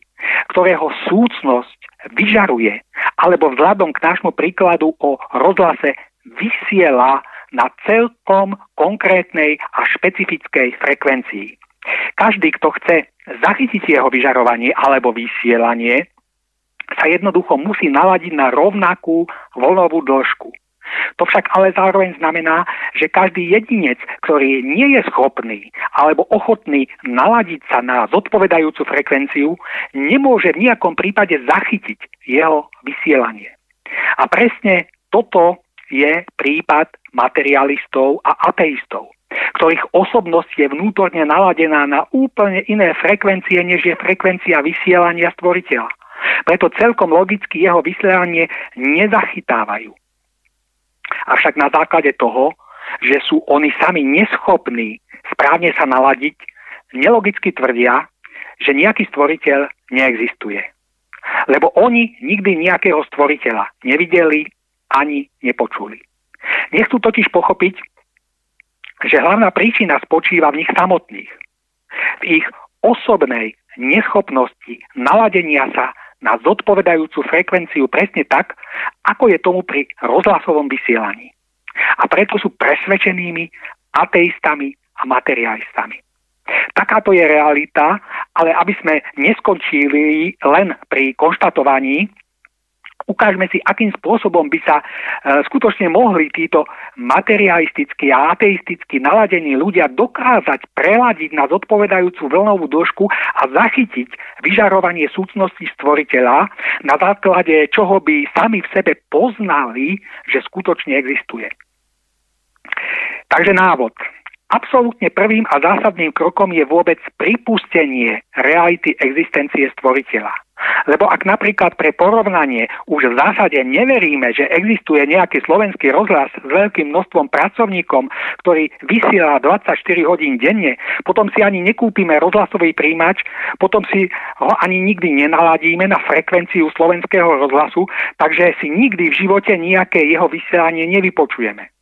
ktorého súcnosť vyžaruje, alebo vzhľadom k nášmu príkladu o rozhlase vysiela na celkom konkrétnej a špecifickej frekvencii. Každý, kto chce zachytiť jeho vyžarovanie alebo vysielanie, sa jednoducho musí naladiť na rovnakú voľnovú dĺžku. To však ale zároveň znamená, že každý jedinec, ktorý nie je schopný alebo ochotný naladiť sa na zodpovedajúcu frekvenciu, nemôže v nejakom prípade zachytiť jeho vysielanie. A presne toto je prípad materialistov a ateistov ktorých osobnosť je vnútorne naladená na úplne iné frekvencie, než je frekvencia vysielania stvoriteľa. Preto celkom logicky jeho vysielanie nezachytávajú. Avšak na základe toho, že sú oni sami neschopní správne sa naladiť, nelogicky tvrdia, že nejaký stvoriteľ neexistuje. Lebo oni nikdy nejakého stvoriteľa nevideli ani nepočuli. Nechcú totiž pochopiť, že hlavná príčina spočíva v nich samotných. V ich osobnej neschopnosti naladenia sa na zodpovedajúcu frekvenciu presne tak, ako je tomu pri rozhlasovom vysielaní. A preto sú presvedčenými ateistami a materialistami. Takáto je realita, ale aby sme neskončili len pri konštatovaní, ukážme si, akým spôsobom by sa e, skutočne mohli títo materialistickí a ateisticky naladení ľudia dokázať preladiť na zodpovedajúcu vlnovú dĺžku a zachytiť vyžarovanie súcnosti stvoriteľa, na základe čoho by sami v sebe poznali, že skutočne existuje. Takže návod. Absolútne prvým a zásadným krokom je vôbec pripustenie reality existencie stvoriteľa. Lebo ak napríklad pre porovnanie už v zásade neveríme, že existuje nejaký slovenský rozhlas s veľkým množstvom pracovníkom, ktorý vysiela 24 hodín denne, potom si ani nekúpime rozhlasový príjimač, potom si ho ani nikdy nenaladíme na frekvenciu slovenského rozhlasu, takže si nikdy v živote nejaké jeho vysielanie nevypočujeme.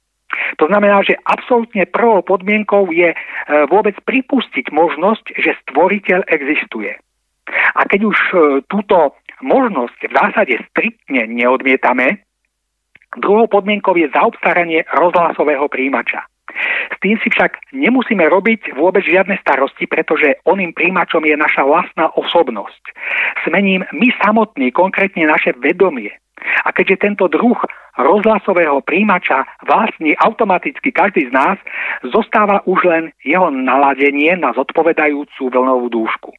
To znamená, že absolútne prvou podmienkou je e, vôbec pripustiť možnosť, že stvoriteľ existuje. A keď už e, túto možnosť v zásade striktne neodmietame, druhou podmienkou je zaobstaranie rozhlasového príjimača. S tým si však nemusíme robiť vôbec žiadne starosti, pretože oným príjimačom je naša vlastná osobnosť. Smením my samotní, konkrétne naše vedomie. A keďže tento druh rozhlasového príjimača vlastní automaticky každý z nás, zostáva už len jeho naladenie na zodpovedajúcu vlnovú dúšku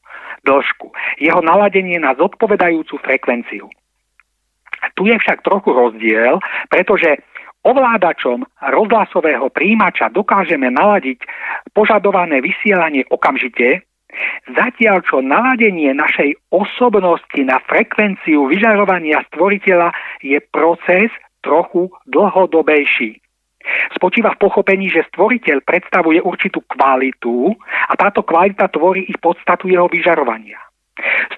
dĺžku, jeho naladenie na zodpovedajúcu frekvenciu. Tu je však trochu rozdiel, pretože ovládačom rozhlasového príjimača dokážeme naladiť požadované vysielanie okamžite, zatiaľ čo naladenie našej osobnosti na frekvenciu vyžarovania stvoriteľa je proces trochu dlhodobejší spočíva v pochopení, že stvoriteľ predstavuje určitú kvalitu a táto kvalita tvorí i podstatu jeho vyžarovania.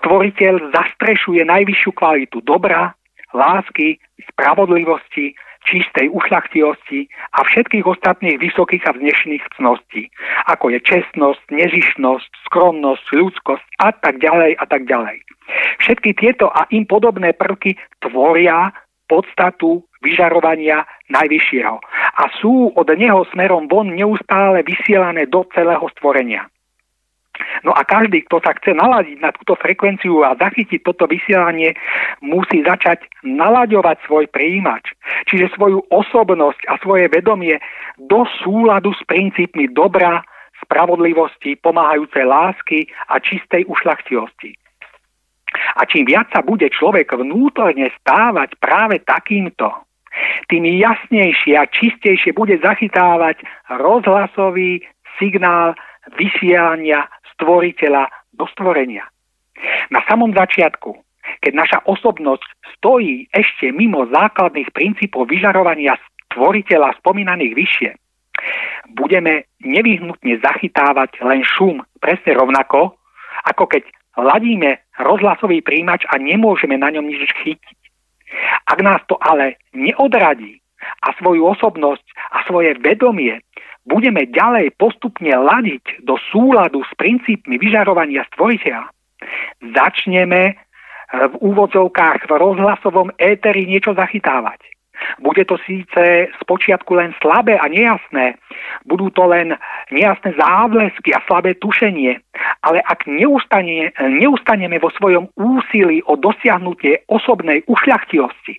Stvoriteľ zastrešuje najvyššiu kvalitu dobra, lásky, spravodlivosti, čistej ušlachtivosti a všetkých ostatných vysokých a vznešených cností, ako je čestnosť, nežišnosť, skromnosť, ľudskosť a tak ďalej a tak ďalej. Všetky tieto a im podobné prvky tvoria podstatu vyžarovania najvyššieho a sú od neho smerom von neustále vysielané do celého stvorenia. No a každý, kto sa chce naladiť na túto frekvenciu a zachytiť toto vysielanie, musí začať nalaďovať svoj príjimač, čiže svoju osobnosť a svoje vedomie do súladu s princípmi dobra, spravodlivosti, pomáhajúcej lásky a čistej ušlachtivosti. A čím viac sa bude človek vnútorne stávať práve takýmto, tým jasnejšie a čistejšie bude zachytávať rozhlasový signál vysielania stvoriteľa do stvorenia. Na samom začiatku, keď naša osobnosť stojí ešte mimo základných princípov vyžarovania stvoriteľa spomínaných vyššie, budeme nevyhnutne zachytávať len šum presne rovnako, ako keď ladíme rozhlasový príjimač a nemôžeme na ňom nič chytiť. Ak nás to ale neodradí a svoju osobnosť a svoje vedomie budeme ďalej postupne ladiť do súladu s princípmi vyžarovania stvoriteľa, začneme v úvodzovkách v rozhlasovom éteri niečo zachytávať. Bude to síce spočiatku len slabé a nejasné, budú to len nejasné záblesky a slabé tušenie, ale ak neustane, neustaneme vo svojom úsilí o dosiahnutie osobnej ušľachtivosti,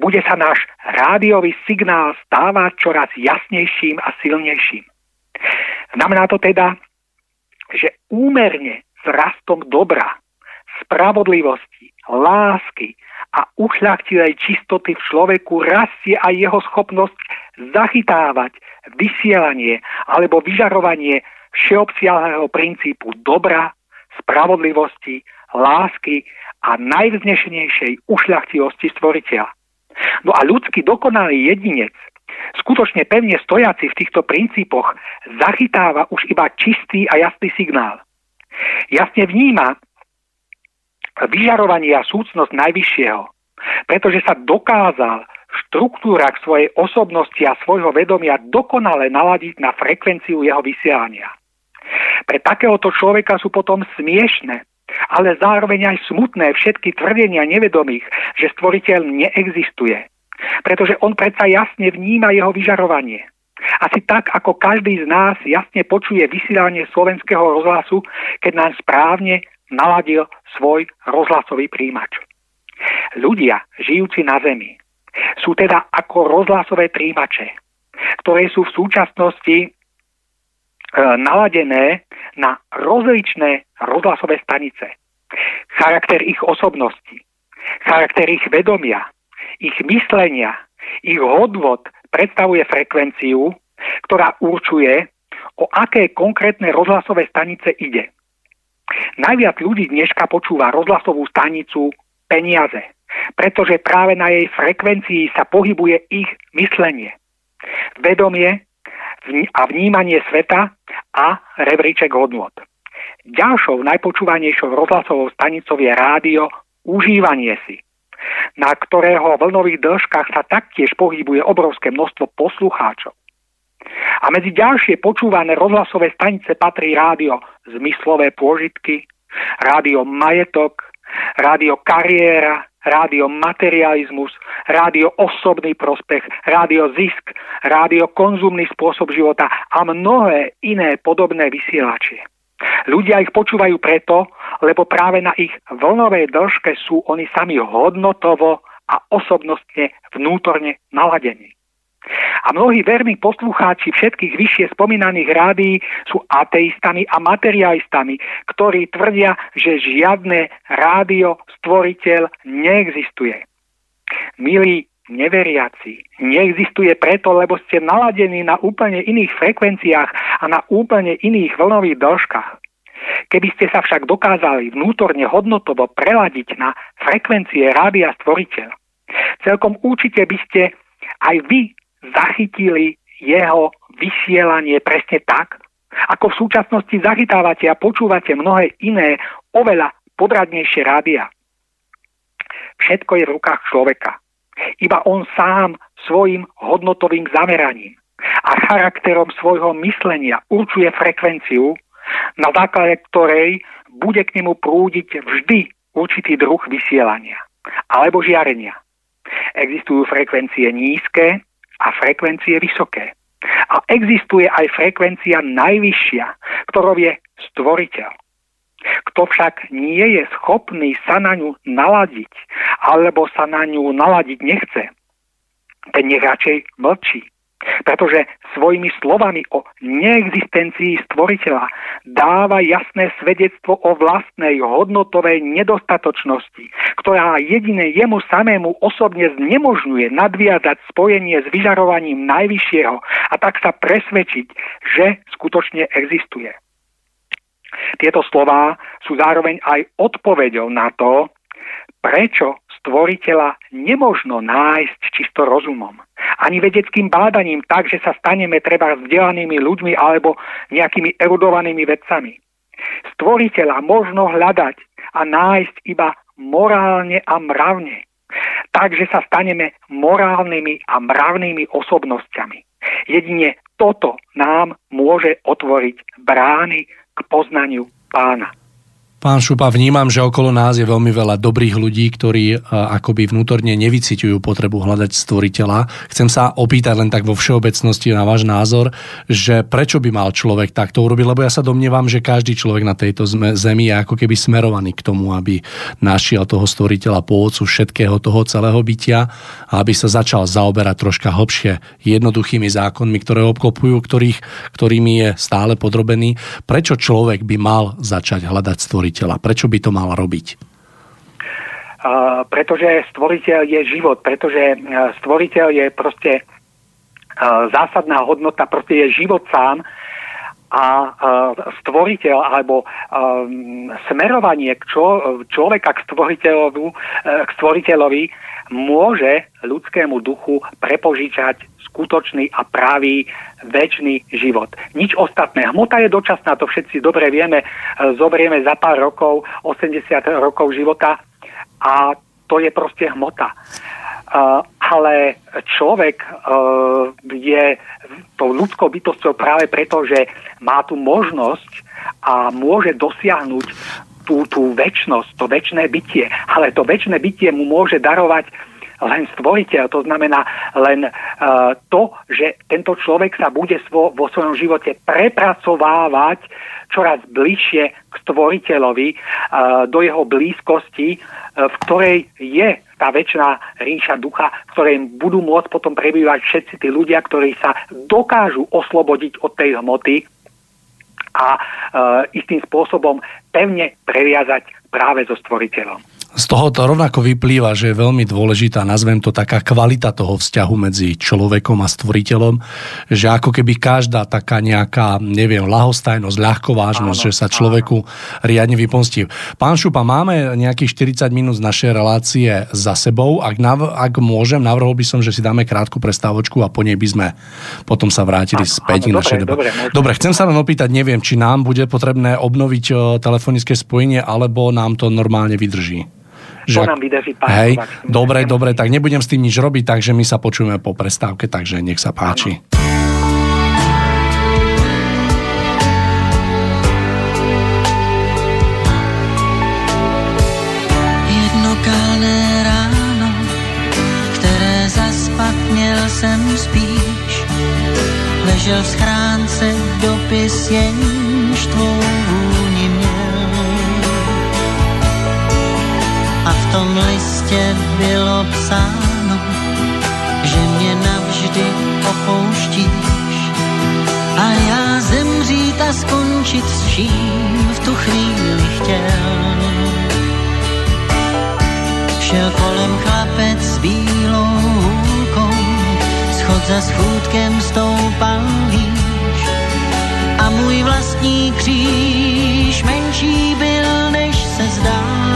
bude sa náš rádiový signál stávať čoraz jasnejším a silnejším. Znamená to teda, že úmerne s rastom dobra, spravodlivosti, lásky a ušľachtilej čistoty v človeku rastie aj jeho schopnosť zachytávať vysielanie alebo vyžarovanie všeobsiahleho princípu dobra, spravodlivosti, lásky a najvznešenejšej ušľachtivosti stvoriteľa. No a ľudský dokonalý jedinec, skutočne pevne stojaci v týchto princípoch, zachytáva už iba čistý a jasný signál. Jasne vníma, vyžarovanie a súcnosť najvyššieho, pretože sa dokázal v štruktúrach svojej osobnosti a svojho vedomia dokonale naladiť na frekvenciu jeho vysielania. Pre takéhoto človeka sú potom smiešne, ale zároveň aj smutné všetky tvrdenia nevedomých, že stvoriteľ neexistuje. Pretože on predsa jasne vníma jeho vyžarovanie. Asi tak, ako každý z nás jasne počuje vysielanie slovenského rozhlasu, keď nám správne naladil svoj rozhlasový príjimač. Ľudia, žijúci na Zemi, sú teda ako rozhlasové príjimače, ktoré sú v súčasnosti e, naladené na rozličné rozhlasové stanice. Charakter ich osobnosti, charakter ich vedomia, ich myslenia, ich hodvod predstavuje frekvenciu, ktorá určuje, o aké konkrétne rozhlasové stanice ide. Najviac ľudí dneška počúva rozhlasovú stanicu peniaze, pretože práve na jej frekvencii sa pohybuje ich myslenie, vedomie a vnímanie sveta a rebríček hodnot. Ďalšou najpočúvanejšou rozhlasovou stanicou je rádio Užívanie si, na ktorého vlnových dĺžkach sa taktiež pohybuje obrovské množstvo poslucháčov. A medzi ďalšie počúvané rozhlasové stanice patrí rádio Zmyslové pôžitky, rádio Majetok, rádio Kariéra, rádio Materializmus, rádio Osobný prospech, rádio Zisk, rádio Konzumný spôsob života a mnohé iné podobné vysielačie. Ľudia ich počúvajú preto, lebo práve na ich vlnovej dĺžke sú oni sami hodnotovo a osobnostne vnútorne naladení. A mnohí verní poslucháči všetkých vyššie spomínaných rádií sú ateistami a materialistami, ktorí tvrdia, že žiadne rádio stvoriteľ neexistuje. Milí neveriaci, neexistuje preto, lebo ste naladení na úplne iných frekvenciách a na úplne iných vlnových dĺžkach. Keby ste sa však dokázali vnútorne hodnotovo preladiť na frekvencie rádia stvoriteľ, celkom určite by ste aj vy zachytili jeho vysielanie presne tak, ako v súčasnosti zachytávate a počúvate mnohé iné, oveľa podradnejšie rádia. Všetko je v rukách človeka. Iba on sám svojim hodnotovým zameraním a charakterom svojho myslenia určuje frekvenciu, na základe ktorej bude k nemu prúdiť vždy určitý druh vysielania alebo žiarenia. Existujú frekvencie nízke a frekvencie vysoké. A existuje aj frekvencia najvyššia, ktorou je stvoriteľ. Kto však nie je schopný sa na ňu naladiť, alebo sa na ňu naladiť nechce, ten nech radšej mlčí. Pretože svojimi slovami o neexistencii stvoriteľa dáva jasné svedectvo o vlastnej hodnotovej nedostatočnosti, ktorá jedine jemu samému osobne znemožňuje nadviazať spojenie s vyžarovaním najvyššieho a tak sa presvedčiť, že skutočne existuje. Tieto slová sú zároveň aj odpoveďou na to, prečo stvoriteľa nemožno nájsť čisto rozumom. Ani vedeckým bádaním tak, že sa staneme treba vzdelanými ľuďmi alebo nejakými erudovanými vedcami. Stvoriteľa možno hľadať a nájsť iba morálne a mravne. Takže sa staneme morálnymi a mravnými osobnosťami. Jedine toto nám môže otvoriť brány k poznaniu pána. Pán Šupa, vnímam, že okolo nás je veľmi veľa dobrých ľudí, ktorí e, akoby vnútorne nevyciťujú potrebu hľadať stvoriteľa. Chcem sa opýtať len tak vo všeobecnosti na váš názor, že prečo by mal človek takto urobiť, lebo ja sa domnievam, že každý človek na tejto zemi je ako keby smerovaný k tomu, aby našiel toho stvoriteľa pôvodcu všetkého toho celého bytia a aby sa začal zaoberať troška hlbšie jednoduchými zákonmi, ktoré obklopujú, ktorých, ktorými je stále podrobený. Prečo človek by mal začať hľadať stvoriteľa? Stvoriteľa? Prečo by to mal robiť? Uh, pretože stvoriteľ je život, pretože stvoriteľ je proste uh, zásadná hodnota, proste je život sám a stvoriteľ alebo um, smerovanie k čo, človeka k stvoriteľovi, k stvoriteľovi môže ľudskému duchu prepožičať skutočný a pravý väčší život. Nič ostatné. Hmota je dočasná, to všetci dobre vieme. Zoberieme za pár rokov, 80 rokov života a to je proste hmota. Uh, ale človek uh, je tou ľudskou bytosťou práve preto, že má tu možnosť a môže dosiahnuť tú, tú väčnosť, to väčšné bytie. Ale to väčšné bytie mu môže darovať len stvoriteľ. To znamená len uh, to, že tento človek sa bude vo svojom živote prepracovávať čoraz bližšie k stvoriteľovi, uh, do jeho blízkosti, uh, v ktorej je tá väčšiná ríša ducha, v ktorej budú môcť potom prebývať všetci tí ľudia, ktorí sa dokážu oslobodiť od tej hmoty a e, istým spôsobom pevne previazať práve so stvoriteľom. Z toho to rovnako vyplýva, že je veľmi dôležitá, nazvem to taká kvalita toho vzťahu medzi človekom a stvoriteľom, že ako keby každá taká nejaká, neviem, lahostajnosť, ľahkovážnosť, áno, že sa človeku áno. riadne vypomstí. Pán Šupa, máme nejakých 40 minút z našej relácie za sebou. Ak, nav- ak môžem, navrhol by som, že si dáme krátku prestávočku a po nej by sme potom sa vrátili áno, späť áno, k našej dobre, dobre, dobre, chcem sa len opýtať, neviem, či nám bude potrebné obnoviť telefonické spojenie, alebo nám to normálne vydrží že... To nám vydrží Hej, dobre, dobre, tak nebudem s tým nič robiť, takže my sa počujeme po prestávke, takže nech sa páči. Ano. jsem spíš, ležel v schránce dopis, jenž tom listě bylo psáno, že mě navždy opouštíš a já zemřít a skončit s vším v tu chvíli chtěl. Šel kolem chlapec s bílou hůlkou, schod za schůdkem stoupal výš a můj vlastní kříž menší byl, než se zdá.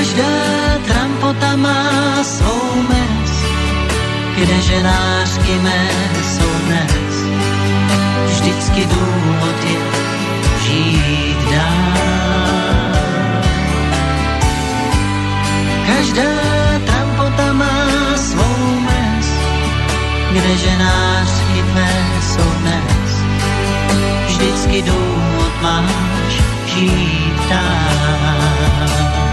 Každá trampota má svou mes, kdeže nářky mé jsou dnes. Vždycky důvod je žít dál. Každá trampota má svou mes, kdeže nářky mé jsou dnes. Vždycky důvod máš žít dál.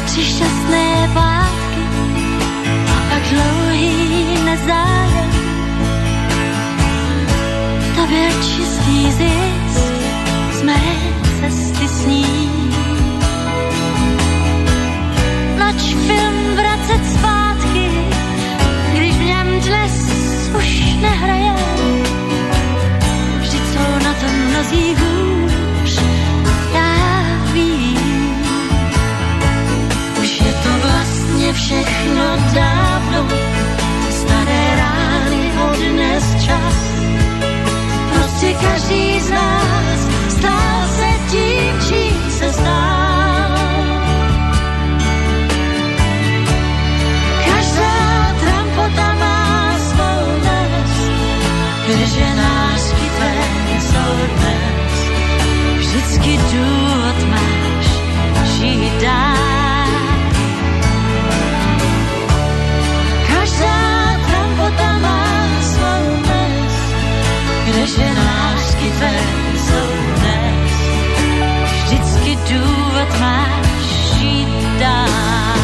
Tři šťastné pátky a pak dlouhý nezájem. To byl čistý zisk z mé cesty s ní. Nač film vracet zpátky, když v něm dnes už nehraje. Vždyť jsou na tom mnozí hůř, všechno dávno, staré rány odnes čas. Prostě každý z nás stal se tím, čím se stál. Každá trampota má svou les, kdeže nášky tvé jsou dnes. Vždycky důvod máš žít dál. Trampota má kdeže nášky tvé jsou dnes. Vždycky důvod máš žít dál.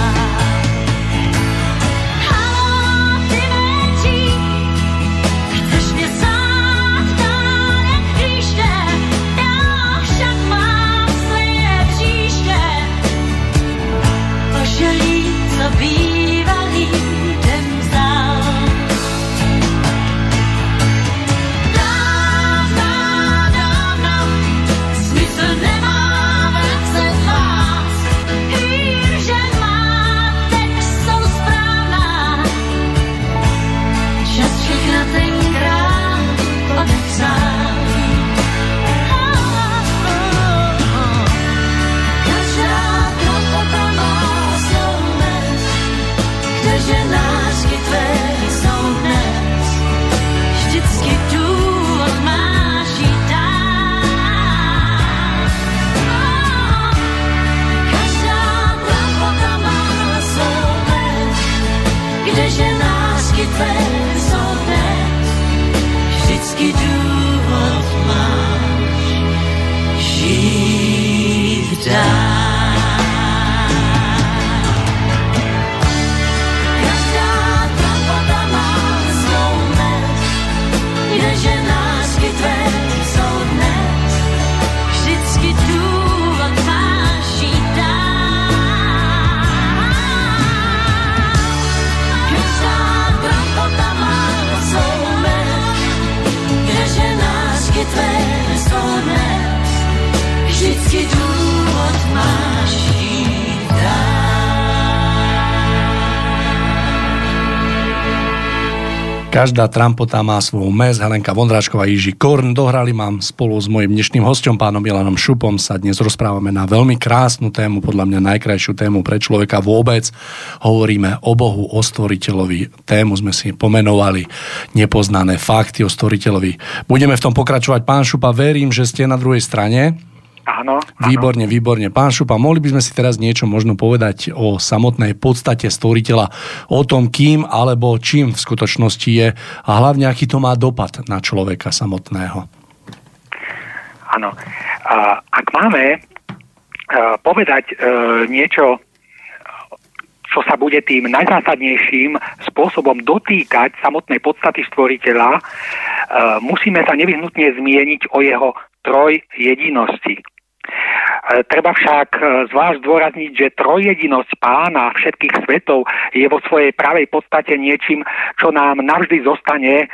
Lásky tvé jsou dnes. Vždycky důvod máš žít dál. Každá trampota má svoju mes. Helenka Vondráčková a Jiži Korn dohrali mám spolu s mojim dnešným hostom, pánom Milanom Šupom, sa dnes rozprávame na veľmi krásnu tému, podľa mňa najkrajšiu tému pre človeka vôbec. Hovoríme o Bohu, o stvoriteľovi. Tému sme si pomenovali nepoznané fakty o stvoriteľovi. Budeme v tom pokračovať. Pán Šupa, verím, že ste na druhej strane. Áno, áno. Výborne, výborne. Pán Šupa, mohli by sme si teraz niečo možno povedať o samotnej podstate stvoriteľa, o tom, kým alebo čím v skutočnosti je a hlavne, aký to má dopad na človeka samotného. Áno. Ak máme e, povedať e, niečo, čo sa bude tým najzásadnejším spôsobom dotýkať samotnej podstaty stvoriteľa, e, musíme sa nevyhnutne zmieniť o jeho troj jedinosti. E, Treba však e, zvlášť zdôrazniť, že trojjedinosť pána všetkých svetov je vo svojej pravej podstate niečím, čo nám navždy zostane e,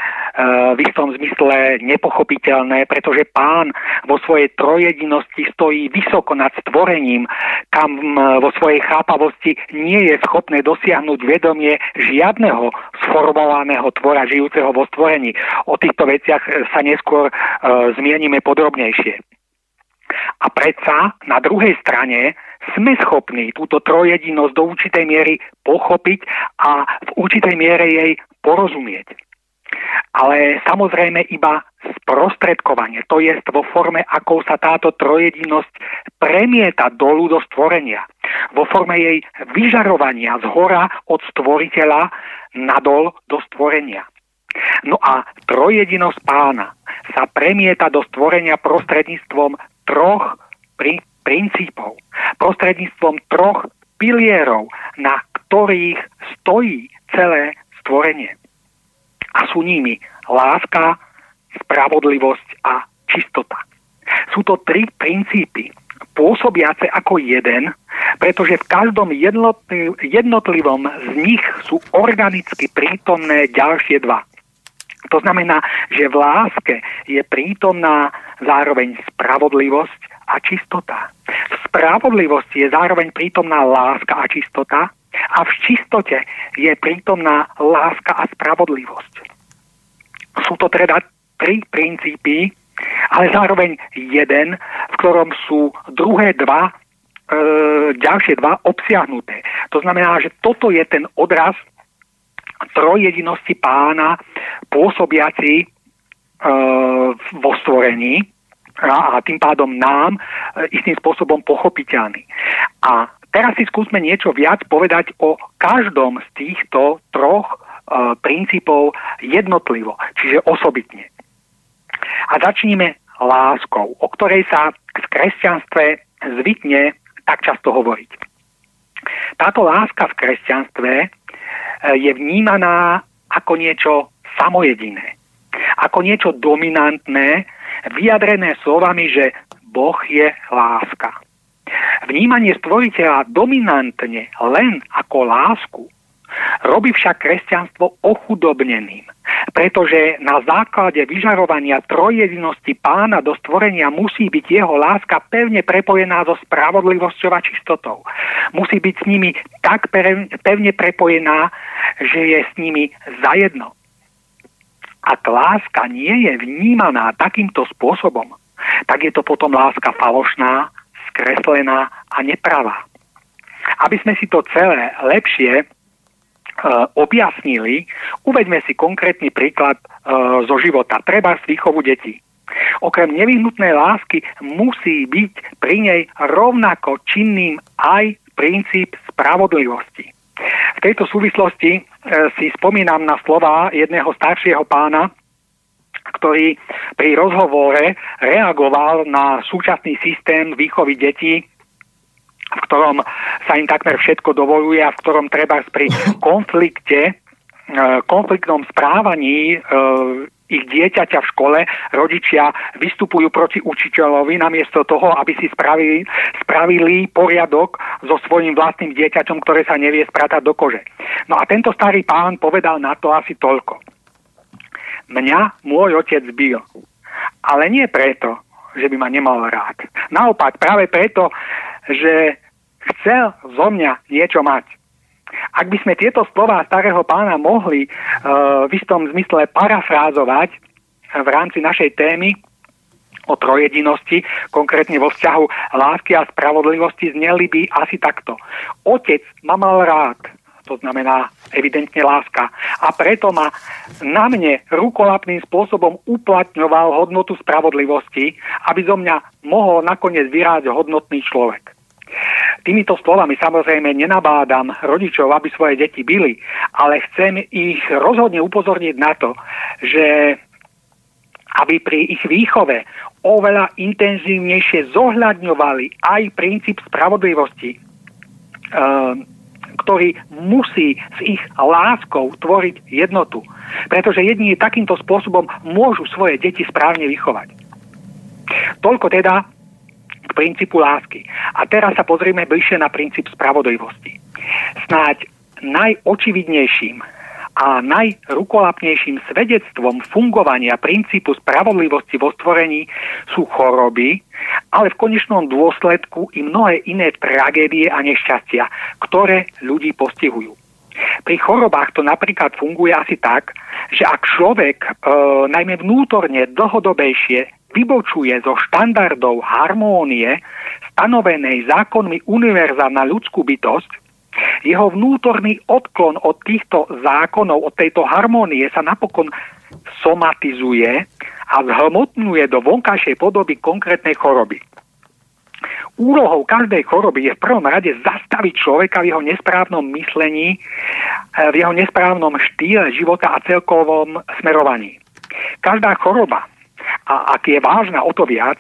v istom zmysle nepochopiteľné, pretože pán vo svojej trojjedinosti stojí vysoko nad stvorením, kam vo svojej chápavosti nie je schopné dosiahnuť vedomie žiadneho sformovaného tvora žijúceho vo stvorení. O týchto veciach sa neskôr zmienime podrobnejšie. A predsa na druhej strane sme schopní túto trojedinosť do určitej miery pochopiť a v určitej miere jej porozumieť. Ale samozrejme iba sprostredkovanie, to je vo forme, ako sa táto trojedinosť premieta dolu do stvorenia. Vo forme jej vyžarovania z hora od stvoriteľa nadol do stvorenia. No a trojjedinosť pána sa premieta do stvorenia prostredníctvom troch pri, princípov, prostredníctvom troch pilierov, na ktorých stojí celé stvorenie. A sú nimi láska, spravodlivosť a čistota. Sú to tri princípy, pôsobiace ako jeden, pretože v každom jednotlivom z nich sú organicky prítomné ďalšie dva. To znamená, že v láske je prítomná zároveň spravodlivosť a čistota. V spravodlivosti je zároveň prítomná láska a čistota a v čistote je prítomná láska a spravodlivosť. Sú to teda tri princípy, ale zároveň jeden, v ktorom sú druhé dva, e, ďalšie dva obsiahnuté. To znamená, že toto je ten odraz trojjedinosti pána pôsobiaci e, vo stvorení a, a tým pádom nám e, istým spôsobom pochopiteľný. A teraz si skúsme niečo viac povedať o každom z týchto troch e, princípov jednotlivo, čiže osobitne. A začníme láskou, o ktorej sa v kresťanstve zvykne tak často hovoriť. Táto láska v kresťanstve je vnímaná ako niečo samojediné, ako niečo dominantné, vyjadrené slovami, že Boh je láska. Vnímanie stvoriteľa dominantne len ako lásku robí však kresťanstvo ochudobneným, pretože na základe vyžarovania trojjedinosti pána do stvorenia musí byť jeho láska pevne prepojená so spravodlivosťou a čistotou. Musí byť s nimi tak pevne prepojená, že je s nimi zajedno. Ak láska nie je vnímaná takýmto spôsobom, tak je to potom láska falošná, skreslená a nepravá. Aby sme si to celé lepšie objasnili, uveďme si konkrétny príklad uh, zo života, treba z výchovu detí. Okrem nevyhnutnej lásky musí byť pri nej rovnako činným aj princíp spravodlivosti. V tejto súvislosti e, si spomínam na slova jedného staršieho pána, ktorý pri rozhovore reagoval na súčasný systém výchovy detí, v ktorom sa im takmer všetko dovoluje a v ktorom treba pri konflikte, e, konfliktnom správaní e, ich dieťaťa v škole rodičia vystupujú proti učiteľovi namiesto toho, aby si spravili, spravili poriadok so svojím vlastným dieťaťom, ktoré sa nevie spratať do kože. No a tento starý pán povedal na to asi toľko. Mňa môj otec bil. Ale nie preto, že by ma nemal rád. Naopak, práve preto, že chcel zo mňa niečo mať. Ak by sme tieto slova starého pána mohli uh, v istom zmysle parafrázovať v rámci našej témy o trojedinosti, konkrétne vo vzťahu lásky a spravodlivosti, zneli by asi takto. Otec ma mal rád, to znamená evidentne láska. A preto ma na mne rukolapným spôsobom uplatňoval hodnotu spravodlivosti, aby zo mňa mohol nakoniec vyráť hodnotný človek. Týmito slovami samozrejme nenabádam rodičov, aby svoje deti byli, ale chcem ich rozhodne upozorniť na to, že aby pri ich výchove oveľa intenzívnejšie zohľadňovali aj princíp spravodlivosti, ehm, ktorý musí s ich láskou tvoriť jednotu. Pretože jedni takýmto spôsobom môžu svoje deti správne vychovať. Toľko teda princípu lásky. A teraz sa pozrieme bližšie na princíp spravodlivosti. Snáď najočividnejším a najrukolapnejším svedectvom fungovania princípu spravodlivosti vo stvorení sú choroby, ale v konečnom dôsledku i mnohé iné tragédie a nešťastia, ktoré ľudí postihujú. Pri chorobách to napríklad funguje asi tak, že ak človek e, najmä vnútorne dlhodobejšie vybočuje zo štandardov harmónie stanovenej zákonmi univerza na ľudskú bytosť, jeho vnútorný odklon od týchto zákonov, od tejto harmónie sa napokon somatizuje a zhmotňuje do vonkajšej podoby konkrétnej choroby. Úlohou každej choroby je v prvom rade zastaviť človeka v jeho nesprávnom myslení, v jeho nesprávnom štýle života a celkovom smerovaní. Každá choroba a ak je vážna o to viac,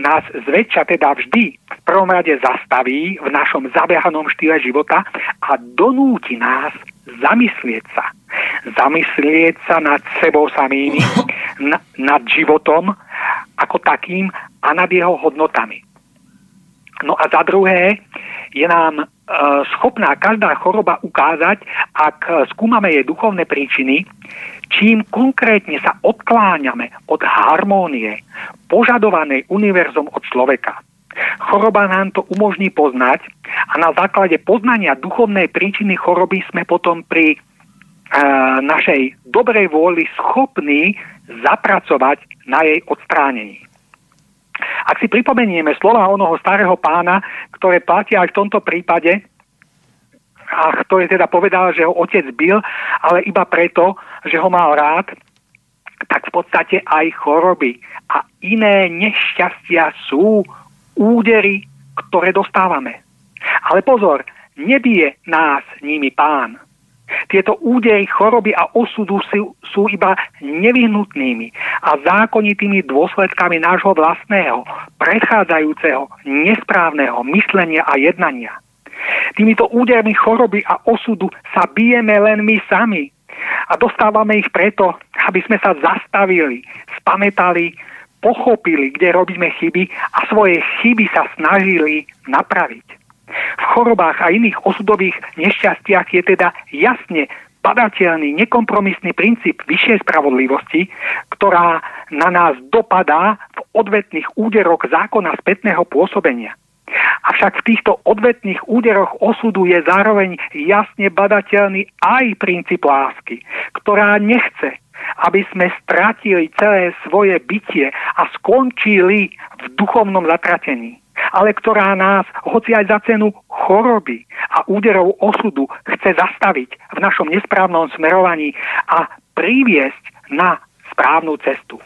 nás zväčša teda vždy v prvom rade zastaví v našom zabehanom štýle života a donúti nás zamyslieť sa. Zamyslieť sa nad sebou samými, na, nad životom ako takým a nad jeho hodnotami. No a za druhé je nám e, schopná každá choroba ukázať, ak skúmame jej duchovné príčiny, čím konkrétne sa odkláňame od harmónie požadovanej univerzom od človeka. Choroba nám to umožní poznať a na základe poznania duchovnej príčiny choroby sme potom pri e, našej dobrej vôli schopní zapracovať na jej odstránení. Ak si pripomenieme slova onoho starého pána, ktoré platia aj v tomto prípade, a ktorý teda povedal, že ho otec bil, ale iba preto, že ho mal rád, tak v podstate aj choroby a iné nešťastia sú údery, ktoré dostávame. Ale pozor, nebije nás nimi pán. Tieto údery choroby a osudu sú, sú iba nevyhnutnými a zákonitými dôsledkami nášho vlastného, predchádzajúceho, nesprávneho myslenia a jednania. Týmito údermi choroby a osudu sa bijeme len my sami. A dostávame ich preto, aby sme sa zastavili, spametali, pochopili, kde robíme chyby a svoje chyby sa snažili napraviť. V chorobách a iných osudových nešťastiach je teda jasne padateľný, nekompromisný princíp vyššej spravodlivosti, ktorá na nás dopadá v odvetných úderoch zákona spätného pôsobenia. Avšak v týchto odvetných úderoch osudu je zároveň jasne badateľný aj princíp lásky, ktorá nechce, aby sme stratili celé svoje bytie a skončili v duchovnom zatratení ale ktorá nás, hoci aj za cenu choroby a úderov osudu, chce zastaviť v našom nesprávnom smerovaní a priviesť na správnu cestu.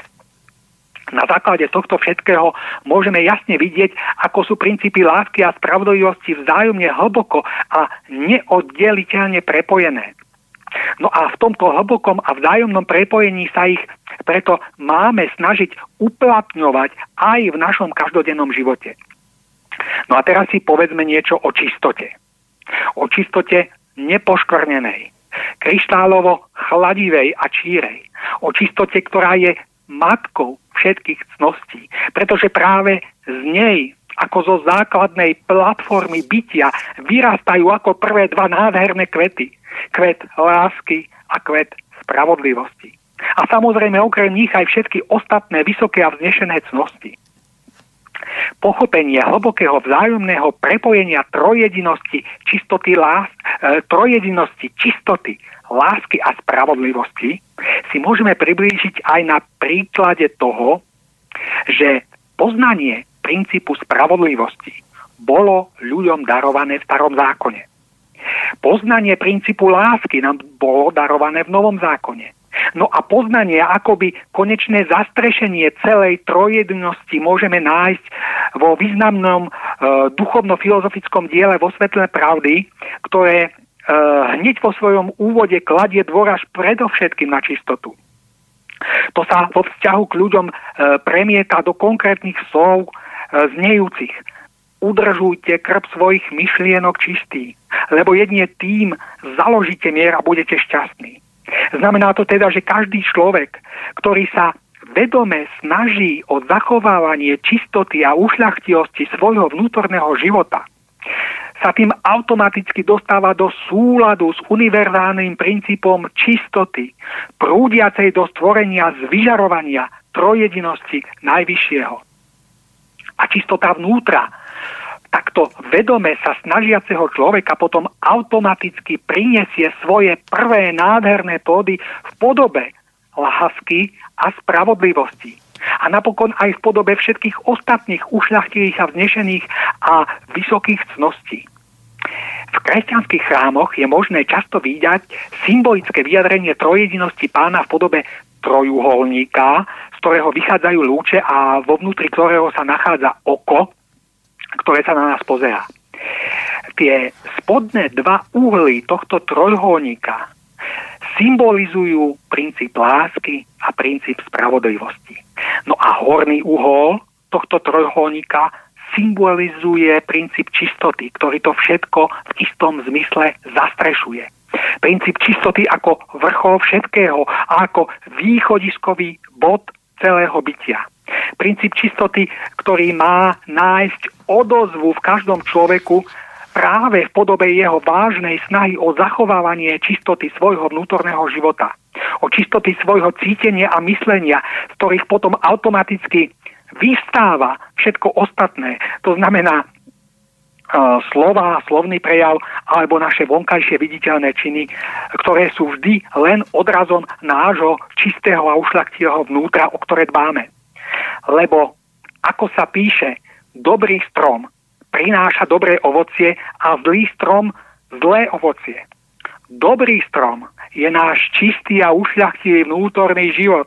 Na základe tohto všetkého môžeme jasne vidieť, ako sú princípy lásky a spravodlivosti vzájomne hlboko a neoddeliteľne prepojené. No a v tomto hlbokom a vzájomnom prepojení sa ich preto máme snažiť uplatňovať aj v našom každodennom živote. No a teraz si povedzme niečo o čistote. O čistote nepoškornenej, kryštálovo chladivej a čírej. O čistote, ktorá je matkou všetkých cností. Pretože práve z nej ako zo základnej platformy bytia vyrastajú ako prvé dva nádherné kvety. Kvet lásky a kvet spravodlivosti. A samozrejme okrem nich aj všetky ostatné vysoké a vznešené cnosti. Pochopenie hlbokého vzájomného prepojenia trojedinosti, čistoty lás, e, trojedinosti, čistoty, lásky a spravodlivosti si môžeme priblížiť aj na príklade toho, že poznanie princípu spravodlivosti bolo ľuďom darované v starom zákone. Poznanie princípu lásky nám bolo darované v novom zákone. No a poznanie, akoby konečné zastrešenie celej trojednosti môžeme nájsť vo významnom e, duchovno-filozofickom diele vo svetle pravdy, ktoré hneď vo svojom úvode kladie dôraž predovšetkým na čistotu. To sa vo vzťahu k ľuďom e, premieta do konkrétnych slov e, znejúcich. Udržujte krb svojich myšlienok čistý, lebo jedine tým založíte mier a budete šťastní. Znamená to teda, že každý človek, ktorý sa vedome snaží o zachovávanie čistoty a ušľachtilosti svojho vnútorného života, sa tým automaticky dostáva do súladu s univerzálnym princípom čistoty, prúdiacej do stvorenia z vyžarovania trojedinosti najvyššieho. A čistota vnútra takto vedome sa snažiaceho človeka potom automaticky prinesie svoje prvé nádherné plody v podobe lásky a spravodlivosti. A napokon aj v podobe všetkých ostatných ušľachtilých a vznešených a vysokých cností. V kresťanských chrámoch je možné často vidieť symbolické vyjadrenie trojedinosti pána v podobe trojuholníka, z ktorého vychádzajú lúče a vo vnútri ktorého sa nachádza oko, ktoré sa na nás pozerá. Tie spodné dva uhly tohto trojholníka symbolizujú princíp lásky a princíp spravodlivosti. No a horný uhol tohto trojuholníka symbolizuje princíp čistoty, ktorý to všetko v istom zmysle zastrešuje. Princíp čistoty ako vrchol všetkého a ako východiskový bod celého bytia. Princíp čistoty, ktorý má nájsť odozvu v každom človeku práve v podobe jeho vážnej snahy o zachovávanie čistoty svojho vnútorného života, o čistoty svojho cítenia a myslenia, z ktorých potom automaticky vystáva všetko ostatné. To znamená uh, slova, slovný prejav alebo naše vonkajšie viditeľné činy, ktoré sú vždy len odrazom nášho čistého a ušľachtého vnútra, o ktoré dbáme. Lebo ako sa píše, dobrý strom prináša dobré ovocie a zlý strom zlé ovocie. Dobrý strom je náš čistý a ušľachtivý vnútorný život,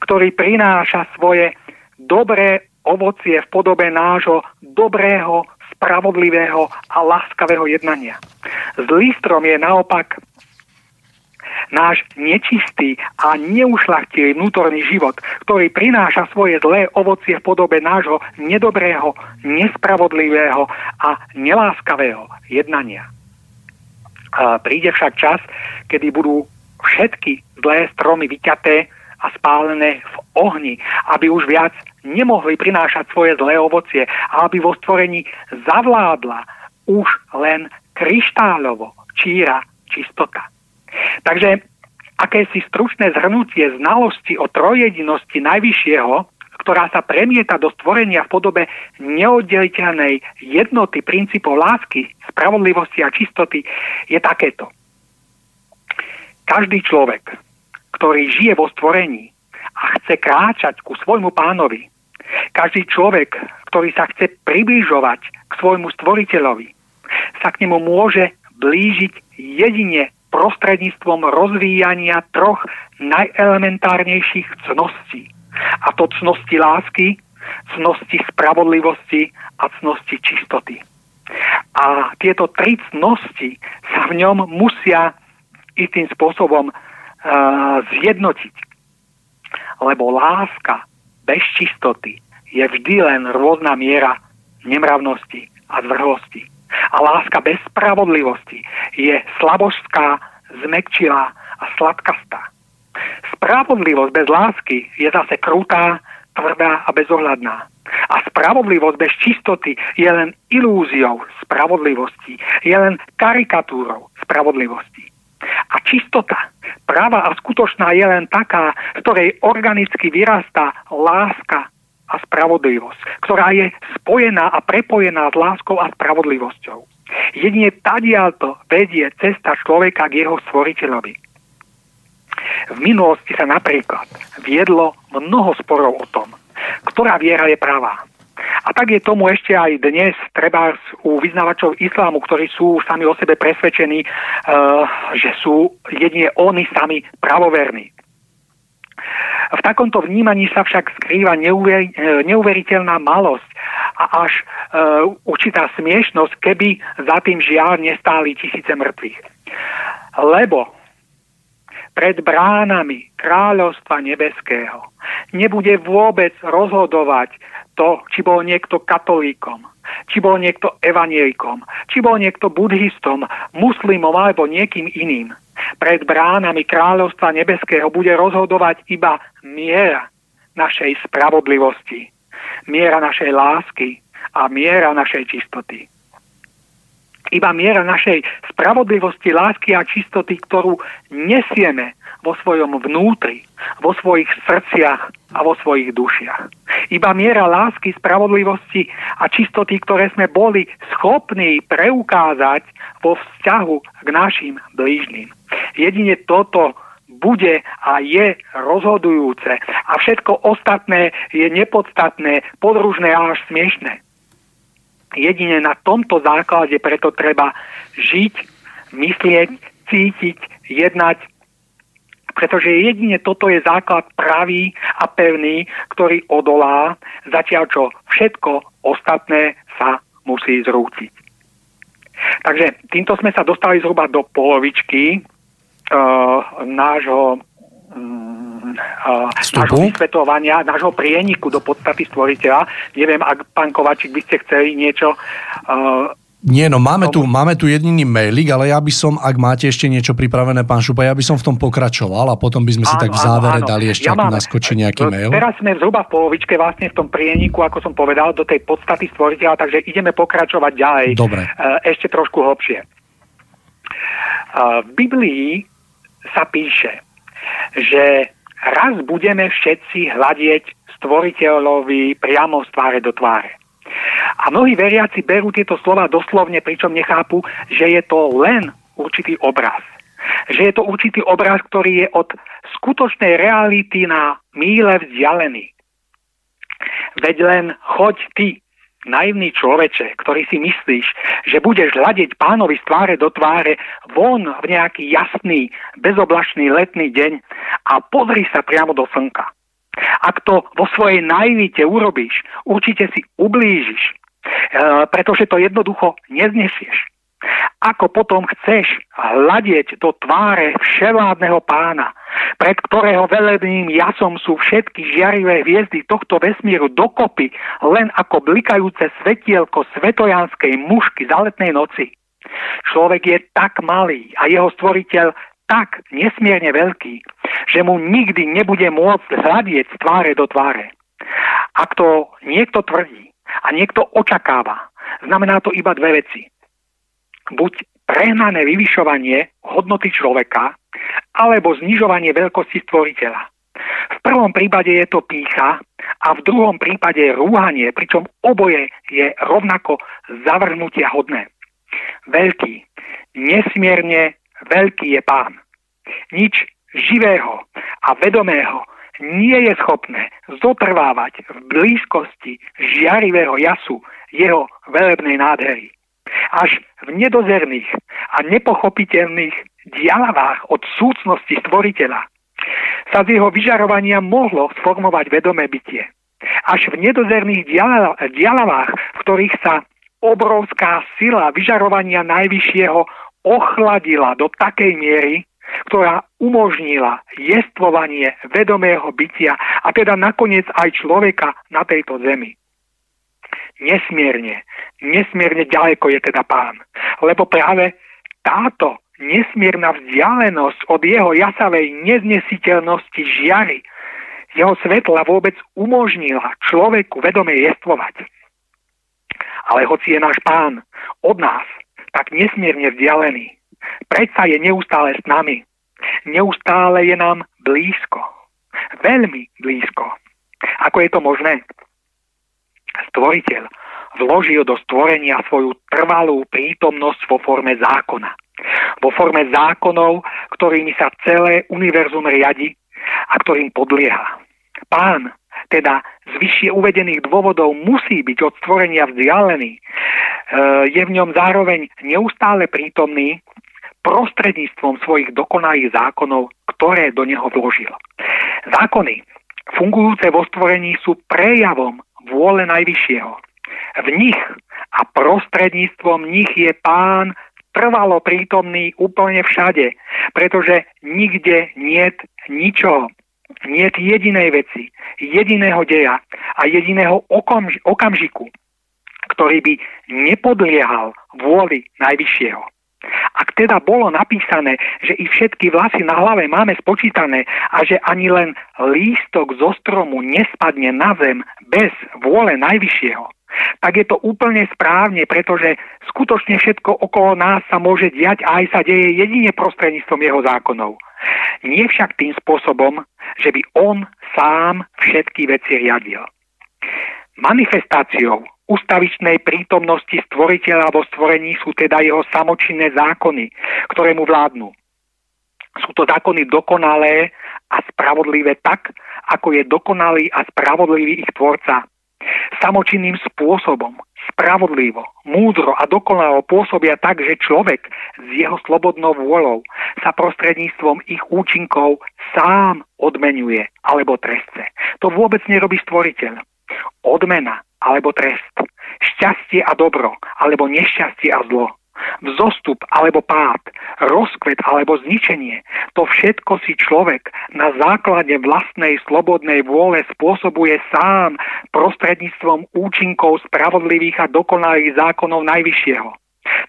ktorý prináša svoje dobré ovocie v podobe nášho dobrého, spravodlivého a láskavého jednania. Zlý strom je naopak náš nečistý a neušlachtilý vnútorný život, ktorý prináša svoje zlé ovocie v podobe nášho nedobrého, nespravodlivého a neláskavého jednania. A príde však čas, kedy budú všetky zlé stromy vyťaté a spálené v ohni, aby už viac nemohli prinášať svoje zlé ovocie a aby vo stvorení zavládla už len kryštáľovo číra čistota. Takže akési stručné zhrnutie znalosti o trojedinosti Najvyššieho, ktorá sa premieta do stvorenia v podobe neoddeliteľnej jednoty princípov lásky, spravodlivosti a čistoty, je takéto. Každý človek, ktorý žije vo stvorení a chce kráčať ku svojmu pánovi, každý človek, ktorý sa chce približovať k svojmu stvoriteľovi, sa k nemu môže blížiť jedine prostredníctvom rozvíjania troch najelementárnejších cností. A to cnosti lásky, cnosti spravodlivosti a cnosti čistoty. A tieto tri cnosti sa v ňom musia istým spôsobom zjednotiť. Lebo láska bez čistoty je vždy len rôzna miera nemravnosti a zvrhlosti. A láska bez spravodlivosti je slabožská, zmekčilá a sladkastá. Spravodlivosť bez lásky je zase krutá, tvrdá a bezohľadná. A spravodlivosť bez čistoty je len ilúziou spravodlivosti, je len karikatúrou spravodlivosti. A čistota, práva a skutočná je len taká, z ktorej organicky vyrastá láska a spravodlivosť, ktorá je spojená a prepojená s láskou a spravodlivosťou. Jedine tadiaľto vedie cesta človeka k jeho stvoriteľovi. V minulosti sa napríklad viedlo mnoho sporov o tom, ktorá viera je pravá. A tak je tomu ešte aj dnes, treba u vyznávačov islámu, ktorí sú sami o sebe presvedčení, uh, že sú jedine oni sami pravoverní. V takomto vnímaní sa však skrýva neuver, e, neuveriteľná malosť a až e, určitá smiešnosť, keby za tým žiaľ nestáli tisíce mŕtvych. Lebo pred bránami kráľovstva nebeského nebude vôbec rozhodovať to, či bol niekto katolíkom, či bol niekto evanielikom, či bol niekto buddhistom, muslimom alebo niekým iným. Pred bránami kráľovstva nebeského bude rozhodovať iba miera našej spravodlivosti, miera našej lásky a miera našej čistoty. Iba miera našej spravodlivosti, lásky a čistoty, ktorú nesieme vo svojom vnútri, vo svojich srdciach a vo svojich dušiach. Iba miera lásky, spravodlivosti a čistoty, ktoré sme boli schopní preukázať vo vzťahu k našim blížnym. Jedine toto bude a je rozhodujúce a všetko ostatné je nepodstatné, podružné a až smiešné. Jedine na tomto základe preto treba žiť, myslieť, cítiť, jednať pretože jedine toto je základ pravý a pevný, ktorý odolá, zatiaľ čo všetko ostatné sa musí zrúciť. Takže týmto sme sa dostali zhruba do polovičky uh, nášho uh, nášho vysvetovania, nášho prieniku do podstaty stvoriteľa. Neviem, ak pán Kovačík by ste chceli niečo uh, nie, no máme tu, máme tu jediný mailik, ale ja by som, ak máte ešte niečo pripravené, pán Šupa, ja by som v tom pokračoval a potom by sme si áno, tak v závere áno, áno. dali ešte, ja ak naskočí nejaký mail. Teraz sme zhruba v polovičke vlastne v tom prieniku, ako som povedal, do tej podstaty stvoriteľa, takže ideme pokračovať ďalej. Dobre. E, ešte trošku hlbšie. E, v Biblii sa píše, že raz budeme všetci hľadieť stvoriteľovi priamo z tváre do tváre. A mnohí veriaci berú tieto slova doslovne, pričom nechápu, že je to len určitý obraz. Že je to určitý obraz, ktorý je od skutočnej reality na míle vzdialený. Veď len choď ty, naivný človeče, ktorý si myslíš, že budeš hľadiť pánovi z tváre do tváre von v nejaký jasný, bezoblačný letný deň a pozri sa priamo do slnka. Ak to vo svojej naivite urobíš, určite si ublížiš, e, pretože to jednoducho neznesieš. Ako potom chceš hľadieť do tváre vševládneho pána, pred ktorého velebným jasom sú všetky žiarivé hviezdy tohto vesmíru dokopy, len ako blikajúce svetielko svetojanskej mušky za letnej noci. Človek je tak malý a jeho stvoriteľ tak nesmierne veľký, že mu nikdy nebude môcť hľadieť z tváre do tváre. Ak to niekto tvrdí a niekto očakáva, znamená to iba dve veci. Buď prehnané vyvyšovanie hodnoty človeka, alebo znižovanie veľkosti stvoriteľa. V prvom prípade je to pícha a v druhom prípade rúhanie, pričom oboje je rovnako zavrhnutia hodné. Veľký, nesmierne veľký je pán. Nič živého a vedomého nie je schopné zotrvávať v blízkosti žiarivého jasu jeho velebnej nádhery. Až v nedozerných a nepochopiteľných dialavách od súcnosti stvoriteľa sa z jeho vyžarovania mohlo sformovať vedomé bytie. Až v nedozerných dialavách, v ktorých sa obrovská sila vyžarovania najvyššieho ochladila do takej miery, ktorá umožnila jestvovanie vedomého bytia a teda nakoniec aj človeka na tejto zemi. Nesmierne, nesmierne ďaleko je teda pán, lebo práve táto nesmierna vzdialenosť od jeho jasavej neznesiteľnosti žiary, jeho svetla vôbec umožnila človeku vedome jestvovať. Ale hoci je náš pán od nás tak nesmierne vzdialený, predsa je neustále s nami. Neustále je nám blízko. Veľmi blízko. Ako je to možné? Stvoriteľ vložil do stvorenia svoju trvalú prítomnosť vo forme zákona. Vo forme zákonov, ktorými sa celé univerzum riadi a ktorým podlieha. Pán teda z vyššie uvedených dôvodov musí byť od stvorenia vzdialený. E, je v ňom zároveň neustále prítomný prostredníctvom svojich dokonalých zákonov, ktoré do neho vložil. Zákony fungujúce vo stvorení sú prejavom vôle Najvyššieho. V nich a prostredníctvom nich je pán trvalo prítomný úplne všade, pretože nikde niet ničoho, nie jedinej veci, jediného deja a jediného okamž- okamžiku, ktorý by nepodliehal vôli Najvyššieho. Ak teda bolo napísané, že i všetky vlasy na hlave máme spočítané a že ani len lístok zo stromu nespadne na zem bez vôle Najvyššieho, tak je to úplne správne, pretože skutočne všetko okolo nás sa môže diať a aj sa deje jedine prostredníctvom jeho zákonov. Nie však tým spôsobom, že by on sám všetky veci riadil. Manifestáciou ustavičnej prítomnosti stvoriteľa vo stvorení sú teda jeho samočinné zákony, ktoré mu vládnu. Sú to zákony dokonalé a spravodlivé tak, ako je dokonalý a spravodlivý ich tvorca. Samočinným spôsobom, spravodlivo, múdro a dokonalo pôsobia tak, že človek s jeho slobodnou vôľou sa prostredníctvom ich účinkov sám odmenuje alebo trestce. To vôbec nerobí stvoriteľ. Odmena alebo trest, šťastie a dobro alebo nešťastie a zlo vzostup alebo pád, rozkvet alebo zničenie, to všetko si človek na základe vlastnej slobodnej vôle spôsobuje sám prostredníctvom účinkov spravodlivých a dokonalých zákonov Najvyššieho.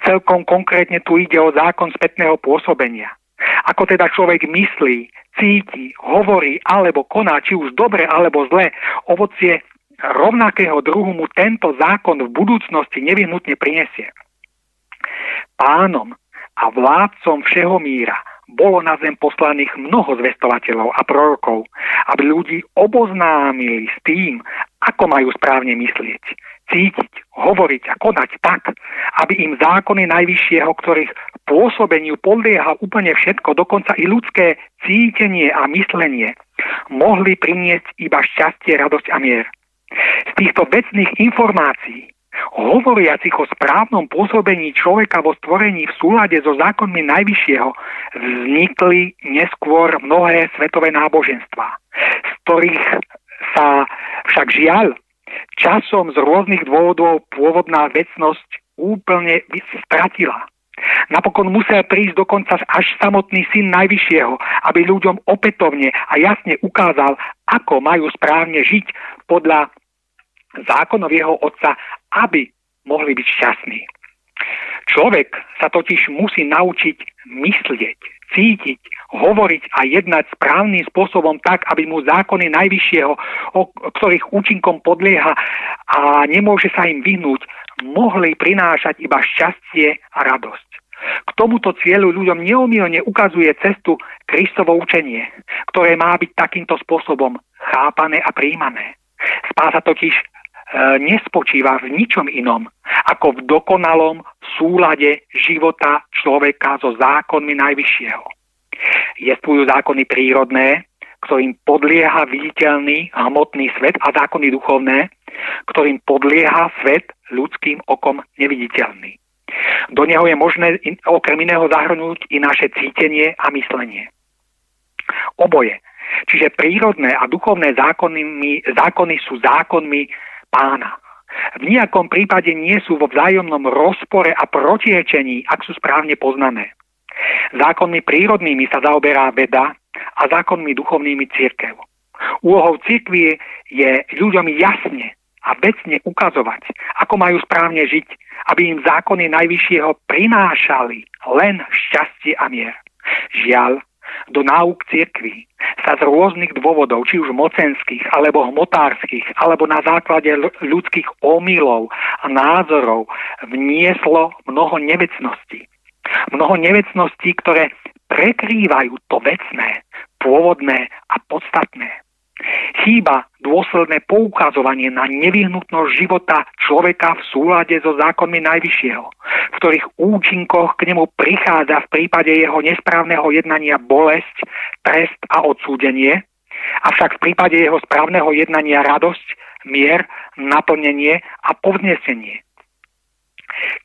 Celkom konkrétne tu ide o zákon spätného pôsobenia. Ako teda človek myslí, cíti, hovorí alebo koná, či už dobre alebo zle, ovocie rovnakého druhu mu tento zákon v budúcnosti nevyhnutne prinesie pánom a vládcom všeho míra bolo na zem poslaných mnoho zvestovateľov a prorokov, aby ľudí oboznámili s tým, ako majú správne myslieť, cítiť, hovoriť a konať tak, aby im zákony Najvyššieho, ktorých pôsobeniu podlieha úplne všetko, dokonca i ľudské cítenie a myslenie, mohli priniesť iba šťastie, radosť a mier. Z týchto vecných informácií hovoriacich o správnom pôsobení človeka vo stvorení v súlade so zákonmi Najvyššieho vznikli neskôr mnohé svetové náboženstva, z ktorých sa však žiaľ časom z rôznych dôvodov pôvodná vecnosť úplne stratila. Napokon musel prísť dokonca až samotný syn Najvyššieho, aby ľuďom opätovne a jasne ukázal, ako majú správne žiť podľa zákonov jeho otca, aby mohli byť šťastní. Človek sa totiž musí naučiť myslieť, cítiť, hovoriť a jednať správnym spôsobom tak, aby mu zákony najvyššieho, o ktorých účinkom podlieha a nemôže sa im vyhnúť, mohli prinášať iba šťastie a radosť. K tomuto cieľu ľuďom neomilne ukazuje cestu Kristovo učenie, ktoré má byť takýmto spôsobom chápané a príjmané. Spása totiž nespočíva v ničom inom, ako v dokonalom súlade života človeka so zákonmi Najvyššieho. Jestvujú zákony prírodné, ktorým podlieha viditeľný hmotný svet a zákony duchovné, ktorým podlieha svet ľudským okom neviditeľný. Do neho je možné okrem iného zahrnúť i naše cítenie a myslenie. Oboje, čiže prírodné a duchovné zákony, zákony sú zákonmi pána. V nejakom prípade nie sú vo vzájomnom rozpore a protiečení, ak sú správne poznané. Zákonmi prírodnými sa zaoberá veda a zákonmi duchovnými církev. Úlohou církvy je ľuďom jasne a vecne ukazovať, ako majú správne žiť, aby im zákony Najvyššieho prinášali len šťastie a mier. Žiaľ, do náuk cirkví sa z rôznych dôvodov, či už mocenských, alebo hmotárskych, alebo na základe ľudských omylov a názorov vnieslo mnoho nevecností. Mnoho nevecností, ktoré prekrývajú to vecné, pôvodné a podstatné. Chýba dôsledné poukazovanie na nevyhnutnosť života človeka v súlade so zákonmi Najvyššieho, v ktorých účinkoch k nemu prichádza v prípade jeho nesprávneho jednania bolesť, trest a odsúdenie, avšak v prípade jeho správneho jednania radosť, mier, naplnenie a povznesenie.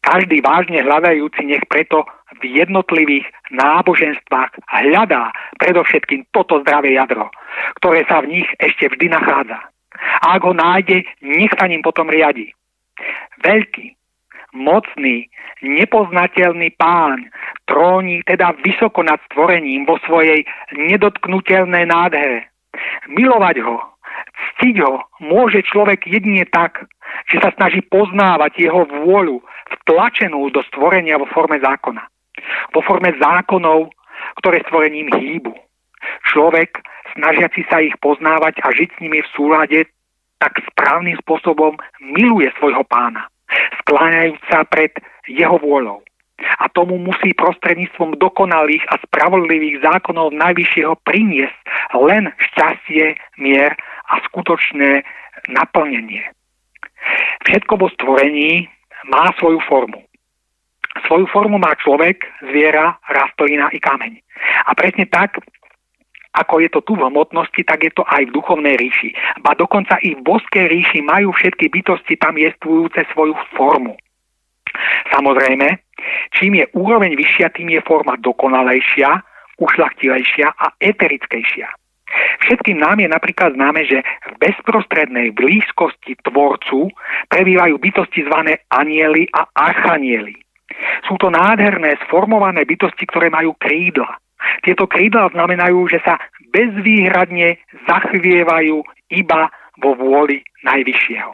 Každý vážne hľadajúci nech preto v jednotlivých náboženstvách hľadá predovšetkým toto zdravé jadro, ktoré sa v nich ešte vždy nachádza. A ak ho nájde, nech sa ním potom riadi. Veľký, mocný, nepoznateľný pán tróni teda vysoko nad stvorením vo svojej nedotknutelnej nádhere. Milovať ho, ctiť ho môže človek jedine tak, že sa snaží poznávať jeho vôľu vtlačenú do stvorenia vo forme zákona. Vo forme zákonov, ktoré stvorením hýbu. Človek, snažiaci sa ich poznávať a žiť s nimi v súlade, tak správnym spôsobom miluje svojho pána, skláňajúc sa pred jeho vôľou. A tomu musí prostredníctvom dokonalých a spravodlivých zákonov Najvyššieho priniesť len šťastie, mier a skutočné naplnenie. Všetko vo stvorení má svoju formu. Svoju formu má človek, zviera, rastlina i kameň. A presne tak, ako je to tu v hmotnosti, tak je to aj v duchovnej ríši. Ba dokonca i v boskej ríši majú všetky bytosti tam jestvujúce svoju formu. Samozrejme, čím je úroveň vyššia, tým je forma dokonalejšia, ušlachtilejšia a eterickejšia. Všetkým nám je napríklad známe, že v bezprostrednej blízkosti tvorcu prebývajú bytosti zvané anieli a archanieli. Sú to nádherné, sformované bytosti, ktoré majú krídla. Tieto krídla znamenajú, že sa bezvýhradne zachvievajú iba vo vôli Najvyššieho.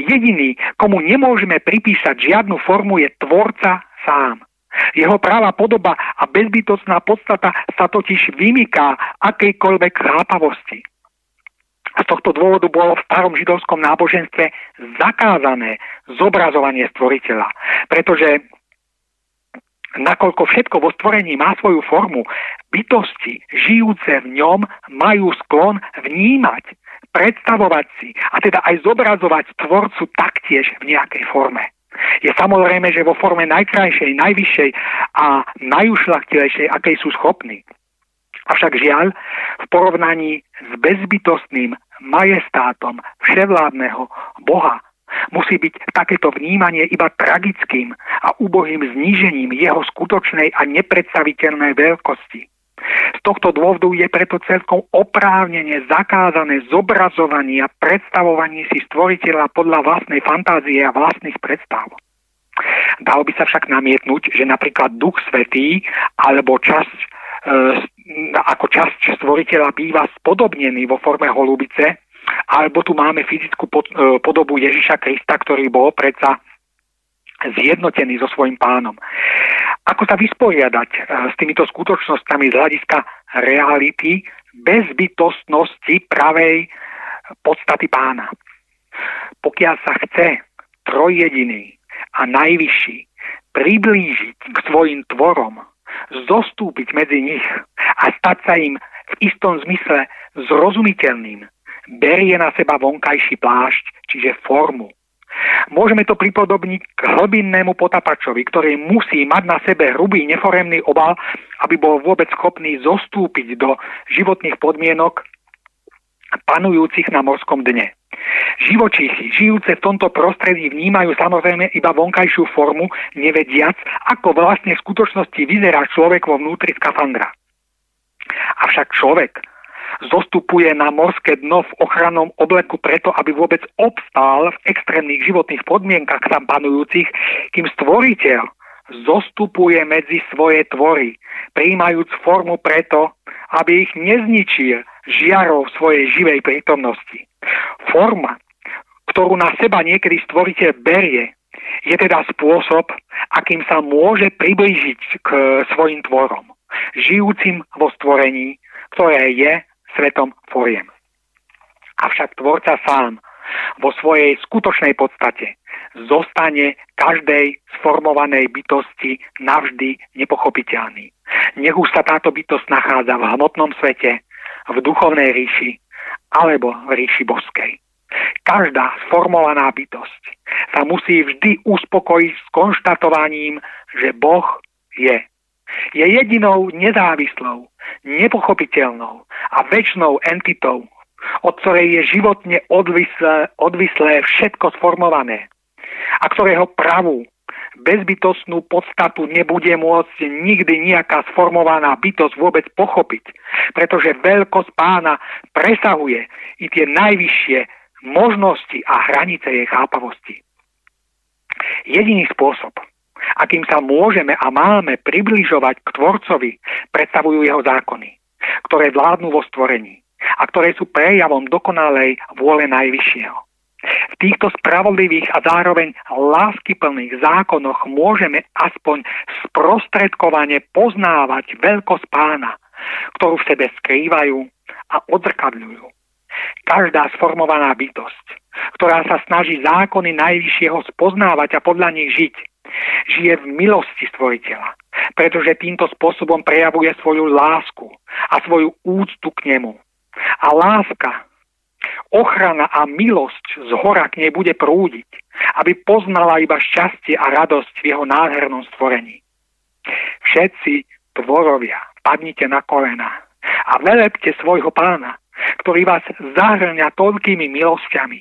Jediný, komu nemôžeme pripísať žiadnu formu, je Tvorca sám. Jeho práva podoba a bezbytostná podstata sa totiž vymyká akejkoľvek chápavosti. Z tohto dôvodu bolo v starom židovskom náboženstve zakázané zobrazovanie stvoriteľa, pretože nakoľko všetko vo stvorení má svoju formu, bytosti žijúce v ňom majú sklon vnímať, predstavovať si a teda aj zobrazovať tvorcu taktiež v nejakej forme. Je samozrejme, že vo forme najkrajšej, najvyššej a najušlachtilejšej, akej sú schopní. Avšak žiaľ, v porovnaní s bezbytostným majestátom vševládneho Boha musí byť takéto vnímanie iba tragickým a ubohým znížením jeho skutočnej a nepredstaviteľnej veľkosti. Z tohto dôvodu je preto celkom oprávnene zakázané zobrazovanie a predstavovanie si stvoriteľa podľa vlastnej fantázie a vlastných predstav. Dalo by sa však namietnúť, že napríklad Duch Svetý alebo časť, ako časť stvoriteľa býva spodobnený vo forme holubice, alebo tu máme fyzickú e, podobu Ježiša Krista, ktorý bol predsa zjednotený so svojím pánom. Ako sa vysporiadať e, s týmito skutočnosťami z hľadiska reality bezbytostnosti pravej podstaty pána? Pokiaľ sa chce trojjediný a najvyšší priblížiť k svojim tvorom, zostúpiť medzi nich a stať sa im v istom zmysle zrozumiteľným, berie na seba vonkajší plášť, čiže formu. Môžeme to pripodobniť k hlbinnému potapačovi, ktorý musí mať na sebe hrubý neforemný obal, aby bol vôbec schopný zostúpiť do životných podmienok panujúcich na morskom dne. Živočíchy, žijúce v tomto prostredí, vnímajú samozrejme iba vonkajšiu formu, nevediac, ako vlastne v skutočnosti vyzerá človek vo vnútri skafandra. Avšak človek zostupuje na morské dno v ochrannom obleku preto, aby vôbec obstál v extrémnych životných podmienkach tam panujúcich, kým stvoriteľ zostupuje medzi svoje tvory, prijímajúc formu preto, aby ich nezničil žiarov svojej živej prítomnosti. Forma, ktorú na seba niekedy stvoriteľ berie, je teda spôsob, akým sa môže priblížiť k svojim tvorom, žijúcim vo stvorení, ktoré je svetom foriem. Avšak tvorca sám vo svojej skutočnej podstate zostane každej sformovanej bytosti navždy nepochopiteľný. Nech už sa táto bytosť nachádza v hmotnom svete, v duchovnej ríši alebo v ríši boskej. Každá sformovaná bytosť sa musí vždy uspokojiť s konštatovaním, že Boh je je jedinou nezávislou, nepochopiteľnou a väčšnou entitou, od ktorej je životne odvislé, odvislé všetko sformované a ktorého pravú, bezbytostnú podstatu nebude môcť nikdy nejaká sformovaná bytosť vôbec pochopiť, pretože veľkosť pána presahuje i tie najvyššie možnosti a hranice jej chápavosti. Jediný spôsob, akým sa môžeme a máme približovať k Tvorcovi, predstavujú jeho zákony, ktoré vládnu vo stvorení a ktoré sú prejavom dokonalej vôle Najvyššieho. V týchto spravodlivých a zároveň láskyplných zákonoch môžeme aspoň sprostredkovane poznávať veľkosť pána, ktorú v sebe skrývajú a odzrkadľujú. Každá sformovaná bytosť, ktorá sa snaží zákony Najvyššieho spoznávať a podľa nich žiť, žije v milosti stvoriteľa, pretože týmto spôsobom prejavuje svoju lásku a svoju úctu k nemu. A láska, ochrana a milosť z hora k nej bude prúdiť, aby poznala iba šťastie a radosť v jeho nádhernom stvorení. Všetci tvorovia, padnite na kolena a velepte svojho pána, ktorý vás zahrňa toľkými milosťami.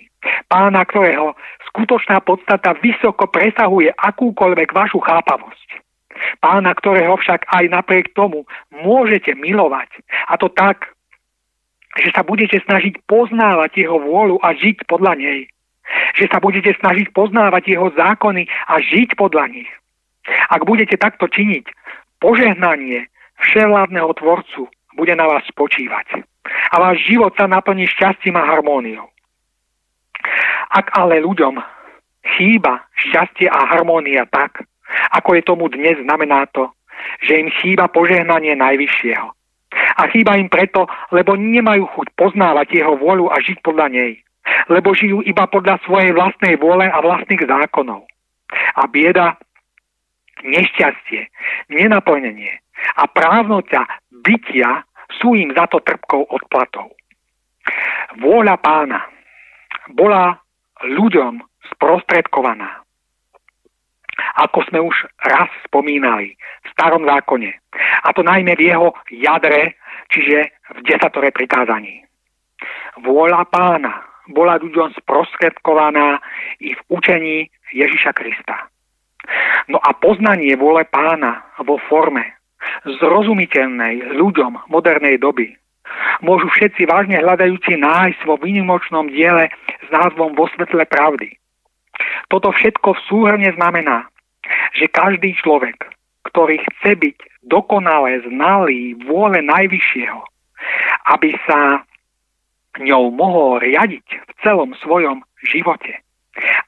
Pána, ktorého skutočná podstata vysoko presahuje akúkoľvek vašu chápavosť. Pána, ktorého však aj napriek tomu môžete milovať. A to tak, že sa budete snažiť poznávať jeho vôľu a žiť podľa nej. Že sa budete snažiť poznávať jeho zákony a žiť podľa nich. Ak budete takto činiť, požehnanie vševládneho Tvorcu bude na vás spočívať a váš život sa naplní šťastím a harmóniou. Ak ale ľuďom chýba šťastie a harmónia tak, ako je tomu dnes, znamená to, že im chýba požehnanie Najvyššieho. A chýba im preto, lebo nemajú chuť poznávať jeho vôľu a žiť podľa nej. Lebo žijú iba podľa svojej vlastnej vôle a vlastných zákonov. A bieda, nešťastie, nenaplnenie a právnoťa bytia sú im za to trpkou odplatou. Vôľa pána bola ľuďom sprostredkovaná. Ako sme už raz spomínali v starom zákone. A to najmä v jeho jadre, čiže v desatore prikázaní. Vôľa pána bola ľuďom sprostredkovaná i v učení Ježiša Krista. No a poznanie vôle pána vo forme zrozumiteľnej ľuďom modernej doby môžu všetci vážne hľadajúci nájsť vo výnimočnom diele s názvom Vo svetle pravdy. Toto všetko v súhrne znamená, že každý človek, ktorý chce byť dokonale znalý vôle Najvyššieho, aby sa ňou mohol riadiť v celom svojom živote.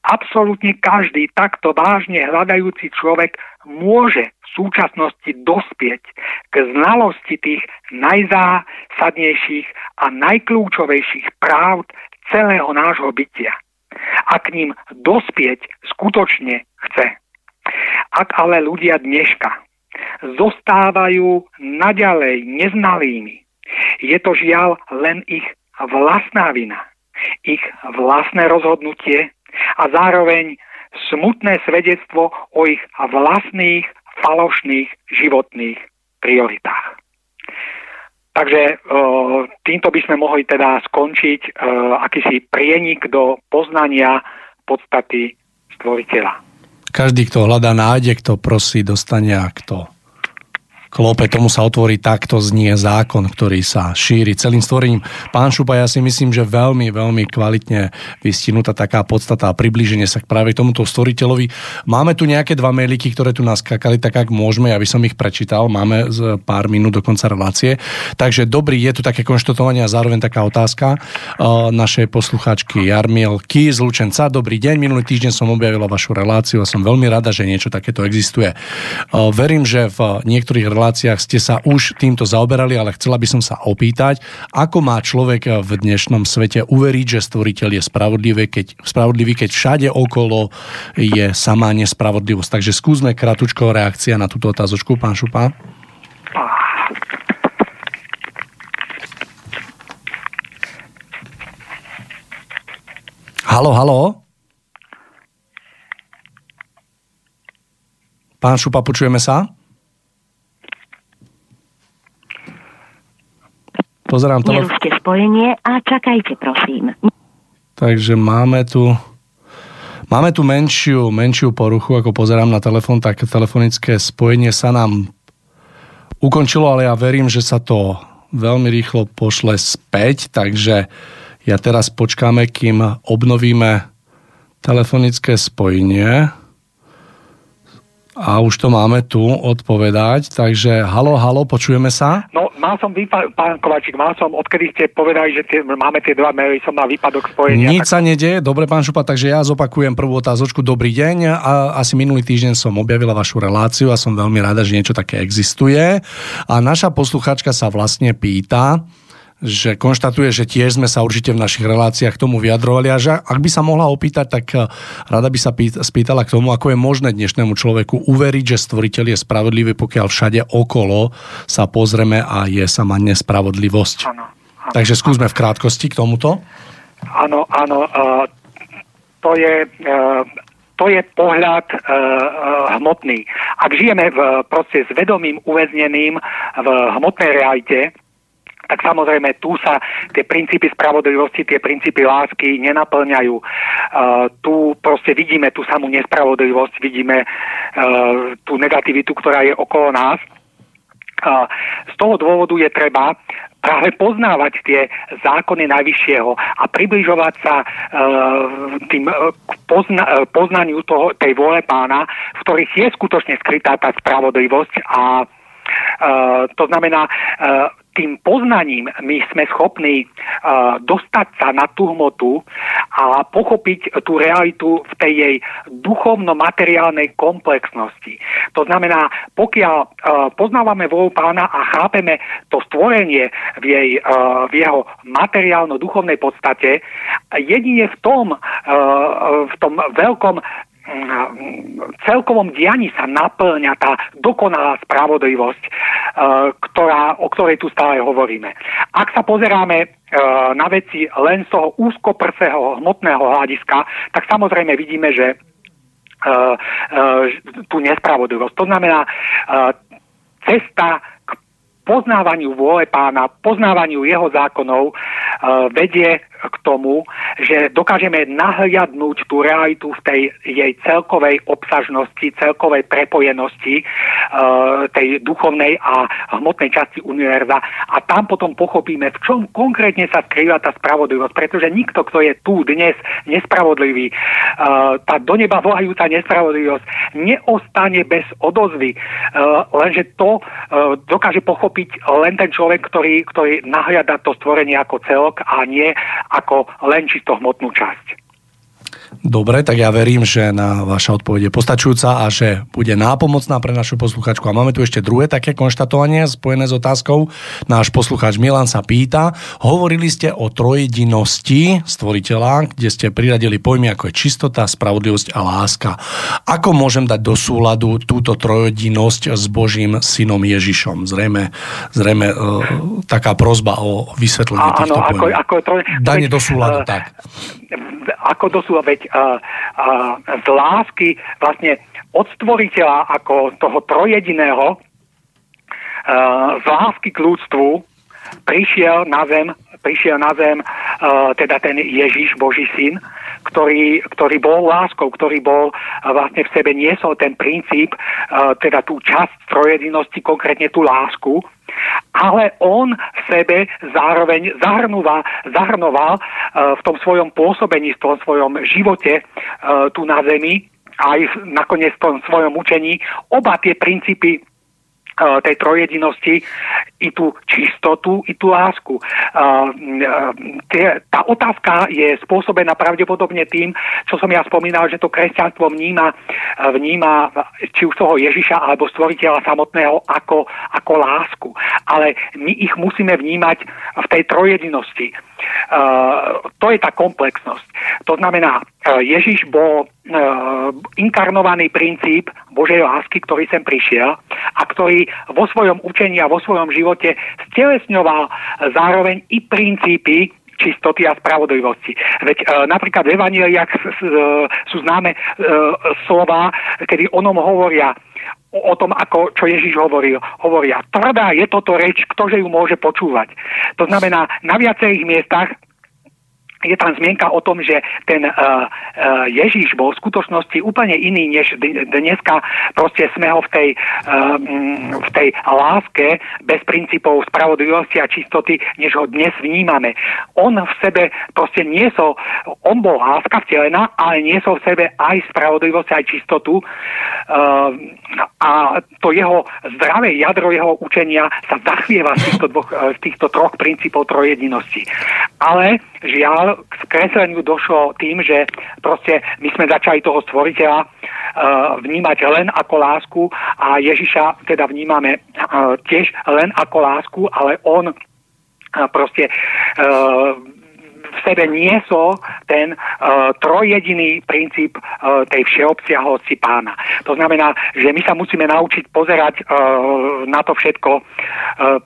Absolútne každý takto vážne hľadajúci človek môže v súčasnosti dospieť k znalosti tých najzásadnejších a najkľúčovejších práv celého nášho bytia a k ním dospieť skutočne chce. Ak ale ľudia dneška zostávajú naďalej neznalými, je to žiaľ len ich vlastná vina, ich vlastné rozhodnutie a zároveň smutné svedectvo o ich vlastných falošných životných prioritách. Takže e, týmto by sme mohli teda skončiť e, akýsi prienik do poznania podstaty stvoriteľa. Každý, kto hľadá, nájde, kto prosí, dostane a kto klope, tomu sa otvorí, takto znie zákon, ktorý sa šíri celým stvorením. Pán Šupa, ja si myslím, že veľmi, veľmi kvalitne vystihnutá taká podstata a priblíženie sa k práve tomuto stvoriteľovi. Máme tu nejaké dva mailiky, ktoré tu nás skakali, tak ak môžeme, aby som ich prečítal. Máme z pár minút do konca relácie. Takže dobrý, je tu také konštatovanie a zároveň taká otázka uh, našej poslucháčky Jarmiel Ký z Lučenca. Dobrý deň, minulý týždeň som objavila vašu reláciu a som veľmi rada, že niečo takéto existuje. Uh, verím, že v niektorých reláciách ste sa už týmto zaoberali, ale chcela by som sa opýtať, ako má človek v dnešnom svete uveriť, že stvoriteľ je spravodlivý, keď, spravodlivý, keď všade okolo je samá nespravodlivosť. Takže skúsme kratučko reakcia na túto otázočku, pán Šupa. Halo, halo. Pán Šupa, počujeme sa? Pozerám to. Nerušte spojenie a čakajte, prosím. Takže máme tu Máme tu menšiu, menšiu poruchu, ako pozerám na telefón, tak telefonické spojenie sa nám ukončilo, ale ja verím, že sa to veľmi rýchlo pošle späť, takže ja teraz počkáme, kým obnovíme telefonické spojenie. A už to máme tu odpovedať, takže halo, halo, počujeme sa? No, mal som výpadok, pán Kovačík, mal som, odkedy ste povedali, že tie, máme tie dva maily, som mal výpadok spojenia. Nič tak... sa nedieje, dobre, pán Šupa, takže ja zopakujem prvú otázočku. Dobrý deň, a asi minulý týždeň som objavila vašu reláciu a som veľmi rada, že niečo také existuje. A naša posluchačka sa vlastne pýta, že konštatuje, že tiež sme sa určite v našich reláciách k tomu vyjadrovali a že ak by sa mohla opýtať, tak eh, rada by sa spýtala k tomu, ako je možné dnešnému človeku uveriť, že stvoriteľ je spravodlivý, pokiaľ všade okolo sa pozrieme a je sama nespravodlivosť. Ano, ano, Takže skúsme v krátkosti k tomuto. Áno, áno. To je... Uh, to je pohľad uh, uh, hmotný. Ak žijeme v, proste s vedomým uväzneným v hmotnej realite, tak samozrejme tu sa tie princípy spravodlivosti, tie princípy lásky nenaplňajú. Uh, tu proste vidíme tú samú nespravodlivosť, vidíme uh, tú negativitu, ktorá je okolo nás. Uh, z toho dôvodu je treba práve poznávať tie zákony Najvyššieho a približovať sa e, tým e, pozna, e, poznaniu toho, tej vôle pána, v ktorých je skutočne skrytá tá spravodlivosť a e, to znamená, tým poznaním my sme schopní dostať sa na tú hmotu a pochopiť tú realitu v tej jej duchovno-materiálnej komplexnosti. To znamená, pokiaľ poznávame vôľu pána a chápeme to stvorenie v, jej, v jeho materiálno-duchovnej podstate, jedine v tom, v tom veľkom celkovom dianí sa naplňa tá dokonalá spravodlivosť, e, ktorá, o ktorej tu stále hovoríme. Ak sa pozeráme e, na veci len z toho úzkoprsého hmotného hľadiska, tak samozrejme vidíme, že e, tú nespravodlivosť. To znamená, cesta k poznávaniu vôle pána, poznávaniu jeho zákonov vedie k tomu, že dokážeme nahliadnúť tú realitu v tej jej celkovej obsažnosti, celkovej prepojenosti e, tej duchovnej a hmotnej časti univerza. A tam potom pochopíme, v čom konkrétne sa skrýva tá spravodlivosť, pretože nikto, kto je tu dnes nespravodlivý, e, tá do neba volajúca nespravodlivosť neostane bez odozvy, e, lenže to e, dokáže pochopiť len ten človek, ktorý, ktorý nahliada to stvorenie ako celok a nie ako len čisto hmotnú časť. Dobre, tak ja verím, že na vaša odpoveď je postačujúca a že bude nápomocná pre našu posluchačku. A máme tu ešte druhé také konštatovanie spojené s otázkou. Náš posluchač Milan sa pýta, hovorili ste o trojedinosti stvoriteľa, kde ste priradili pojmy ako je čistota, spravodlivosť a láska. Ako môžem dať do súladu túto trojedinosť s Božím synom Ježišom? Zrejme, zrejme uh, taká prozba o vysvetlenie týchto Áno, ako, ako troj... Danie do súladu, uh, tak. Ako do súladu, veď uh, uh, z lásky vlastne od stvoriteľa ako toho trojediného uh, z lásky k ľudstvu prišiel na zem, prišiel na zem uh, teda ten Ježiš, Boží syn, ktorý, ktorý bol láskou, ktorý bol uh, vlastne v sebe niesol ten princíp, uh, teda tú časť trojedinosti, konkrétne tú lásku, ale on v sebe zároveň zahrnoval, zahrnoval uh, v tom svojom pôsobení, v tom svojom živote tu na zemi, aj nakoniec v tom svojom učení, oba tie princípy tej trojedinosti i tú čistotu, i tú lásku. Tá otázka je spôsobená pravdepodobne tým, čo som ja spomínal, že to kresťanstvo vníma, vníma či už toho Ježiša alebo stvoriteľa samotného ako, ako lásku. Ale my ich musíme vnímať v tej trojedinosti. To je tá komplexnosť. To znamená, Ježiš bol inkarnovaný princíp Božej lásky, ktorý sem prišiel a ktorý vo svojom učení a vo svojom živote stelesňoval zároveň i princípy čistoty a spravodlivosti. Veď e, napríklad v Evangeliach s, sú známe e, slova, kedy onom hovoria o, o tom, ako čo Ježiš hovoril. Hovoria, tvrdá je toto reč, ktože ju môže počúvať. To znamená, na viacerých miestach je tam zmienka o tom, že ten uh, uh, Ježíš bol v skutočnosti úplne iný, než dneska proste sme ho v tej, uh, v tej láske bez princípov spravodlivosti a čistoty, než ho dnes vnímame. On v sebe proste niesol, on bol láska vtelená, ale niesol v sebe aj spravodlivosť, aj čistotu uh, a to jeho zdravé jadro jeho učenia sa zachvieva z týchto, dvoch, z týchto troch princípov trojedinosti. Ale žiaľ, k skresleniu došlo tým, že proste my sme začali toho stvoriteľa uh, vnímať len ako lásku a Ježiša teda vnímame uh, tiež len ako lásku, ale on uh, proste v sebe niesol ten trojjediný princíp uh, tej všeobsiahlosti pána. To znamená, že my sa musíme naučiť pozerať na to všetko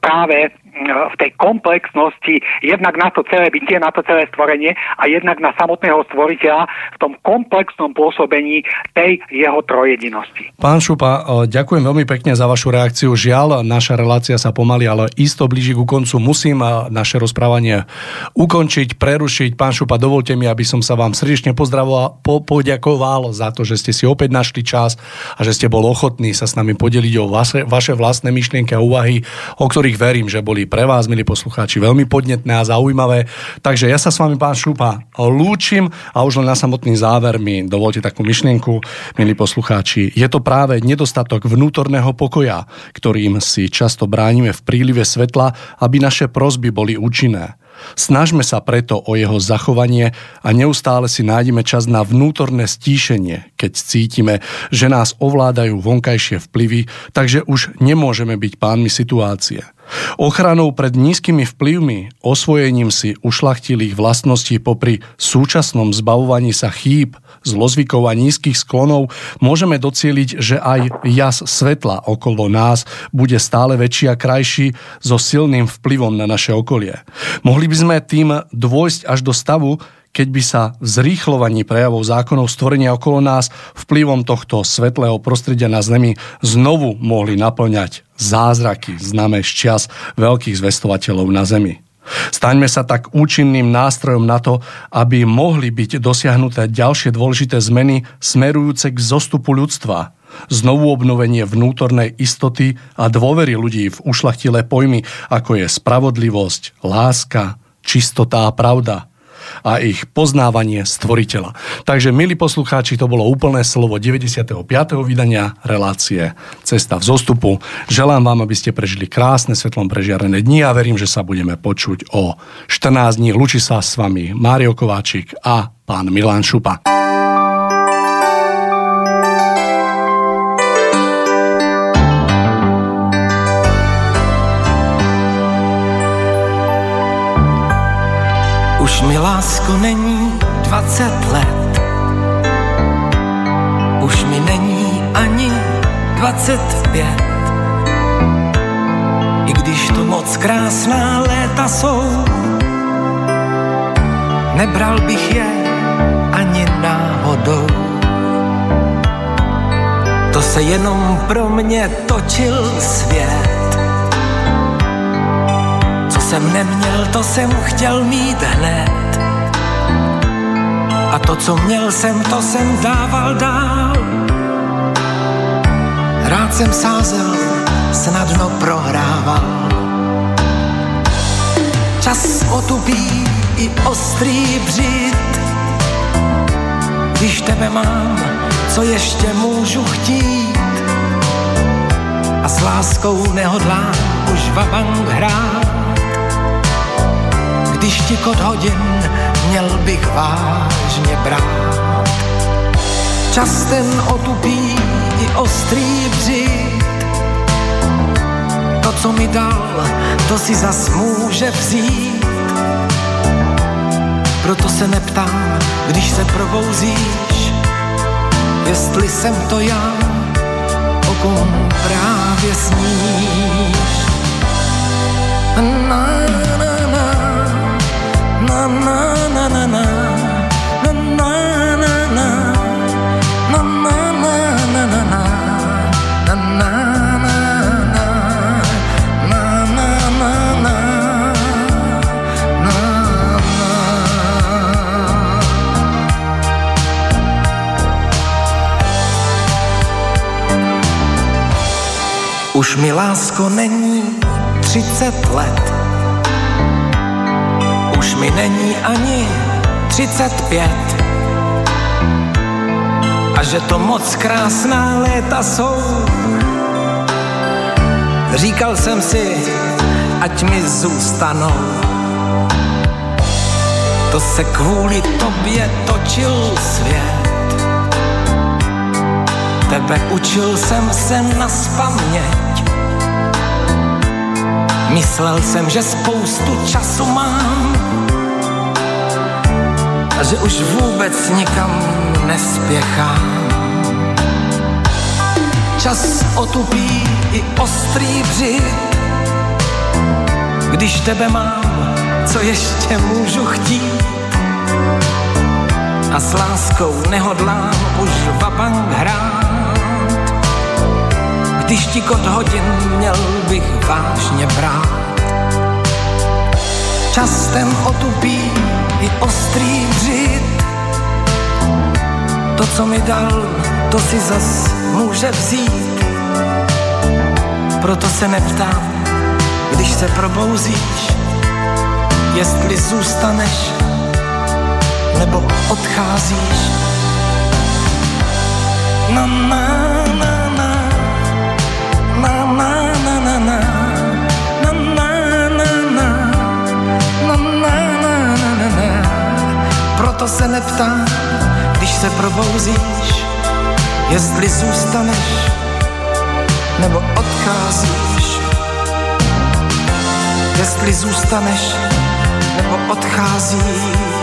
práve v tej komplexnosti jednak na to celé bytie, na to celé stvorenie a jednak na samotného stvoriteľa v tom komplexnom pôsobení tej jeho trojedinosti. Pán Šupa, ďakujem veľmi pekne za vašu reakciu. Žiaľ, naša relácia sa pomaly, ale isto blíži ku koncu. Musím naše rozprávanie ukončiť, prerušiť. Pán Šupa, dovolte mi, aby som sa vám srdečne pozdravoval, po, poďakoval za to, že ste si opäť našli čas a že ste bol ochotní sa s nami podeliť o vaše, vaše vlastné myšlienky a úvahy, o ktorých verím, že boli boli pre vás, milí poslucháči, veľmi podnetné a zaujímavé. Takže ja sa s vami, pán Šupa, lúčim a už len na samotný záver mi dovolte takú myšlienku, milí poslucháči. Je to práve nedostatok vnútorného pokoja, ktorým si často bránime v prílive svetla, aby naše prosby boli účinné. Snažme sa preto o jeho zachovanie a neustále si nájdeme čas na vnútorné stíšenie, keď cítime, že nás ovládajú vonkajšie vplyvy, takže už nemôžeme byť pánmi situácie. Ochranou pred nízkymi vplyvmi, osvojením si ušlachtilých vlastností popri súčasnom zbavovaní sa chýb, zlozvykov a nízkych sklonov môžeme docieliť, že aj jas svetla okolo nás bude stále väčší a krajší so silným vplyvom na naše okolie. Mohli by sme tým dôjsť až do stavu, keď by sa v zrýchlovaní prejavov zákonov stvorenia okolo nás vplyvom tohto svetlého prostredia na Zemi znovu mohli naplňať zázraky známe z čas veľkých zvestovateľov na Zemi. Staňme sa tak účinným nástrojom na to, aby mohli byť dosiahnuté ďalšie dôležité zmeny smerujúce k zostupu ľudstva, znovu obnovenie vnútornej istoty a dôvery ľudí v ušlachtilé pojmy, ako je spravodlivosť, láska, čistota a pravda – a ich poznávanie stvoriteľa. Takže, milí poslucháči, to bolo úplné slovo 95. vydania relácie Cesta v zostupu. Želám vám, aby ste prežili krásne svetlom prežiarené dni a verím, že sa budeme počuť o 14 dní. Lučí sa s vami Mário Kováčik a pán Milan Šupa. Mi lásko není 20 let. Už mi není ani 25. I když to moc krásná léta jsou, nebral bych je ani náhodou. To se jenom pro mě točil svět jsem neměl, to jsem chtěl mít hned. A to, co měl jsem, to jsem dával dál. Rád jsem sázel, snadno prohrával. Čas otupí i ostrý břit. Když tebe mám, co ještě můžu chtít? A s láskou nehodlám už vabank hrát když ti kod hodin měl bych vážně brát. Čas ten otupí i ostrý břit, to, co mi dal, to si zas může vzít. Proto se neptám, když se probouzíš, jestli jsem to já, o kom právě sníš. Na, Už mi lásko není třicet let. už mi není ani 35 a že to moc krásná léta jsou. Říkal jsem si, ať mi zůstanou. To se kvůli tobě točil svět. Tebe učil jsem se na spaměť. Myslel jsem, že spoustu času mám že už vůbec nikam nespěchám. Čas otupí i ostrý břit, když tebe mám, co ještě můžu chtít. A s láskou nehodlám už vabank hrát, když ti kod hodin měl bych vážně brát. Čas ten otupí i ostrý břit. To, co mi dal, to si zas může vzít. Proto se neptám, když se probouzíš, jestli zůstaneš nebo odcházíš. Na na na na na Proto se neptám, když se probouzíš, jestli zůstaneš nebo odcházíš. Jestli zůstaneš nebo odcházíš.